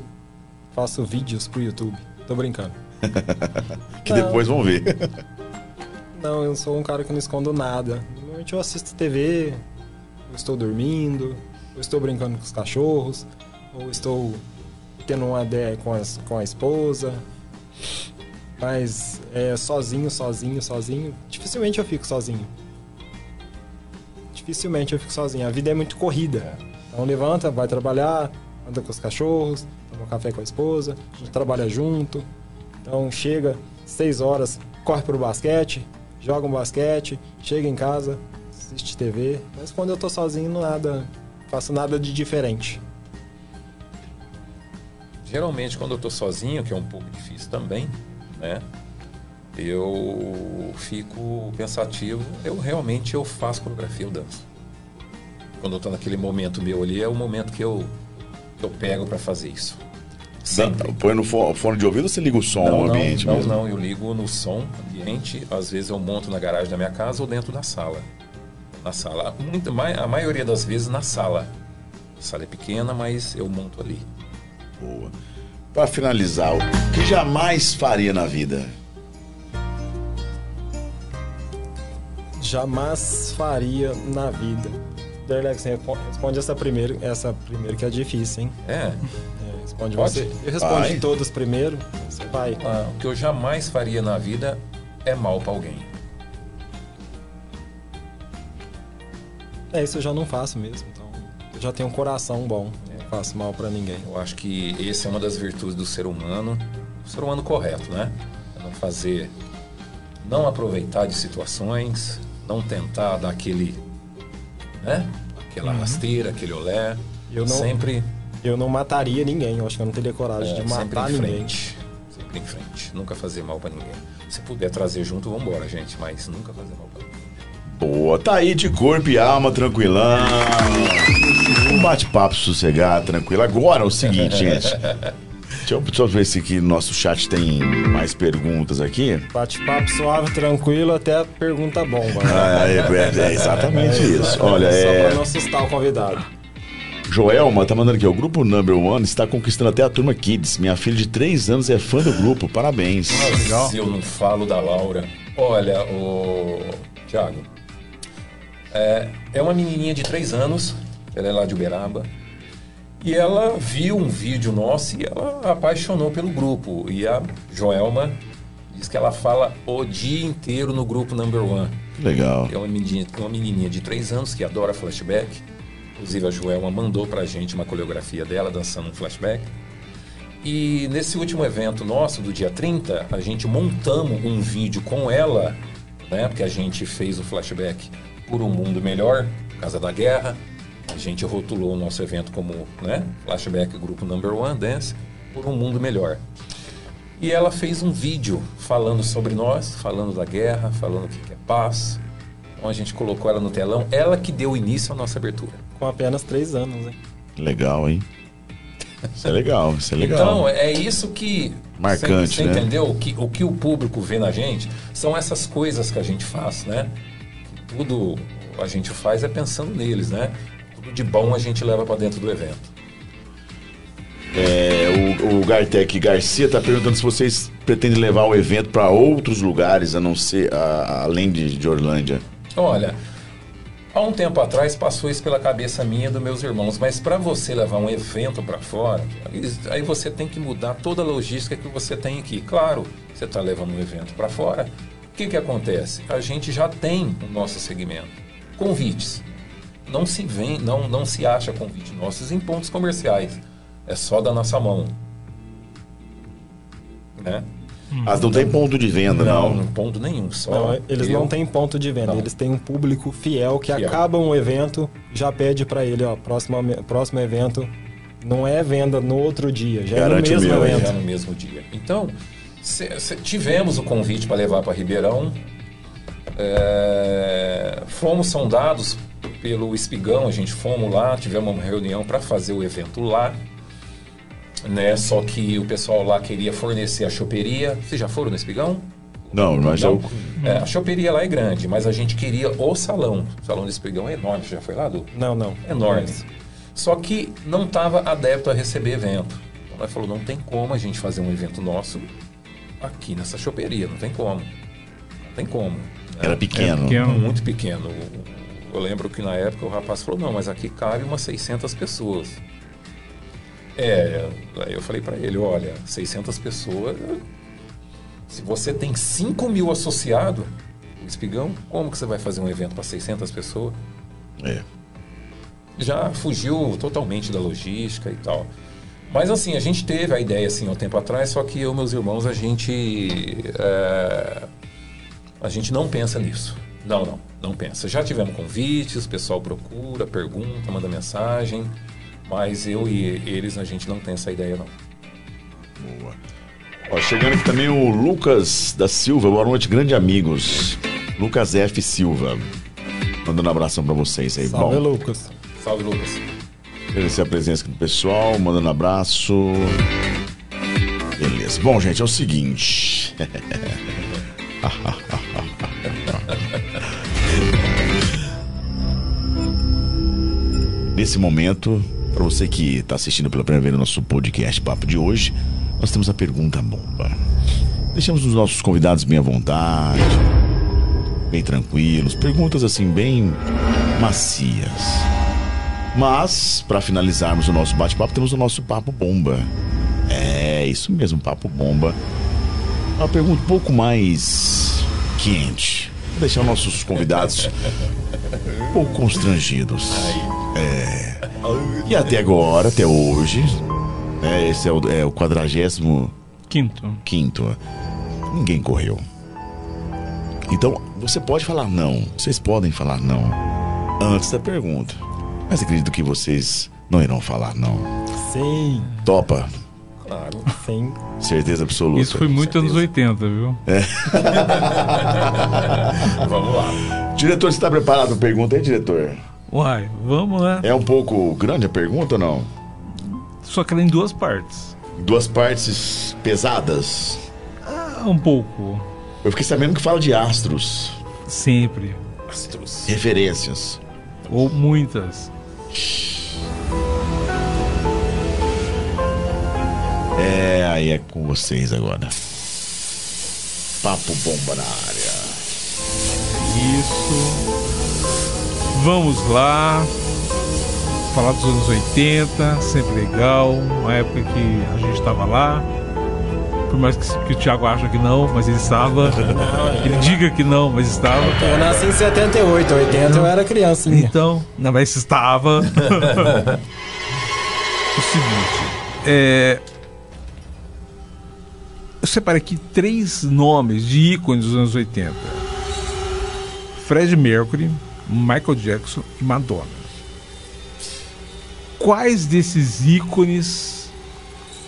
faço vídeos pro YouTube. Tô brincando. Que Não. depois vão ver. Não, eu sou um cara que não escondo nada. Normalmente eu assisto TV, eu estou dormindo, eu estou brincando com os cachorros, ou estou tendo uma ideia com, as, com a esposa. Mas é sozinho, sozinho, sozinho. Dificilmente eu fico sozinho. Dificilmente eu fico sozinho. A vida é muito corrida. Então levanta, vai trabalhar, anda com os cachorros, toma café com a esposa, trabalha junto. Então chega, seis horas, corre pro basquete, joga um basquete, chega em casa, assiste TV. Mas quando eu tô sozinho, nada, faço nada de diferente. Geralmente, quando eu tô sozinho, que é um pouco difícil também, né? Eu fico pensativo. Eu realmente eu faço coreografia, eu danço. Quando eu tô naquele momento meu ali, é o momento que eu, eu pego para fazer isso. Sempre. Põe no fo- fone de ouvido ou você liga o som Não, não, ambiente não, mesmo? não, eu ligo no som ambiente, às vezes eu monto na garagem da minha casa ou dentro da sala. Na sala. Muito, a maioria das vezes na sala. A sala é pequena, mas eu monto ali. Boa. Pra finalizar, o que jamais faria na vida? Jamais faria na vida. Derlex, responde essa primeiro, essa primeiro que é difícil, hein? É, É, responde Pode? você. Eu respondo Vai. todas primeiro, você vai. ah, o que eu jamais faria na vida é mal para alguém. É, isso eu já não faço mesmo, então. Eu já tenho um coração bom, faço mal pra ninguém. Eu acho que essa é uma das virtudes do ser humano, o ser humano correto, né? É não fazer, não aproveitar de situações, não tentar dar aquele, né? Aquela rasteira, aquele olé. Eu não- sempre, Eu não mataria ninguém, eu acho que eu não teria coragem é, de sempre matar em ninguém. frente, sempre em frente, nunca fazer mal para ninguém. Se puder trazer junto, vambora, gente, mas nunca fazer mal para ninguém. Boa, tá aí de corpo e alma, tranquilão. Um bate-papo sossegado, tranquilo. Agora é o seguinte, gente. Deixa eu, deixa eu ver se aqui no nosso chat tem mais perguntas aqui. Bate-papo suave, tranquilo, até a pergunta bomba. né? Ah, é, é- é exatamente isso. Olha, Só é. pra não assustar o convidado. Joelma tá mandando aqui, o grupo Number One está conquistando até a turma Kids. Minha filha de 3 anos é fã do grupo, parabéns. Se eu não falo da Laura. Olha, o. Tiago. É, é uma menininha de 3 anos, ela é lá de Uberaba. E ela viu um vídeo nosso e ela apaixonou pelo grupo. E a Joelma diz que ela fala o dia inteiro no grupo Number One. Legal. É uma menininha, uma menininha de 3 anos que adora flashback. Inclusive a Joelma mandou pra gente uma coreografia dela dançando um flashback. E nesse último evento nosso, do dia 30, a gente montamos um vídeo com ela, né? Porque a gente fez o flashback por um mundo melhor, por causa da guerra. A gente rotulou o nosso evento como, né? Flashback Grupo Number One Dance, por um mundo melhor. E ela fez um vídeo falando sobre nós, falando da guerra, falando o que que é paz. Então a gente colocou ela no telão, ela que deu início à nossa abertura. Com apenas três anos, hein? Legal, hein? Isso é legal, isso é legal. Então, é isso que. Marcante, você, você né? entendeu? O que, o que o público vê na gente são essas coisas que a gente faz, né? Tudo a gente faz é pensando neles, né? Tudo de bom a gente leva para dentro do evento. É, o, o Gartec Garcia tá perguntando se vocês pretendem levar o evento para outros lugares, a não ser a- além de, de Orlândia. Olha, há um tempo atrás passou isso pela cabeça minha e dos meus irmãos, mas para você levar um evento para fora, aí você tem que mudar toda a logística que você tem aqui. Claro, você está levando um evento para fora. O que, que acontece? A gente já tem o nosso segmento. Convites. Não se vem, não, não se acha convite nossos em pontos comerciais. É só da nossa mão. Né? Mas não tem ponto de venda, Não, não. não ponto nenhum. Só Não, eles eu- não têm ponto de venda, Não. eles têm um público fiel que Fiel. acaba um evento, já pede pra ele, ó, próximo, próximo evento não é venda no outro dia, já Garante é o no mesmo meu, evento. já no mesmo dia. Então, cê- cê- tivemos o convite para levar para Ribeirão. É, fomos sondados pelo Espigão, a gente fomos lá, tivemos uma reunião para fazer o evento lá. Né? Só que o pessoal lá queria fornecer a choperia. Vocês já foram no Espigão? Não, mas Não? eu. É, a choperia lá é grande, mas a gente queria o salão. O salão do Espigão é enorme. Você já foi lá, Du? Não, não. enorme. Só que não estava adepto a receber evento. Então nós falou, não tem como a gente fazer um evento nosso aqui nessa choperia, não tem como. Não tem como. né? Era pequeno. pequeno. Muito pequeno. Eu lembro que na época o rapaz falou, não, mas aqui cabe umas 600 pessoas. É, aí eu falei para ele, olha, 600 pessoas, se você tem 5 mil associados, o espigão, como que você vai fazer um evento para 600 pessoas? É. já fugiu totalmente da logística e tal. Mas assim, a gente teve a ideia assim há um tempo atrás, só que eu e meus irmãos, a gente. é, a gente não pensa nisso. Não, não, não pensa. Já tivemos convites, o pessoal procura, pergunta, manda mensagem, mas eu e eles a gente não tem essa ideia não. Boa. Ó, chegando aqui também o Lucas da Silva. Boa noite, grande amigos. Lucas F. Silva. Mandando um abração pra vocês aí. Salve, Bom, Lucas. Salve, Lucas. Agradecer a presença do pessoal, mandando abraço. Beleza. Bom, gente, é o seguinte. Nesse momento, para você que está assistindo pela primeira vez o nosso podcast Papo de hoje, nós temos a pergunta bomba. Deixamos os nossos convidados bem à vontade, bem tranquilos, perguntas assim bem macias. Mas, para finalizarmos o nosso bate-papo, temos o nosso papo bomba. É, isso mesmo, papo bomba. Uma pergunta um pouco mais quente. Vou deixar nossos convidados um pouco constrangidos. É. E até agora, até hoje, né, esse é o, é o 45 Quinto. quinto. Ninguém correu. Então, você pode falar não. Vocês podem falar não antes da pergunta. Mas acredito que vocês não irão falar não. Sim, Topa, Claro. sim. certeza absoluta. Isso foi muito anos 80, viu? Vamos lá. Diretor, você está preparado para a pergunta aí, diretor? Uai, vamos lá. É um pouco grande a pergunta ou não? Só que ela é em duas partes. Duas partes pesadas. Ah, um pouco. Eu fiquei sabendo que fala de astros. Sempre. Astros. Referências. Ou muitas. É, aí é com vocês agora. Papo bomba na área. Isso. Vamos lá. Falar dos anos 80, sempre legal. Uma época que a gente estava lá. Por mais que, que o Thiago acha que não, mas ele estava. ele diga que não, mas estava. Eu nasci em 78, 80 eu era criança. Então, não, mas estava. o seguinte, é, eu separei aqui três nomes de ícones dos anos 80: Fred Mercury, Michael Jackson e Madonna. Quais desses ícones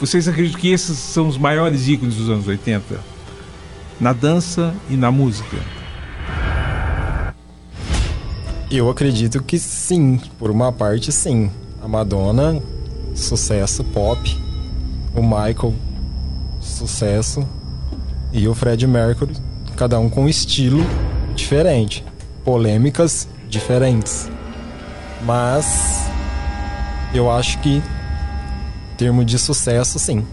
vocês acreditam que esses são os maiores ícones dos anos 80? Na dança e na música? Eu acredito que sim, por uma parte sim. A Madonna, sucesso pop. O Michael, sucesso. E o Fred Mercury, cada um com um estilo diferente. Polêmicas diferentes. Mas eu acho que termo de sucesso, sim.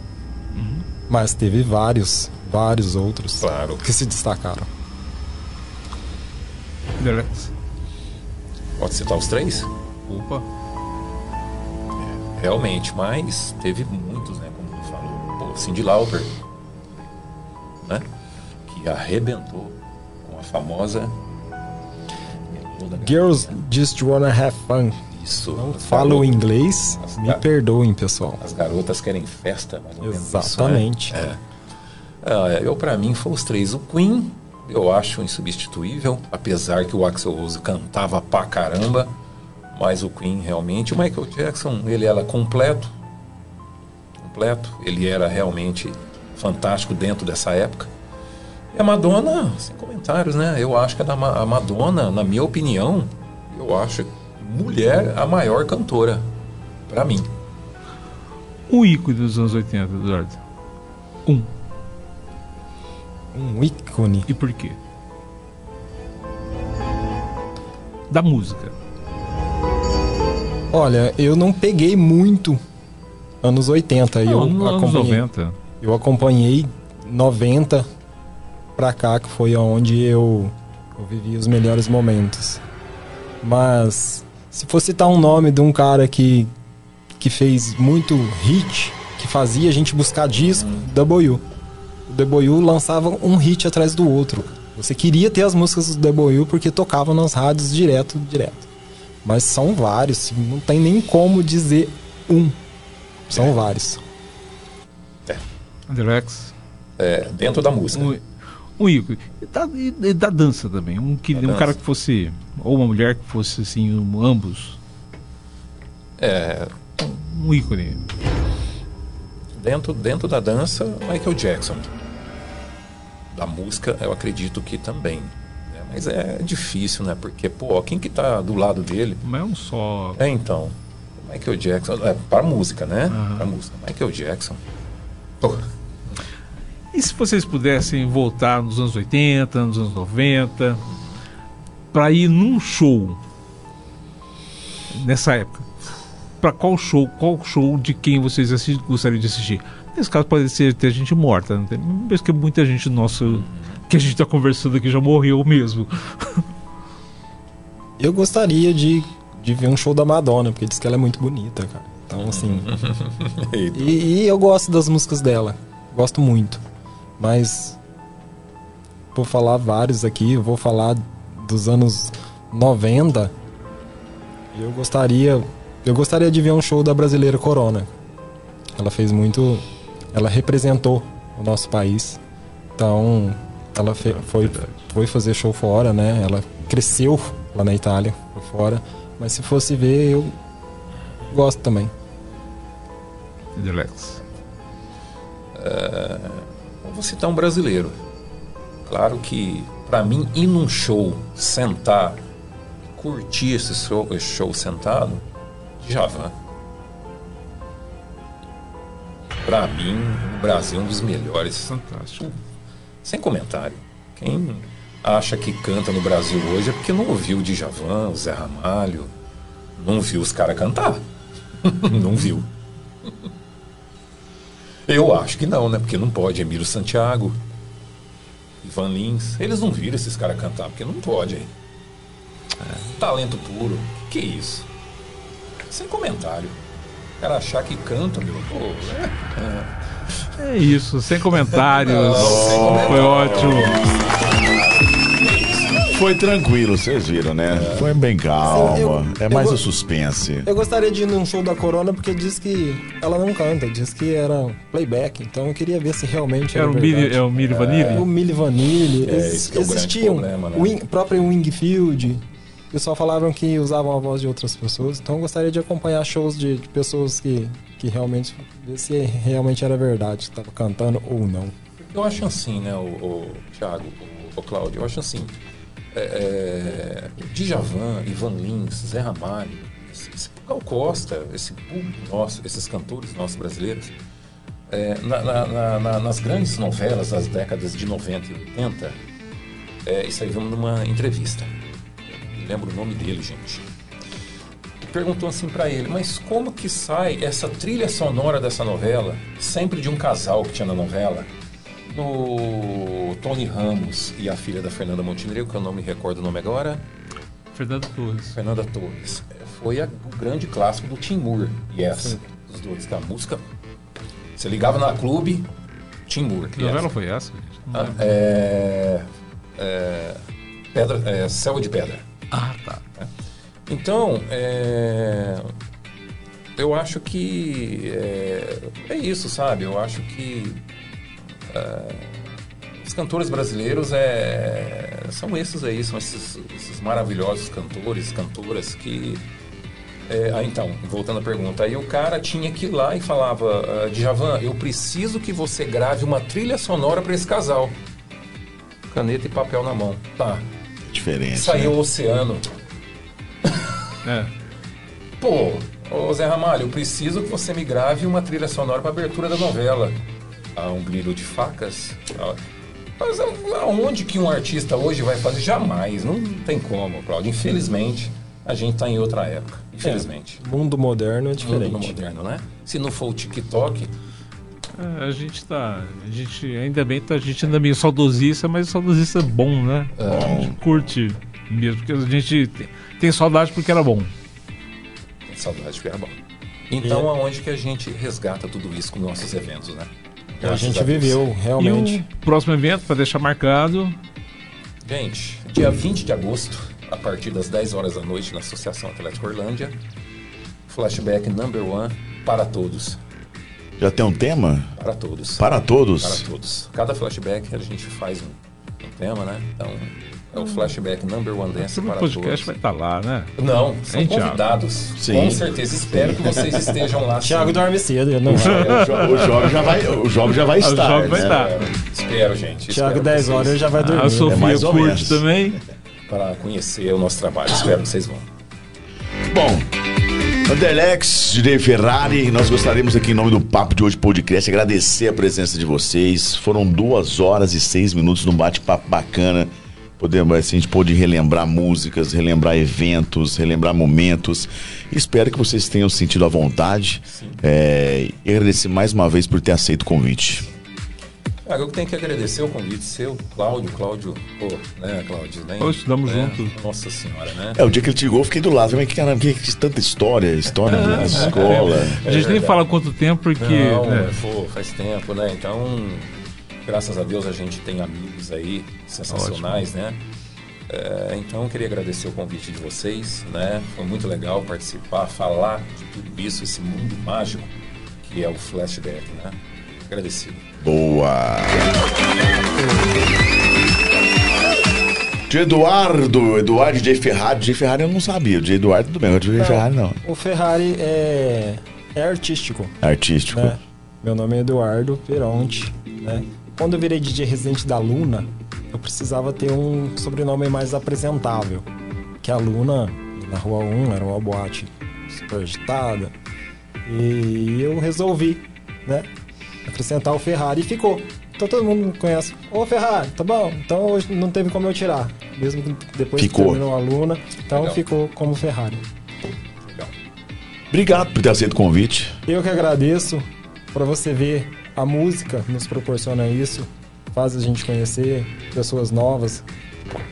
Mas teve vários, vários outros Claro. que se destacaram. Alex? Pode citar os três? Opa. Realmente, mas teve muitos, né? Como tu falou. Pô, Cindy Lauper, né? Que arrebentou com a famosa... Girls Just Wanna Have Fun. Isso. Não as falo garotas- inglês, As me perdoem, pessoal. As garotas querem festa, mais ou menos isso, né? Exatamente. É. Ah, eu, pra mim, foi os três. O Queen, eu acho insubstituível, apesar que o Axel Rose cantava pra caramba, mas o Queen realmente. O Michael Jackson, ele era completo, completo, ele era realmente fantástico dentro dessa época. E a Madonna, sem comentários, né? Eu acho que a Madonna, na minha opinião, eu acho mulher a maior cantora, pra mim. Um ícone dos anos 80, Eduardo. Um. Um ícone. E por quê? Da música. Olha, eu não peguei muito anos 80. Não, eu, nos anos acompanhei, 90. eu acompanhei 90 pra cá, que foi onde eu, eu vivi os melhores momentos. Mas se for citar um nome de um cara que, que fez muito hit, que fazia a gente buscar disco, W. O W lançava um hit atrás do outro. Você queria ter as músicas do W porque tocavam nas rádios direto, direto. Mas são vários, não tem nem como dizer um. São vários. Alex. É, dentro da música. Um, um ícone. E da, e- e da dança também. Um, que, um cara que fosse. Ou uma mulher que fosse assim, um- ambos. É, Um ícone. dentro, dentro da dança, Michael Jackson. Da música, eu acredito que também. né? Mas é difícil, né? Porque, pô, quem que tá do lado dele? Mas é um só. É, então. Michael Jackson. É, para música, né? Aham. Para música. Michael Jackson. Pô, E se vocês pudessem voltar nos anos 80, nos anos 90, para ir num show nessa época? Para qual show? Qual show de quem vocês assi- gostariam de assistir? Nesse caso pode ser ter gente morta, não tem? mesmo que muita gente nossa que a gente está conversando aqui já morreu mesmo. Eu gostaria de, de ver um show da Madonna, porque diz que ela é muito bonita, cara. Então, assim. e, e eu gosto das músicas dela. Gosto muito. Mas. Vou falar vários aqui. Eu vou falar dos anos 90. Eu gostaria. Eu gostaria de ver um show da brasileira Corona. Ela fez muito. Ela representou o nosso país. Então, ela fe- foi, foi fazer show fora, né? Ela cresceu lá na Itália, por fora. Mas se fosse ver, eu gosto também. Alex. Vou citar um brasileiro. Claro que, para mim, ir num show, sentar, curtir esse show, esse show sentado, Djavan. Pra mim, o Brasil é um dos melhores. Fantástico. Sem comentário. Quem acha que canta no Brasil hoje é porque não ouviu o Djavan, o Zé Ramalho, não viu os caras cantar. não viu. Eu acho que não, né? Porque não pode. Emílio Santiago, Ivan Lins, eles não viram esses caras cantar, porque não pode. hein? Talento puro. Que isso? Sem comentário. O cara achar que canta, meu. Pô, é, É isso, sem comentários. Não, sem comentários. Foi ótimo. Foi tranquilo, vocês viram, né? Foi bem calma. Eu- é mais o suspense. Eu gostaria de ir num show da Corona porque diz que ela não canta, diz que era playback. Então eu queria ver se realmente era, Era o Mili, verdade. é o Mili Vanille? O. É, ex- é o grande existiam. problema, né? o Wing- próprio Wingfield. O pessoal falavam que usavam a voz de outras pessoas. Então eu gostaria de acompanhar shows de, de pessoas que, que realmente. ver se realmente era verdade, se estava cantando ou não. Eu acho assim, né, o, o Thiago, o, o Cláudio, eu acho assim. É, é, Djavan, Ivan Lins, Zé Ramalho, esse, Gal Costa, esse público nosso, esses cantores nossos brasileiros, é, na- na- na- na- nas grandes novelas das décadas de 90 e 80, é, isso aí vamos numa entrevista. Eu lembro o nome dele, gente. Perguntou assim pra ele, mas como que sai essa trilha sonora dessa novela, sempre de um casal que tinha na novela, no Tony Ramos e a filha da Fernanda Montenegro, que eu não me recordo o nome agora, Fernando Torres. Fernanda Torres. É, Foi a- o grande clássico do Timur, Yes, dos dois, que a música, você ligava na clube, Timur, Que novela foi essa? Ah, é, é, pedra, é, Selva de Pedra. Ah, tá. Então, é, eu acho que é, é isso, sabe? Eu acho que é, os cantores brasileiros é, são esses aí, são esses, esses maravilhosos cantores, cantoras que. é, ah, então, voltando à pergunta, aí o cara tinha que ir lá e falava: Djavan, eu preciso que você grave uma trilha sonora para esse casal. Caneta e papel na mão. Tá. Diferente. Saiu né? o oceano. É. Pô, ô Zé Ramalho, eu preciso que você me grave uma trilha sonora para abertura da novela. Ah, um brilho de facas. Mas a- aonde que um artista hoje vai fazer? Jamais, não tem como, Claudio. Infelizmente, a gente está em outra época. Infelizmente. Mundo moderno é Mundo diferente. no moderno, né? Se não for o TikTok, É, a gente tá. A gente, ainda bem que a gente ainda é meio saudosista, mas saudosista bom, né? A gente curte mesmo, porque a gente tem, tem saudade porque era bom. tem saudade que era bom. Então, aonde que a gente resgata tudo isso com nossos eventos, né? A Graças gente Deus. viveu realmente. E o próximo evento, para deixar marcado, Gente, dia 20 de agosto, a partir das 10 horas da noite, na Associação Atlético Orlândia, flashback number one para todos. Já tem um tema? Para todos. Para todos. Para todos. Cada flashback a gente faz um, um tema, né? Então, é o flashback number one dance o para podcast todos. vai estar lá, né? Não, são Hein, Thiago? convidados. Sim. Com certeza. Espero que vocês estejam lá. Thiago dorme cedo, ele não vai. O jo- o jovem já vai, o jovem já vai Ah, o estar. jovem vai né? estar. Espero, espero, gente. Thiago, Espero 10 vocês- horas, ele já vai dormir. A Sofia mais ou curte também. Para conhecer o nosso trabalho. Espero que vocês vão. Bom, Anderlex, Direi Ferrari, nós gostaríamos aqui em nome do Papo de Hoje Podcast agradecer a presença de vocês. Foram duas horas e seis minutos num bate-papo bacana. Podemos, assim, a gente pôde relembrar músicas, relembrar eventos, relembrar momentos. Espero que vocês tenham sentido à vontade. É, e agradecer mais uma vez por ter aceito o convite. Ah, eu tenho que agradecer o convite seu, Cláudio, Cláudio, pô, né, Cláudio, né? Ô, estudamos né? juntos. Nossa senhora, né? É, o dia que ele te ligou, eu fiquei do lado. Mas caramba, que, que tanta história, história da escola. A gente nem fala quanto tempo, porque. Não, né, pô, faz tempo, né? Então, graças a Deus a gente tem amigos aí sensacionais, né? É, então, eu queria agradecer o convite de vocês, né? Foi muito legal participar, falar de tudo isso, esse mundo mágico que é o flashback, né? Agradecido. Boa! De Eduardo, Eduardo J. Ferrari. J. Ferrari eu não sabia. De Eduardo tudo bem, o de J. Ferrari não. O Ferrari é, é artístico, Artístico. né? Meu nome é Eduardo Peronte, né? Quando eu virei DJ residente da Luna, eu precisava ter um sobrenome mais apresentável. Que a Luna, na Rua 1, era uma boate super agitada. E eu resolvi, né? acrescentar o Ferrari e ficou. Então todo mundo conhece. Ô Ferrari, tá bom. Então hoje não teve como eu tirar. Mesmo que depois Ficou. que terminou a Luna. Então Legal. ficou como Ferrari. Legal. Obrigado por ter aceito o convite. Eu que agradeço para você ver a música nos proporciona isso, faz a gente conhecer pessoas novas.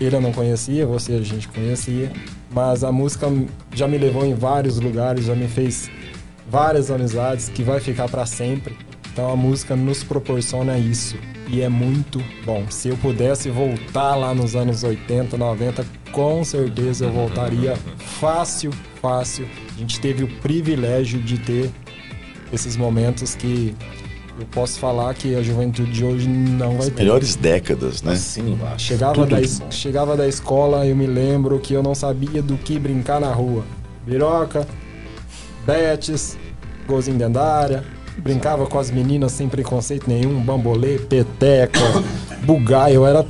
Ele eu não conhecia, você a gente conhecia, mas a música já me levou em vários lugares, já me fez várias amizades que vai ficar para sempre. Então a música nos proporciona isso e é muito bom. Se eu pudesse voltar lá nos anos 80, 90, com certeza eu voltaria fácil, fácil. A gente teve o privilégio de ter esses momentos que eu posso falar que a juventude de hoje não vai ter. Melhores décadas, né? Embaixo. Chegava da, es- chegava da escola, eu me lembro que eu não sabia do que brincar na rua. Biroca, betes, golzinho dentro da área. Brincava com as meninas sem preconceito nenhum, bambolê, peteca, bugai. Eu era,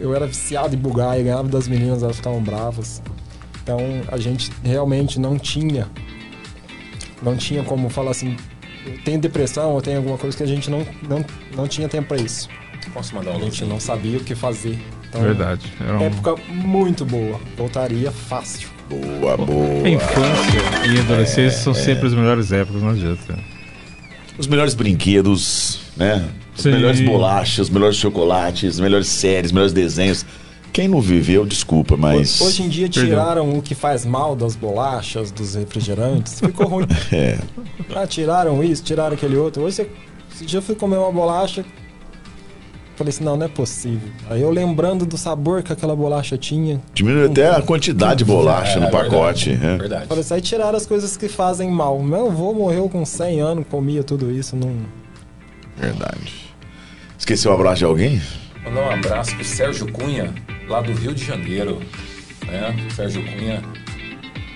eu era viciado em bugai, ganhava das meninas, elas ficavam bravas. Então a gente realmente não tinha, não tinha como falar assim, tenho depressão ou tenho alguma coisa que a gente não, não, não tinha tempo para isso. Posso mandar um A gente não sabia o que fazer. Então, Verdade. Era um... Época muito boa. Voltaria fácil. Boa, boa. A infância e a adolescência são sempre as melhores épocas, não adianta. Os melhores brinquedos, né? As Sim. melhores bolachas, os melhores chocolates, as melhores séries, os melhores desenhos. Quem não viveu, desculpa, mas. Hoje em dia Perdão. tiraram o que faz mal das bolachas, dos refrigerantes. Ficou ruim. É. Ah, tiraram isso, tiraram aquele outro. Hoje você. Esse dia eu fui comer uma bolacha. Falei assim, não, não é possível. Aí eu lembrando do sabor que aquela bolacha tinha. Diminuiu até a quantidade de bolacha É, no é pacote. Verdade. né? verdade. Falei assim, aí tiraram as coisas que fazem mal. Meu avô morreu com 100 anos, comia tudo isso. Não... Verdade. Esqueceu o abraço de alguém? Mandar um abraço pro Sérgio Cunha, lá do Rio de Janeiro. Né? O Sérgio Cunha,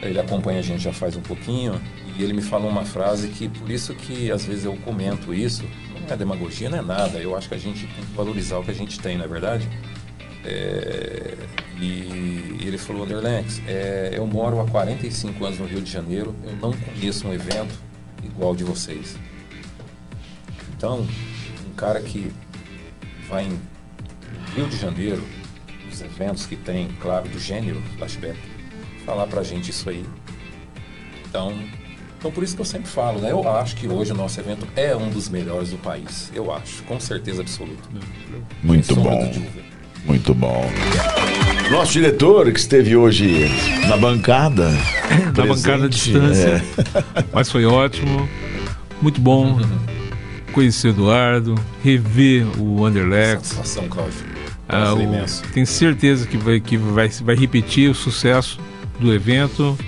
ele acompanha a gente já faz um pouquinho e ele me falou uma frase que, por isso que às vezes eu comento isso, não é demagogia, não é nada. Eu acho que a gente tem que valorizar o que a gente tem, não é verdade? É, e ele falou, Anderlex, é, eu moro há 45 anos no Rio de Janeiro, eu não conheço um evento igual de vocês. Então, um cara que vai em Rio de Janeiro, os eventos que tem, claro, do gênero flashback, falar pra gente isso aí. Então, então por isso que eu sempre falo, né? Eu acho que hoje o nosso evento é um dos melhores do país. Eu acho, com certeza absoluta. Muito bom. Muito bom. Nosso diretor, que esteve hoje na bancada. Na bancada à presente, distância. é. Mas foi ótimo. Muito bom conhecer o Eduardo, rever o Anderlex. Satisfação, Cláudio. Ah, o- tenho certeza que, vai, que vai, vai repetir o sucesso do evento.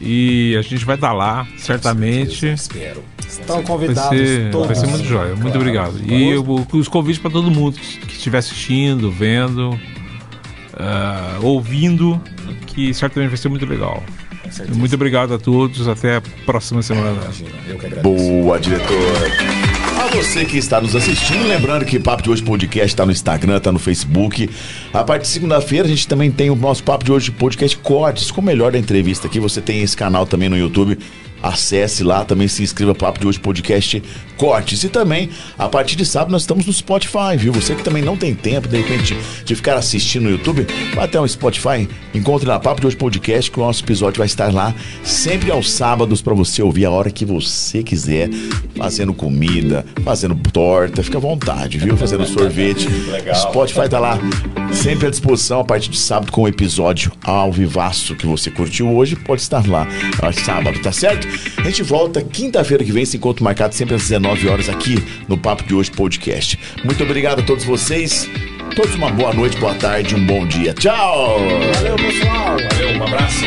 E a gente vai estar lá, certamente. Espero. Estão Vai convidados ser, todos. vai ser muito jóia. Muito Claro. obrigado. E eu- os convites para todo mundo que que estiver assistindo, vendo, ah, ouvindo, que certamente vai ser muito legal. Muito obrigado a todos. Até a próxima semana. Imagina, eu que agradeço. Boa, diretor. A você que está nos assistindo, lembrando que Papo de Hoje Podcast está no Instagram, está no Facebook. A partir de segunda-feira a gente também tem o nosso Papo de Hoje Podcast Cortes, com o melhor da entrevista aqui. Você tem esse canal também no YouTube. Acesse lá, também se inscreva Papo de Hoje Podcast Cortes. E também, a partir de sábado, nós estamos no Spotify, viu? Você que também não tem tempo, de repente, de ficar assistindo no YouTube, vai até o Spotify, encontre lá Papo de Hoje Podcast, que o nosso episódio vai estar lá sempre aos sábados para você ouvir a hora que você quiser, fazendo comida, fazendo torta, fica à vontade, viu? Fazendo sorvete. Legal. Spotify tá lá sempre à disposição a partir de sábado com o episódio ao vivaço que você curtiu hoje, pode estar lá aos sábado, tá certo? A gente volta quinta-feira que vem, esse encontro marcado sempre às 19 horas aqui no Papo de Hoje Podcast. Muito obrigado a todos vocês. Todos uma boa noite, boa tarde, um bom dia. Tchau! Valeu, pessoal! Valeu, um abraço.